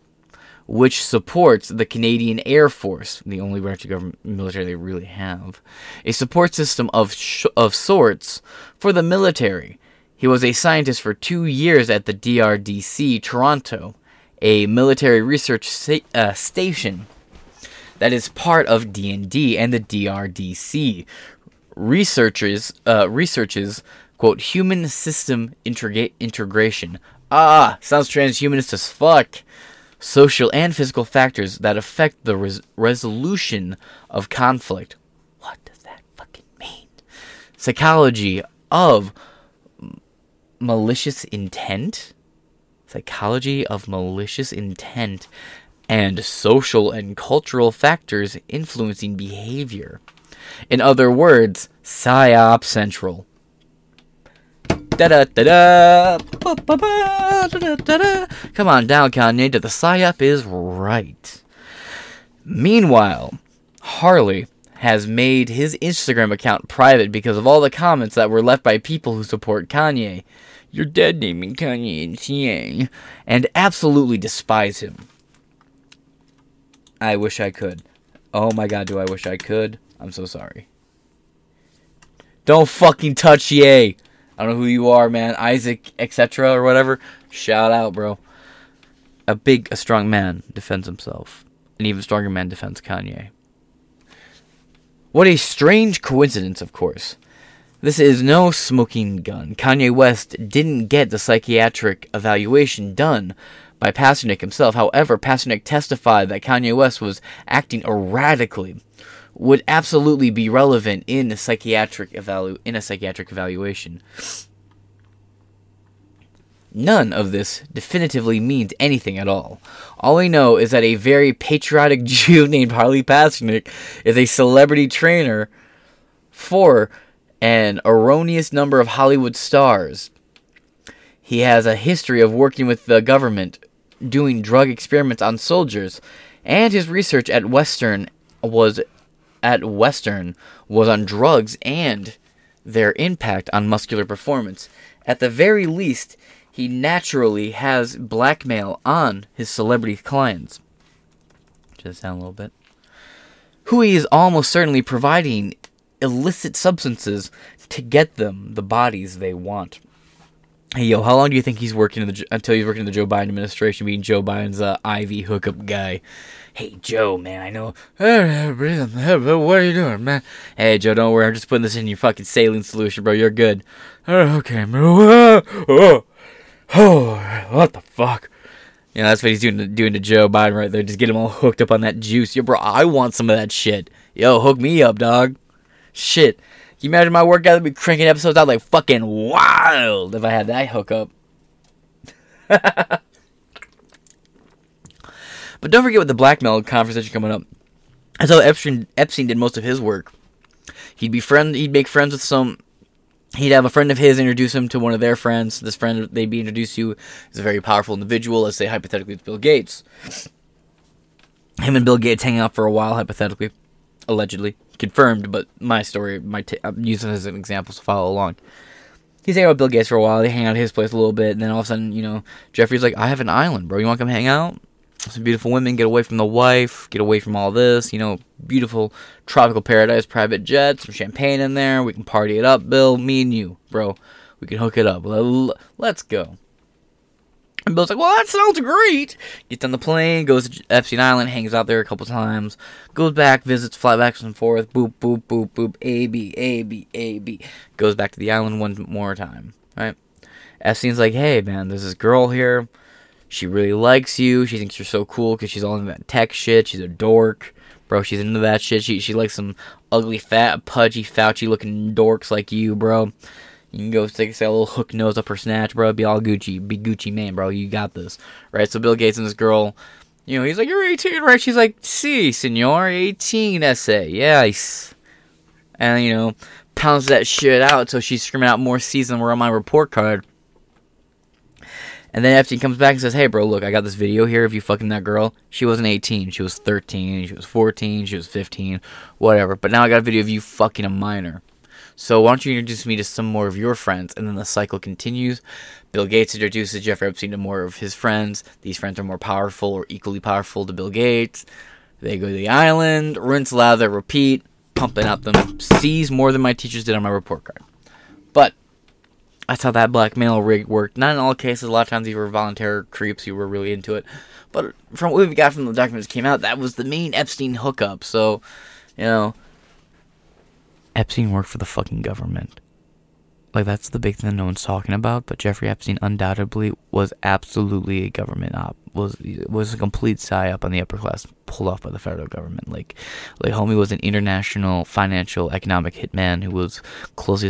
which supports the Canadian Air Force, the only branch of government military they really have, a support system of sh- of sorts for the military. He was a scientist for two years at the DRDC Toronto, a military research sta- uh, station that is part of D&D and the DRDC. researchers uh, researches quote human system integra- integration. Ah, sounds transhumanist as fuck. Social and physical factors that affect the res- resolution of conflict. What does that fucking mean? Psychology of malicious intent. Psychology of malicious intent and social and cultural factors influencing behavior. In other words, PSYOP Central. Come on down, Kanye, the PSYOP is right. Meanwhile, Harley has made his Instagram account private because of all the comments that were left by people who support Kanye. You're dead naming Kanye and Kanye. And absolutely despise him. I wish I could. Oh my god, do I wish I could? I'm so sorry. Don't fucking touch Ye. I don't know who you are, man. Isaac, etc. or whatever. Shout out, bro. A big, a strong man defends himself. An even stronger man defends Kanye. What a strange coincidence, of course. This is no smoking gun. Kanye West didn't get the psychiatric evaluation done by Pasternak himself. However, Pasternak testified that Kanye West was acting erratically, would absolutely be relevant in a psychiatric evalu- in a psychiatric evaluation. None of this definitively means anything at all. All we know is that a very patriotic <laughs> Jew named Harley Pasternak is a celebrity trainer for an erroneous number of Hollywood stars. He has a history of working with the government, doing drug experiments on soldiers, and his research at Western was at Western was on drugs and their impact on muscular performance. At the very least, he naturally has blackmail on his celebrity clients. Just down a little bit. Who he is almost certainly providing illicit substances to get them the bodies they want. Hey, yo, how long do you think he's working the, until he's working in the Joe Biden administration, being Joe Biden's uh, IV hookup guy? Hey, Joe, man, I know. What are you doing, man? Hey, Joe, don't worry. I'm just putting this in your fucking saline solution, bro. You're good. Oh, okay, man. <laughs> Oh, oh, what the fuck? You know, that's what he's doing, doing to Joe Biden right there. Just get him all hooked up on that juice. Yo, bro, I want some of that shit. Yo, hook me up, dog. Shit. You imagine my workout? I'd be cranking episodes out like fucking wild if I had that hookup. <laughs> but don't forget with the blackmail conversation coming up. That's how Epstein, Epstein did most of his work. He'd be friend. He'd make friends with some. He'd have a friend of his introduce him to one of their friends. This friend they'd be introduced to is a very powerful individual. Let's say hypothetically it's Bill Gates. Him and Bill Gates hang out for a while, hypothetically, allegedly confirmed, but my story, my t- I'm using as an example to follow along. He's hanging out with Bill Gates for a while. They hang out at his place a little bit, and then all of a sudden, you know, Jeffrey's like, "I have an island, bro. You want to come hang out? Some beautiful women. Get away from the wife. Get away from all this. You know, beautiful tropical paradise, private jets, some champagne in there. We can party it up, Bill. Me and you, bro. We can hook it up. Let's go." And Bill's like, well, that sounds great. Gets on the plane, goes to Epstein Island, hangs out there a couple times, goes back, visits, fly back and forth, boop, boop, boop, boop, A, B, A, B, A, B. Goes back to the island one more time, right? Epstein's like, hey, man, there's this girl here. She really likes you. She thinks you're so cool because she's all into that tech shit. She's a dork. Bro, she's into that shit. She, she likes some ugly, fat, pudgy, Fauci looking dorks like you, bro. You can go stick a little hook nose up her snatch, bro. Be all Gucci. Be Gucci man, bro. You got this. Right? So Bill Gates and this girl, you know, he's like, You're 18, right? She's like, Si, senor. 18 essay. Yes. And, you know, pounds that shit out until she's screaming out more than were on my report card. And then Epstein comes back and says, Hey, bro, look, I got this video here of you fucking that girl. She wasn't 18. She was 13. She was 14. She was 15. Whatever. But now I got a video of you fucking a minor. So why don't you introduce me to some more of your friends? And then the cycle continues. Bill Gates introduces Jeffrey Epstein to more of his friends. These friends are more powerful or equally powerful to Bill Gates. They go to the island, rinse, lather, repeat, pumping out them C's more than my teachers did on my report card. But that's how that blackmail rig worked. Not in all cases. A lot of times these were volunteer creeps who were really into it. But from what we got from the documents that came out, that was the main Epstein hookup. So, you know, Epstein worked for the fucking government. Like that's the big thing no one's talking about. But Jeffrey Epstein undoubtedly was absolutely a government op. Was was a complete psyop on the upper class, pulled off by the federal government. Like, like homie was an international financial economic hitman who was closely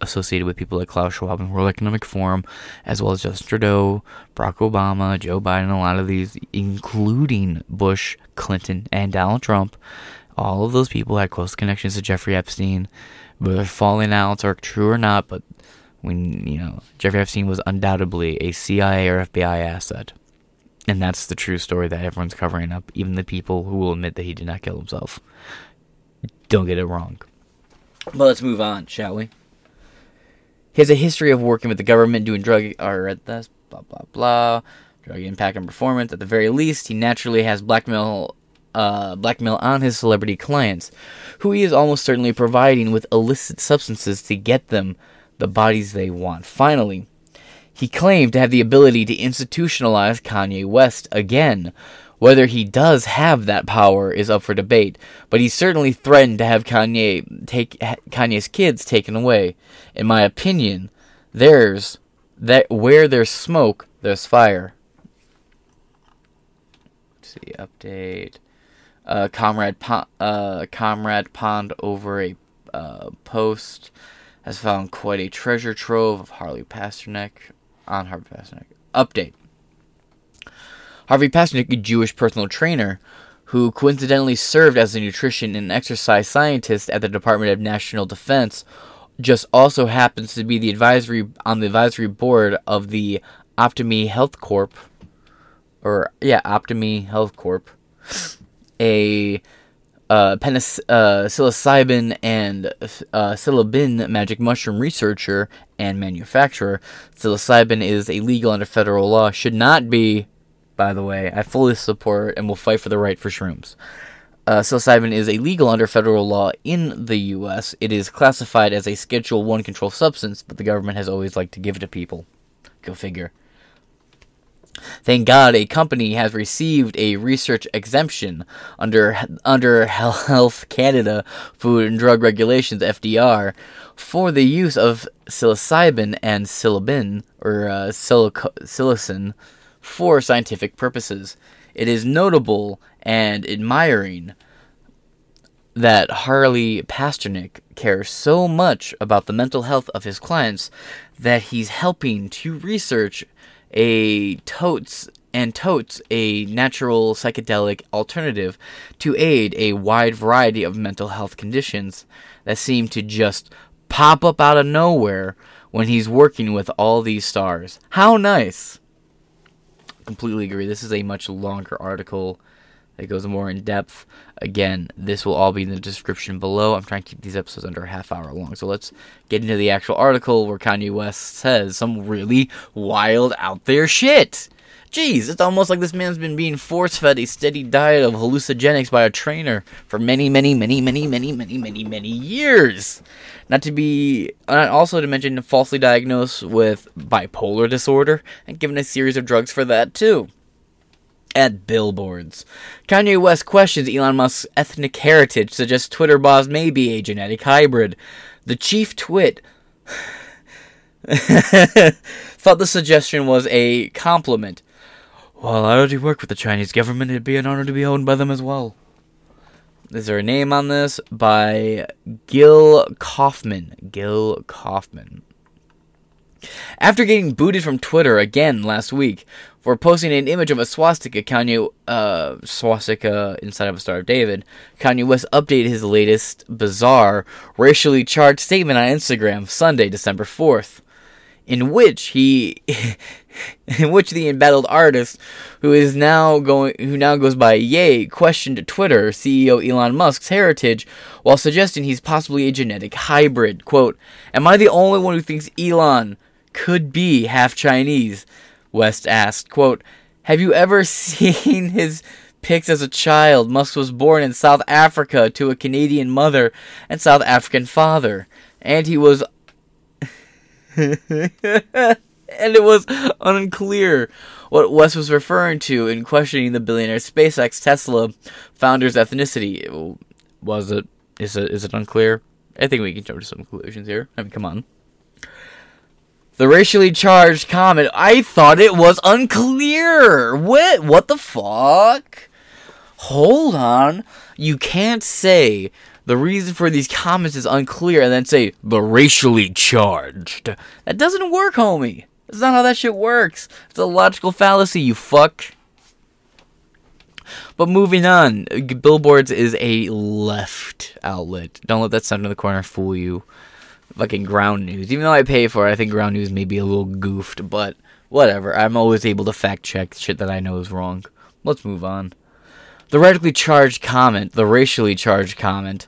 associated with people like Klaus Schwab and World Economic Forum, as well as Justin Trudeau, Barack Obama, Joe Biden, a lot of these, including Bush, Clinton, and Donald Trump. All of those people had close connections to Jeffrey Epstein whether falling outs are true or not, but when you know Jeffrey Epstein was undoubtedly a CIA or FBI asset, and that's the true story that everyone's covering up, even the people who will admit that he did not kill himself. Don't get it wrong. But let's move on, shall we? He has a history of working with the government, doing drug or at this blah blah blah, drug impact on performance. At the very least, he naturally has blackmail uh, blackmail on his celebrity clients, who he is almost certainly providing with illicit substances to get them the bodies they want. Finally, he claimed to have the ability to institutionalize Kanye West again. Whether he does have that power is up for debate, but he certainly threatened to have Kanye take Kanye's kids taken away. In my opinion, there's that where there's smoke, there's fire. Let's see update uh, comrade Pond, uh, comrade Pond over a uh, post has found quite a treasure trove of Harley Pasternak on Harvey Pasternak. Update: Harvey Pasternak, a Jewish personal trainer who coincidentally served as a nutrition and exercise scientist at the Department of National Defense, just also happens to be the advisory on the advisory board of the Optimi Health Corp, or yeah, Optimi Health Corp, a uh, uh, psilocybin and uh, psilocybin magic mushroom researcher and manufacturer. Psilocybin is illegal under federal law. Should not be, by the way. I fully support and will fight for the right for shrooms. Uh, psilocybin is illegal under federal law in the U.S. It is classified as a Schedule One controlled substance, but the government has always liked to give it to people. Go figure. Thank God a company has received a research exemption under under Health Canada Food and Drug Regulations (FDR) for the use of psilocybin and psilocybin or uh, psilocin for scientific purposes. It is notable and admiring that Harley Pasternak cares so much about the mental health of his clients that he's helping to research a totes and totes a natural psychedelic alternative to aid a wide variety of mental health conditions that seem to just pop up out of nowhere when he's working with all these stars. How nice! Completely agree. This is a much longer article that goes more in depth. Again, this will all be in the description below. I'm trying to keep these episodes under a half hour long. So let's get into the actual article where Kanye West says some really wild out there shit. Jeez, it's almost like this man's been being force fed a steady diet of hallucinogenics by a trainer for many, many, many, many, many, many, many, many years. Not to be, uh, also to mention, falsely diagnosed with bipolar disorder and given a series of drugs for that too at billboards. Kanye West questions Elon Musk's ethnic heritage, suggests Twitter boss may be a genetic hybrid. The chief twit <laughs> thought the suggestion was a compliment. Well, I already work with the Chinese government, it'd be an honor to be owned by them as well. Is there a name on this? By Gil Kaufman. Gil Kaufman. After getting booted from Twitter again last week for posting an image of a swastika, Kanye uh, swastika inside of a Star of David, Kanye West updated his latest bizarre, racially charged statement on Instagram Sunday, December fourth, in which he, <laughs> in which the embattled artist, who is now going, who now goes by Ye, questioned Twitter CEO Elon Musk's heritage while suggesting he's possibly a genetic hybrid. "Quote: Am I the only one who thinks Elon could be half Chinese?" West asked, quote, Have you ever <laughs> seen his pics as a child? Musk was born in South Africa to a Canadian mother and South African father. And he was. <laughs> and it was unclear what West was referring to in questioning the billionaire SpaceX Tesla founder's ethnicity. Was it? Is it? Is it unclear? I think we can jump to some conclusions here. I mean, come on. The racially charged comment. I thought it was unclear. What? What the fuck? Hold on. You can't say the reason for these comments is unclear and then say the racially charged. That doesn't work, homie. That's not how that shit works. It's a logical fallacy, you fuck. But moving on, Billboards is a left outlet. Don't let that sound in the corner fool you. Fucking ground news. Even though I pay for it, I think ground news may be a little goofed, but whatever. I'm always able to fact check shit that I know is wrong. Let's move on. The radically charged comment, the racially charged comment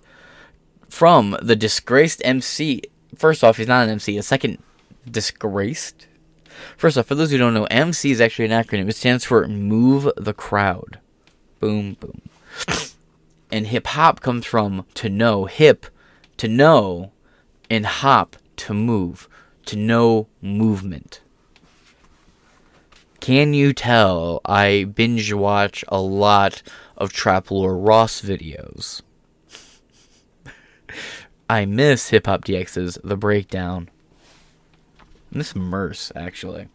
from the disgraced MC. First off, he's not an MC. A second, disgraced. First off, for those who don't know, MC is actually an acronym. It stands for Move the Crowd. Boom, boom. <sniffs> And hip hop comes from to know, hip, to know, and hop, to move, to know movement. Can you tell I binge watch a lot of Trap Lore Ross videos? <laughs> I miss Hip Hop DX's The Breakdown. I miss Merce, actually.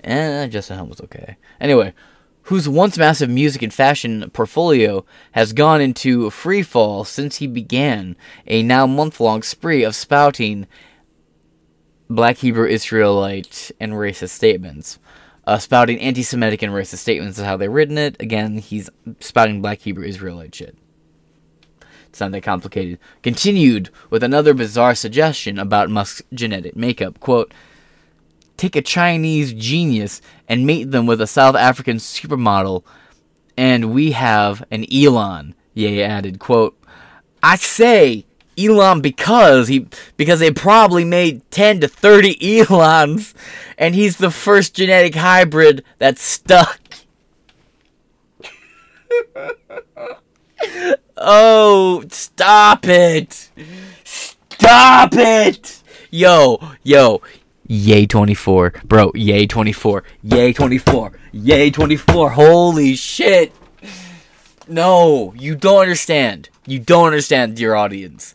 And Justin Helm was okay. Anyway, whose once massive music and fashion portfolio has gone into free fall since he began a now month long spree of spouting black Hebrew Israelite and racist statements. Uh, spouting anti Semitic and racist statements is how they've written it. Again, he's spouting black Hebrew Israelite shit. It's not that complicated. Continued with another bizarre suggestion about Musk's genetic makeup. Quote, take a Chinese genius and mate them with a South African supermodel, and we have an Elon. Ye added, quote, I say Elon because he because they probably made 10 to 30 <laughs> Elons and he's the first genetic hybrid that stuck. <laughs> oh, stop it. Stop it. Yo, yo, Ye 24. Bro, Ye 24. Ye 24. Ye 24. Holy shit. No, you don't understand. You don't understand, dear audience.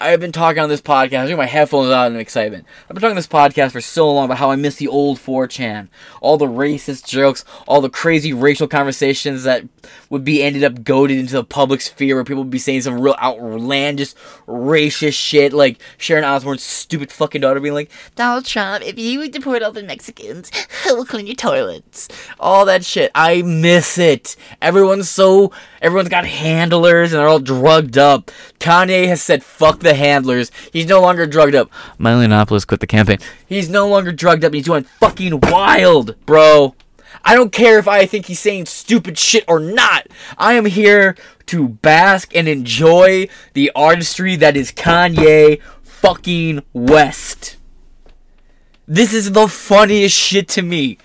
I've been talking on this podcast, I my headphones out in excitement. I've been talking on this podcast for so long about how I miss the old 4chan. All the racist jokes, all the crazy racial conversations that would be ended up goaded into the public sphere where people would be saying some real outlandish racist shit, like Sharon Osbourne's stupid fucking daughter being like, Donald Trump, if you deport all the Mexicans, <laughs> will clean your toilets? All that shit. I miss it. Everyone's so, everyone's got handlers and they're all drugged up. Kanye has said, fuck the handlers. He's no longer drugged up. Yiannopoulos quit the campaign. He's no longer drugged up. He's doing fucking wild, bro. I don't care if I think he's saying stupid shit or not. I am here to bask and enjoy the artistry that is Kanye fucking West. This is the funniest shit to me.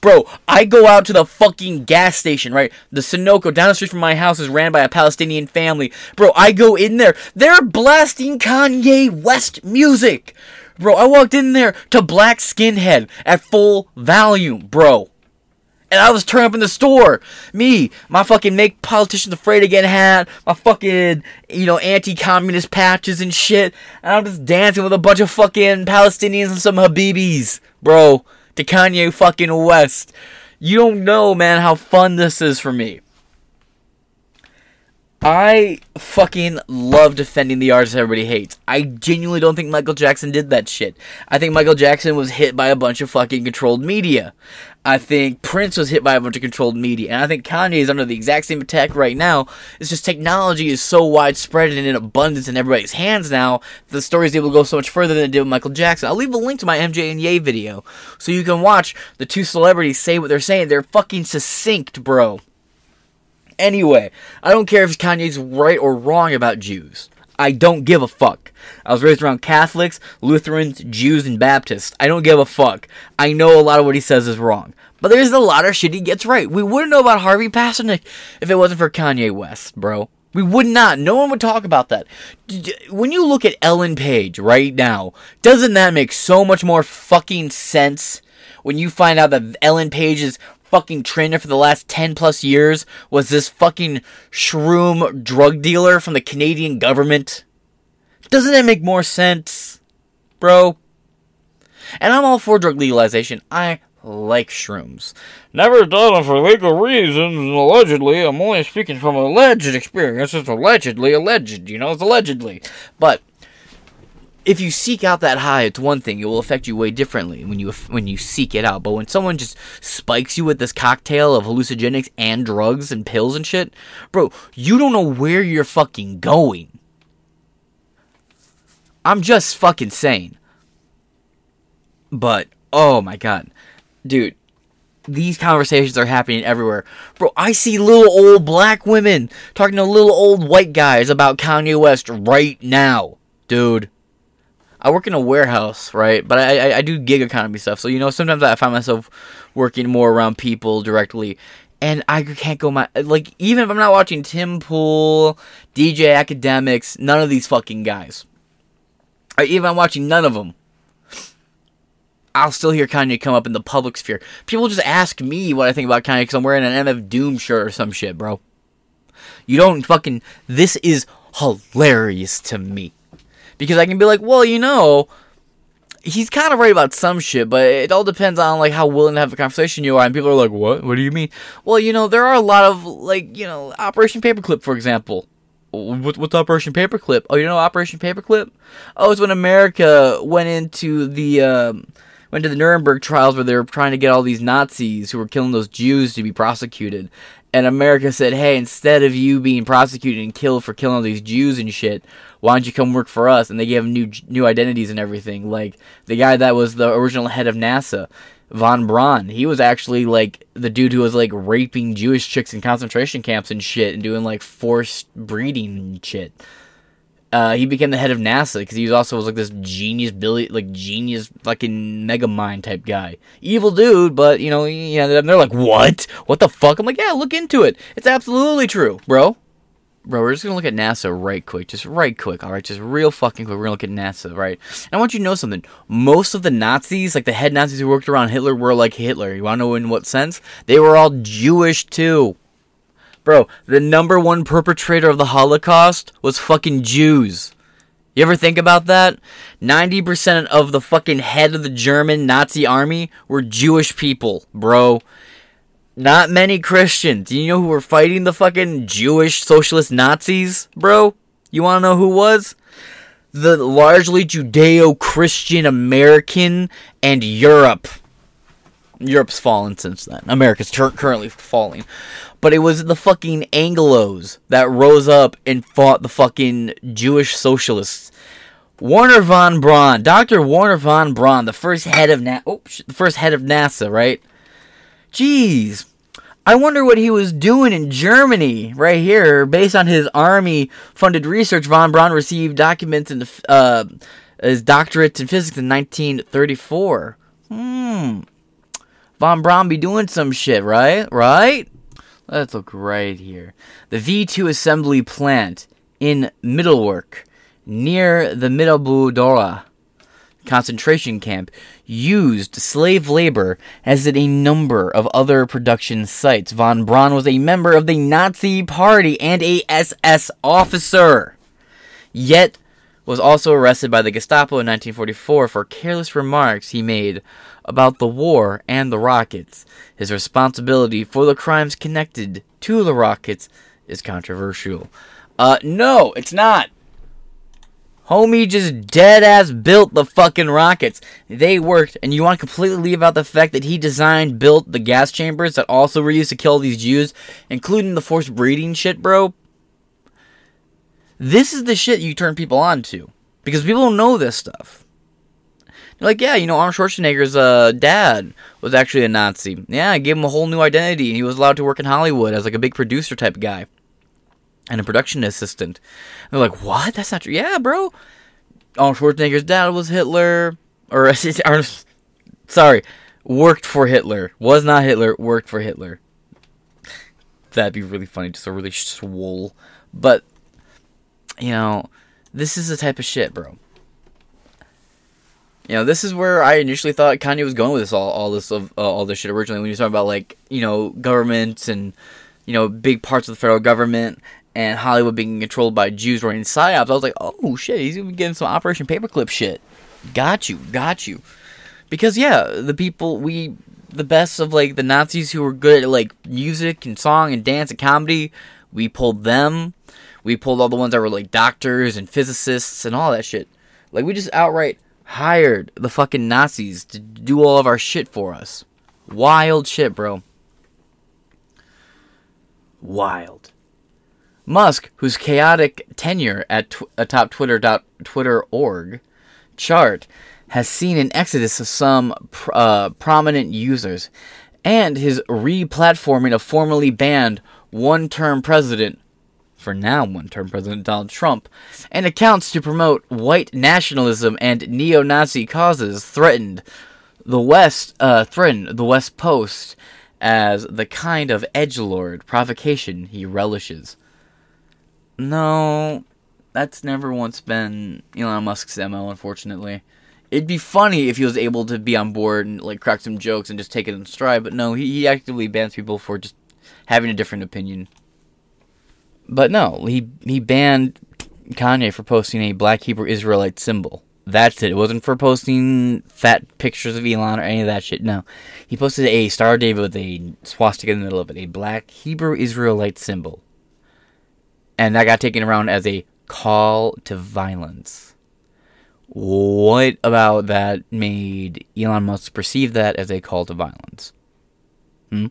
Bro, I go out to the fucking gas station, right? The Sunoco down the street from my house is ran by a Palestinian family. Bro, I go in there. They're blasting Kanye West music. Bro, I walked in there to Black Skinhead at full volume, bro. And I was turning up in the store. Me, my fucking make politicians afraid again hat, my fucking, you know, anti communist patches and shit. And I'm just dancing with a bunch of fucking Palestinians and some Habibis, bro to Kanye fucking West. You don't know, man, how fun this is for me. I fucking love defending the artists everybody hates. I genuinely don't think Michael Jackson did that shit. I think Michael Jackson was hit by a bunch of fucking controlled media. I think Prince was hit by a bunch of controlled media. And I think Kanye is under the exact same attack right now. It's just technology is so widespread and in abundance in everybody's hands now, the story is able to go so much further than it did with Michael Jackson. I'll leave a link to my MJ and Ye video so you can watch the two celebrities say what they're saying. They're fucking succinct, bro. Anyway, I don't care if Kanye's right or wrong about Jews. I don't give a fuck. I was raised around Catholics, Lutherans, Jews, and Baptists. I don't give a fuck. I know a lot of what he says is wrong. But there's a lot of shit he gets right. We wouldn't know about Harvey Pasternak if it wasn't for Kanye West, bro. We would not. No one would talk about that. When you look at Ellen Page right now, doesn't that make so much more fucking sense? When you find out that Ellen Page's fucking trainer for the last 10 plus years was this fucking shroom drug dealer from the Canadian government. Doesn't it make more sense, bro? And I'm all for drug legalization. I like shrooms. Never done them for legal reasons, allegedly. I'm only speaking from alleged experience. It's allegedly alleged, you know, it's allegedly. But if you seek out that high, it's one thing. It will affect you way differently when you when you seek it out. But when someone just spikes you with this cocktail of hallucinogenics and drugs and pills and shit, bro, you don't know where you're fucking going. I'm just fucking saying. But oh my god, dude, these conversations are happening everywhere. Bro, I see little old black women talking to little old white guys about Kanye West right now, dude. I work in a warehouse, right? But I, I, I do gig economy stuff. So, you know, sometimes I find myself working more around people directly. And I can't go my. Like, even if I'm not watching Tim Pool, DJ Akademiks, none of these fucking guys. Or even I'm watching none of them. I'll still hear Kanye come up in the public sphere. People just ask me what I think about Kanye because I'm wearing an MF Doom shirt or some shit, bro. You don't fucking. This is hilarious to me. Because I can be like, well, you know, he's kind of right about some shit, but it all depends on like how willing to have a conversation you are. And people are like, what? What do you mean? Well, you know, there are a lot of like, you know, Operation Paperclip, for example. What, what's Operation Paperclip? Oh, you know Operation Paperclip? Oh, it's when America went into the um, went to the Nuremberg trials where they were trying to get all these Nazis who were killing those Jews to be prosecuted. And America said, hey, instead of you being prosecuted and killed for killing all these Jews and shit, why don't you come work for us? And they gave him new new identities and everything. Like the guy that was the original head of NASA, von Braun. He was actually like the dude who was like raping Jewish chicks in concentration camps and shit, and doing like forced breeding and shit. Uh, he became the head of NASA because he was also was like this genius, Billy, like genius, fucking mega mind type guy. Evil dude, but you know, yeah, they're like, what? What the fuck? I'm like, yeah, look into it. It's absolutely true, bro. Bro, we're just gonna look at NASA right quick, just right quick, all right, just real fucking quick. We're gonna look at NASA, right? And I want you to know something. Most of the Nazis, like the head Nazis who worked around Hitler, were like Hitler. You wanna know in what sense? They were all Jewish too. Bro, the number one perpetrator of the Holocaust was fucking Jews. You ever think about that? 90% of the fucking head of the German Nazi army were Jewish people, bro. Not many Christians. You know who were fighting the fucking Jewish socialist Nazis, bro? You want to know who was? The largely Judeo Christian American and Europe. Europe's fallen since then. America's ter- currently falling. But it was the fucking Anglos that rose up and fought the fucking Jewish socialists. Wernher von Braun, Dr. Wernher von Braun, the first head of Na- the first head of NASA, right? Jeez. I wonder what he was doing in Germany right here. Based on his army funded research, von Braun received documents in the, uh, his doctorate in physics in 1934. Hmm. Von Braun be doing some shit, right? Right? Let's look right here. The V2 assembly plant in Mittelwerk, near the Mittelbau-Dora concentration camp used slave labor as did a number of other production sites. Von Braun was a member of the Nazi Party and a SS officer, yet was also arrested by the Gestapo in 1944 for careless remarks he made about the war and the rockets. His responsibility for the crimes connected to the rockets is controversial. Uh, no, it's not. Homie just dead ass built the fucking rockets. They worked, and you want to completely leave out the fact that he designed, built the gas chambers that also were used to kill these Jews, including the forced breeding shit, bro. This is the shit you turn people on to. Because people don't know this stuff. You're like, yeah, you know, Arnold Schwarzenegger's uh, dad was actually a Nazi. Yeah, I gave him a whole new identity, and he was allowed to work in Hollywood as like a big producer type guy and a production assistant. And they're like, what? That's not true. Yeah, bro. Arnold Schwarzenegger's dad was Hitler, or <laughs> sorry, worked for Hitler. Was not Hitler. Worked for Hitler. That'd be really funny. Just a really swole. But you know, this is the type of shit, bro. You know, this is where I initially thought Kanye was going with this all, all this of uh, all this shit originally when he was talking about like you know governments and you know big parts of the federal government and Hollywood being controlled by Jews running psyops, I was like, oh shit, he's gonna be getting some Operation Paperclip shit. Got you, got you. Because yeah, the people we the best of like the Nazis who were good at like music and song and dance and comedy, we pulled them. We pulled all the ones that were like doctors and physicists and all that shit. Like we just outright hired the fucking Nazis to do all of our shit for us. Wild shit, bro. Wild. Musk, whose chaotic tenure at tw- atop Twitter.twitter.org chart has seen an exodus of some pr- uh, prominent users, and his re-platforming of formerly banned one-term president, for now one-term president Donald Trump, and accounts to promote white nationalism and neo-Nazi causes threatened the West uh, threatened the West Post as the kind of edge lord provocation he relishes. No, that's never once been Elon Musk's MO, unfortunately. It'd be funny if he was able to be on board and like crack some jokes and just take it in stride, but no, he, he actively bans people for just having a different opinion. But no, he he banned Kanye for posting a black Hebrew Israelite symbol. That's it. It wasn't for posting fat pictures of Elon or any of that shit. No. He posted a Star of David with a swastika in the middle of it, a black Hebrew Israelite symbol. And that got taken around as a call to violence. What about that made Elon Musk perceive that as a call to violence? Hmm?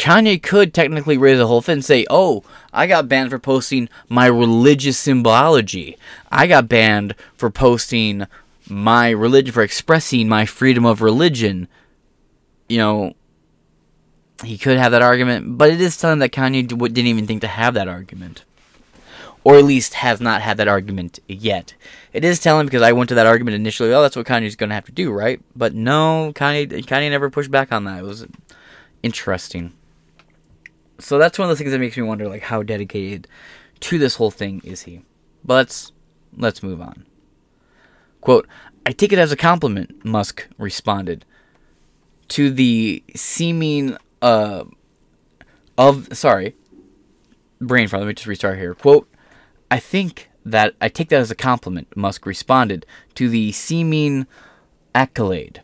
Kanye could technically raise a whole thing and say, oh, I got banned for posting my religious symbology. I got banned for posting my religion, for expressing my freedom of religion. You know, he could have that argument, but it is telling that Kanye didn't even think to have that argument. Or at least has not had that argument yet. It is telling because I went to that argument initially, oh, that's what Kanye's going to have to do, right? But no, Kanye, Kanye never pushed back on that. It was interesting so that's one of the things that makes me wonder like how dedicated to this whole thing is he? But let's let's move on. Quote i take it as a compliment musk responded to the seeming uh of sorry brain fart let me just restart here. Quote i think that i take that as a compliment musk responded to the seeming accolade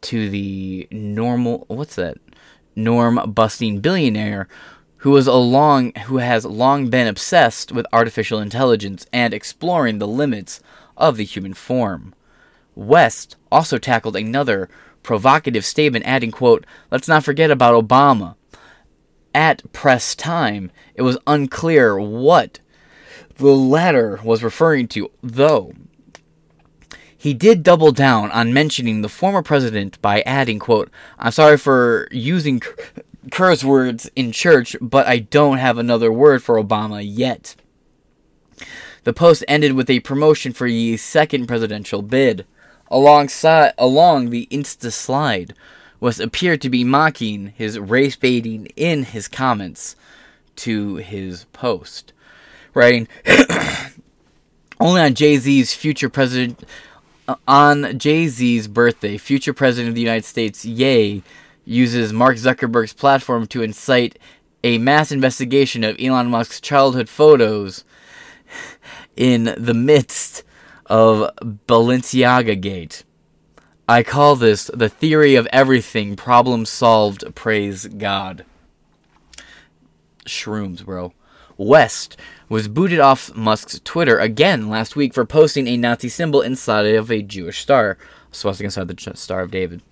to the normal what's that norm busting billionaire who was a long who has long been obsessed with artificial intelligence and exploring the limits of the human form. West also tackled another provocative statement adding quote, "Let's not forget about Obama." At press time, it was unclear what the latter was referring to, though he did double down on mentioning the former president by adding, quote, I'm sorry for using curse words in church, but I don't have another word for Obama yet. The post ended with a promotion for Ye's second presidential bid. Alongside along the Insta slide was appeared to be mocking his race baiting in his comments to his post. Writing <coughs> only on Jay-Z's future president on Jay Z's birthday, future president of the United States, Ye, uses Mark Zuckerberg's platform to incite a mass investigation of Elon Musk's childhood photos in the midst of Balenciaga Gate. I call this the theory of everything, problem solved, praise God. Shrooms, bro. West was booted off Musk's Twitter again last week for posting a Nazi symbol inside of a Jewish star, swastika inside the Star of David,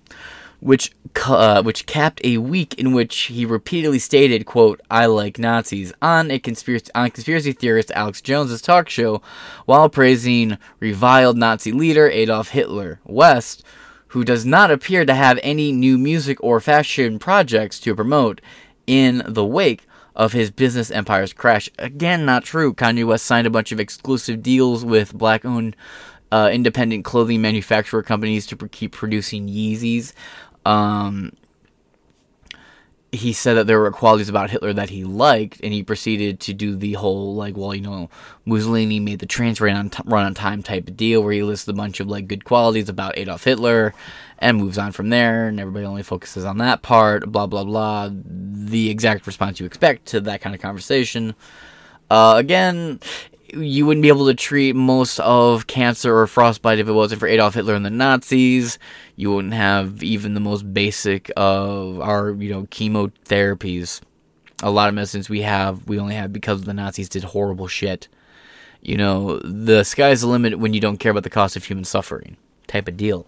which uh, which capped a week in which he repeatedly stated, "quote I like Nazis" on a conspiracy on conspiracy theorist Alex Jones's talk show, while praising reviled Nazi leader Adolf Hitler. West, who does not appear to have any new music or fashion projects to promote in the wake of his business empire's crash. Again, not true. Kanye West signed a bunch of exclusive deals with black owned uh, independent clothing manufacturer companies to keep producing Yeezys. Um, he said that there were qualities about Hitler that he liked, and he proceeded to do the whole like, well, you know, Mussolini made the trains run on t- run on time type of deal, where he lists a bunch of like good qualities about Adolf Hitler, and moves on from there, and everybody only focuses on that part. Blah blah blah. The exact response you expect to that kind of conversation. Uh, again, you wouldn't be able to treat most of cancer or frostbite if it wasn't for Adolf Hitler and the Nazis. You wouldn't have even the most basic of our, you know, chemotherapies. A lot of medicines we have, we only have because the Nazis did horrible shit. You know, the sky's the limit when you don't care about the cost of human suffering, type of deal.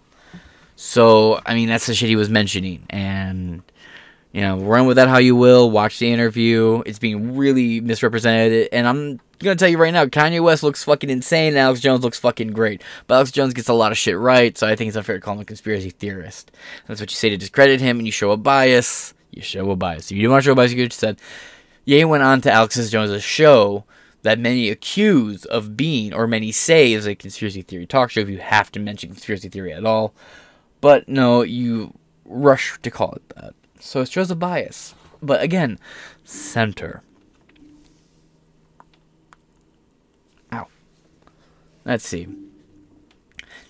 So, I mean, that's the shit he was mentioning, and you know, run with that how you will. Watch the interview; it's being really misrepresented, and I'm gonna tell you right now, Kanye West looks fucking insane, Alex Jones looks fucking great. But Alex Jones gets a lot of shit right, so I think it's unfair to call him a conspiracy theorist. That's what you say to discredit him, and you show a bias. You show a bias. If you don't want to show a bias, you have said, Ye went on to Alex Jones' show that many accuse of being, or many say is a conspiracy theory talk show if you have to mention conspiracy theory at all. But no, you rush to call it that. So it shows a bias. But again, center. Let's see,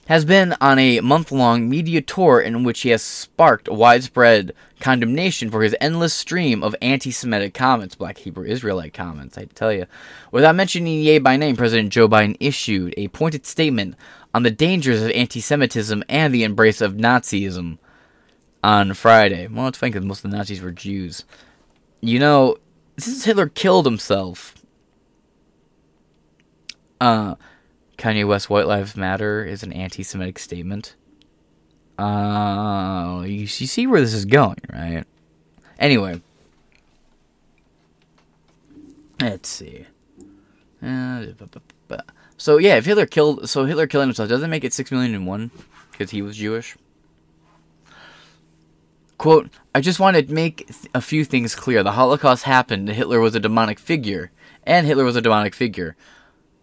has been on a month long media tour in which he has sparked widespread condemnation for his endless stream of anti Semitic comments, black Hebrew Israelite comments, I tell you. Without mentioning Ye by name, President Joe Biden issued a pointed statement on the dangers of anti Semitism and the embrace of Nazism on Friday. Well, it's funny because most of the Nazis were Jews. You know, since Hitler killed himself, uh, Kanye West White Lives Matter is an anti Semitic statement. Uh, you, you see where this is going, right? Anyway. Let's see. So yeah, if Hitler killed, so Hitler killing himself doesn't make it six million and one because he was Jewish. Quote: I just want to make a few things clear. The Holocaust happened. Hitler was a demonic figure, and Hitler was a demonic figure.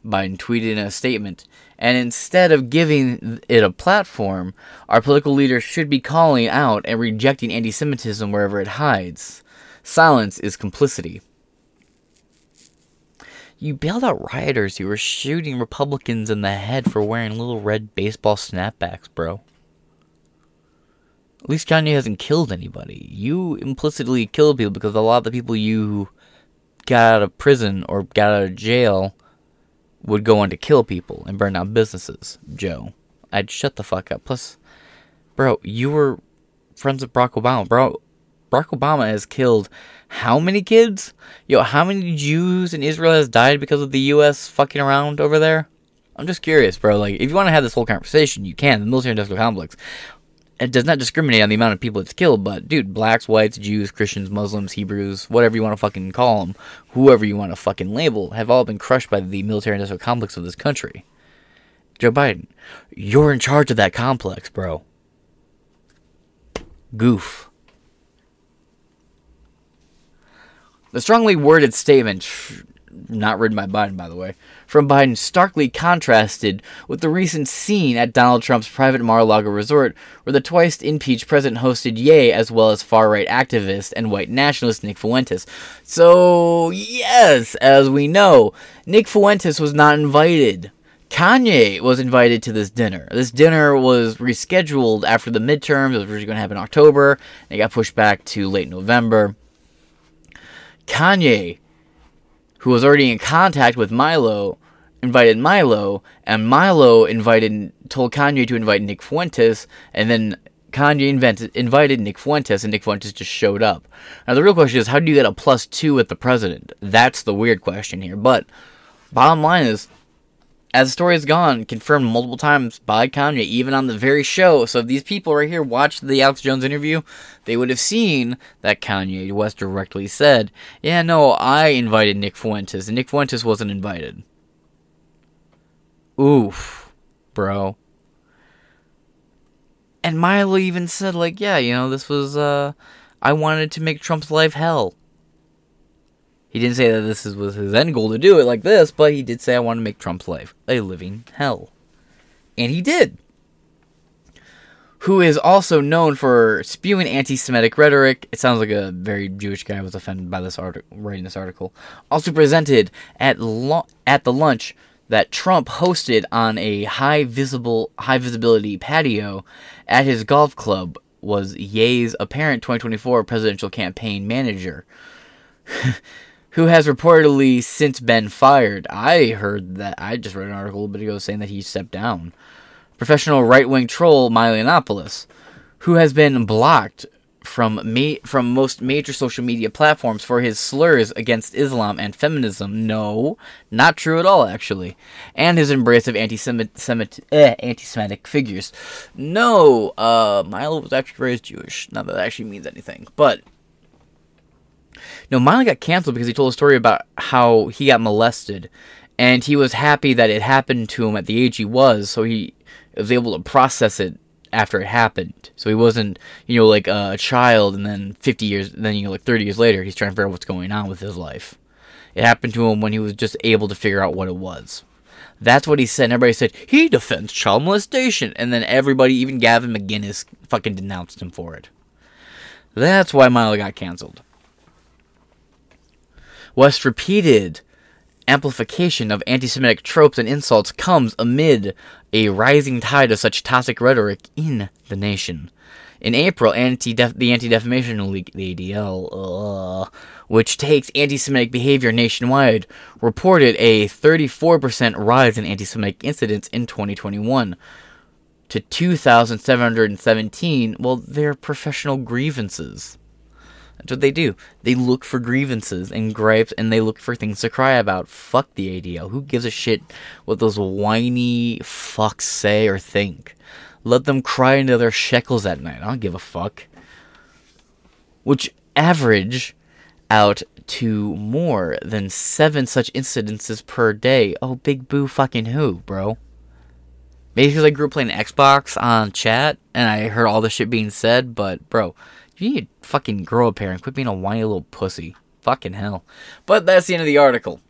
Biden tweeted in a statement. And instead of giving it a platform, our political leaders should be calling out and rejecting anti Semitism wherever it hides. Silence is complicity. You bailed out rioters who were shooting Republicans in the head for wearing little red baseball snapbacks, bro. At least Kanye hasn't killed anybody. You implicitly killed people because a lot of the people you got out of prison or got out of jail would go on to kill people and burn down businesses, Joe. I'd shut the fuck up. Plus, bro, you were friends with Barack Obama. Bro, Barack Obama has killed how many kids? Yo, how many Jews in Israel has died because of the U.S. fucking around over there? I'm just curious, bro. Like, if you want to have this whole conversation, you can. The military-industrial complex it does not discriminate on the amount of people it's killed, but dude, blacks, whites, Jews, Christians, Muslims, Hebrews, whatever you want to fucking call them, whoever you want to fucking label, have all been crushed by the military industrial complex of this country. Joe Biden, you're in charge of that complex, bro. Goof. The strongly worded statement not written by Biden, by the way, from Biden starkly contrasted with the recent scene at Donald Trump's private Mar-a-Lago resort, where the twice impeached president hosted Ye as well as far-right activist and white nationalist Nick Fuentes. So, yes, as we know, Nick Fuentes was not invited. Kanye was invited to this dinner. This dinner was rescheduled after the midterms. It was originally going to happen in October, it got pushed back to late November. Kanye who was already in contact with Milo, invited Milo, and Milo invited told Kanye to invite Nick Fuentes, and then Kanye invented, invited Nick Fuentes, and Nick Fuentes just showed up. Now the real question is, how do you get a plus two with the president? That's the weird question here. But bottom line is, as the story has gone, confirmed multiple times by Kanye, even on the very show. So if these people right here watched the Alex Jones interview, they would have seen that Kanye West directly said, Yeah, no, I invited Nick Fuentes, and Nick Fuentes wasn't invited. Oof, bro. And Milo even said, like, yeah, you know, this was, uh, I wanted to make Trump's life hell. He didn't say that this was his end goal to do it like this, but he did say, I want to make Trump's life a living hell. And he did. who is also known for spewing anti-Semitic rhetoric. It sounds like a very Jewish guy was offended by this article, writing this article. Also presented at lo- at the lunch that Trump hosted on a high visible, high visibility patio at his golf club was Ye's apparent 2024 presidential campaign manager, <laughs> who has reportedly since been fired. I heard that. I just read an article a little bit ago saying that he stepped down professional right wing troll Milo Yiannopoulos, who has been blocked from ma- from most major social media platforms for his slurs against Islam and feminism. No, not true at all, actually. And his embrace of anti-Semitic, eh, anti-Semitic figures. No, uh, Milo was actually raised Jewish. Not that that actually means anything, but. No, Miley got canceled because he told a story about how he got molested, and he was happy that it happened to him at the age he was, so he was able to process it after it happened. So he wasn't, you know, like a child and then 50 years, then, you know, like 30 years later, he's trying to figure out what's going on with his life. It happened to him when he was just able to figure out what it was. That's what he said. And everybody said, he defends child molestation. And then everybody, even Gavin McInnes, fucking denounced him for it. That's why Milo got canceled. West repeated amplification of anti Semitic tropes and insults comes amid a rising tide of such toxic rhetoric in the nation. In April, anti the Anti Defamation League, the ADL, uh, which takes anti Semitic behavior nationwide, reported a 34% rise in anti Semitic incidents in 2021 to 2,717. Well, they're professional grievances. That's what they do. They look for grievances and gripes and they look for things to cry about. Fuck the ADL. Who gives a shit what those whiny fucks say or think? Let them cry into their shekels at night. I don't give a fuck. Which average out to more than seven such incidences per day. Oh, big boo fucking who, bro? Maybe because I grew up playing Xbox on chat and I heard all the shit being said, but bro, you need to fucking grow up here and quit being a whiny little pussy. Fucking hell. But that's the end of the article.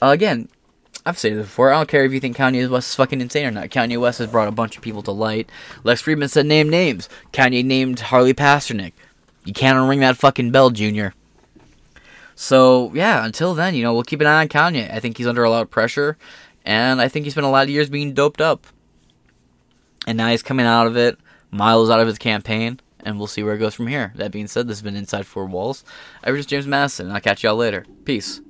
Uh, again, I've said this before. I don't care if you think Kanye West is fucking insane or not. Kanye West has brought a bunch of people to light. Lex Fridman said name names. Kanye named Harley Pasternak. You can't unring that fucking bell, Junior. So, yeah, until then, you know, we'll keep an eye on Kanye. I think he's under a lot of pressure, and I think he spent a lot of years being doped up. And now he's coming out of it. Miles out of his campaign and we'll see where it goes from here. That being said, this has been Inside Four Walls. I was just James Madison, and I'll catch y'all later. Peace.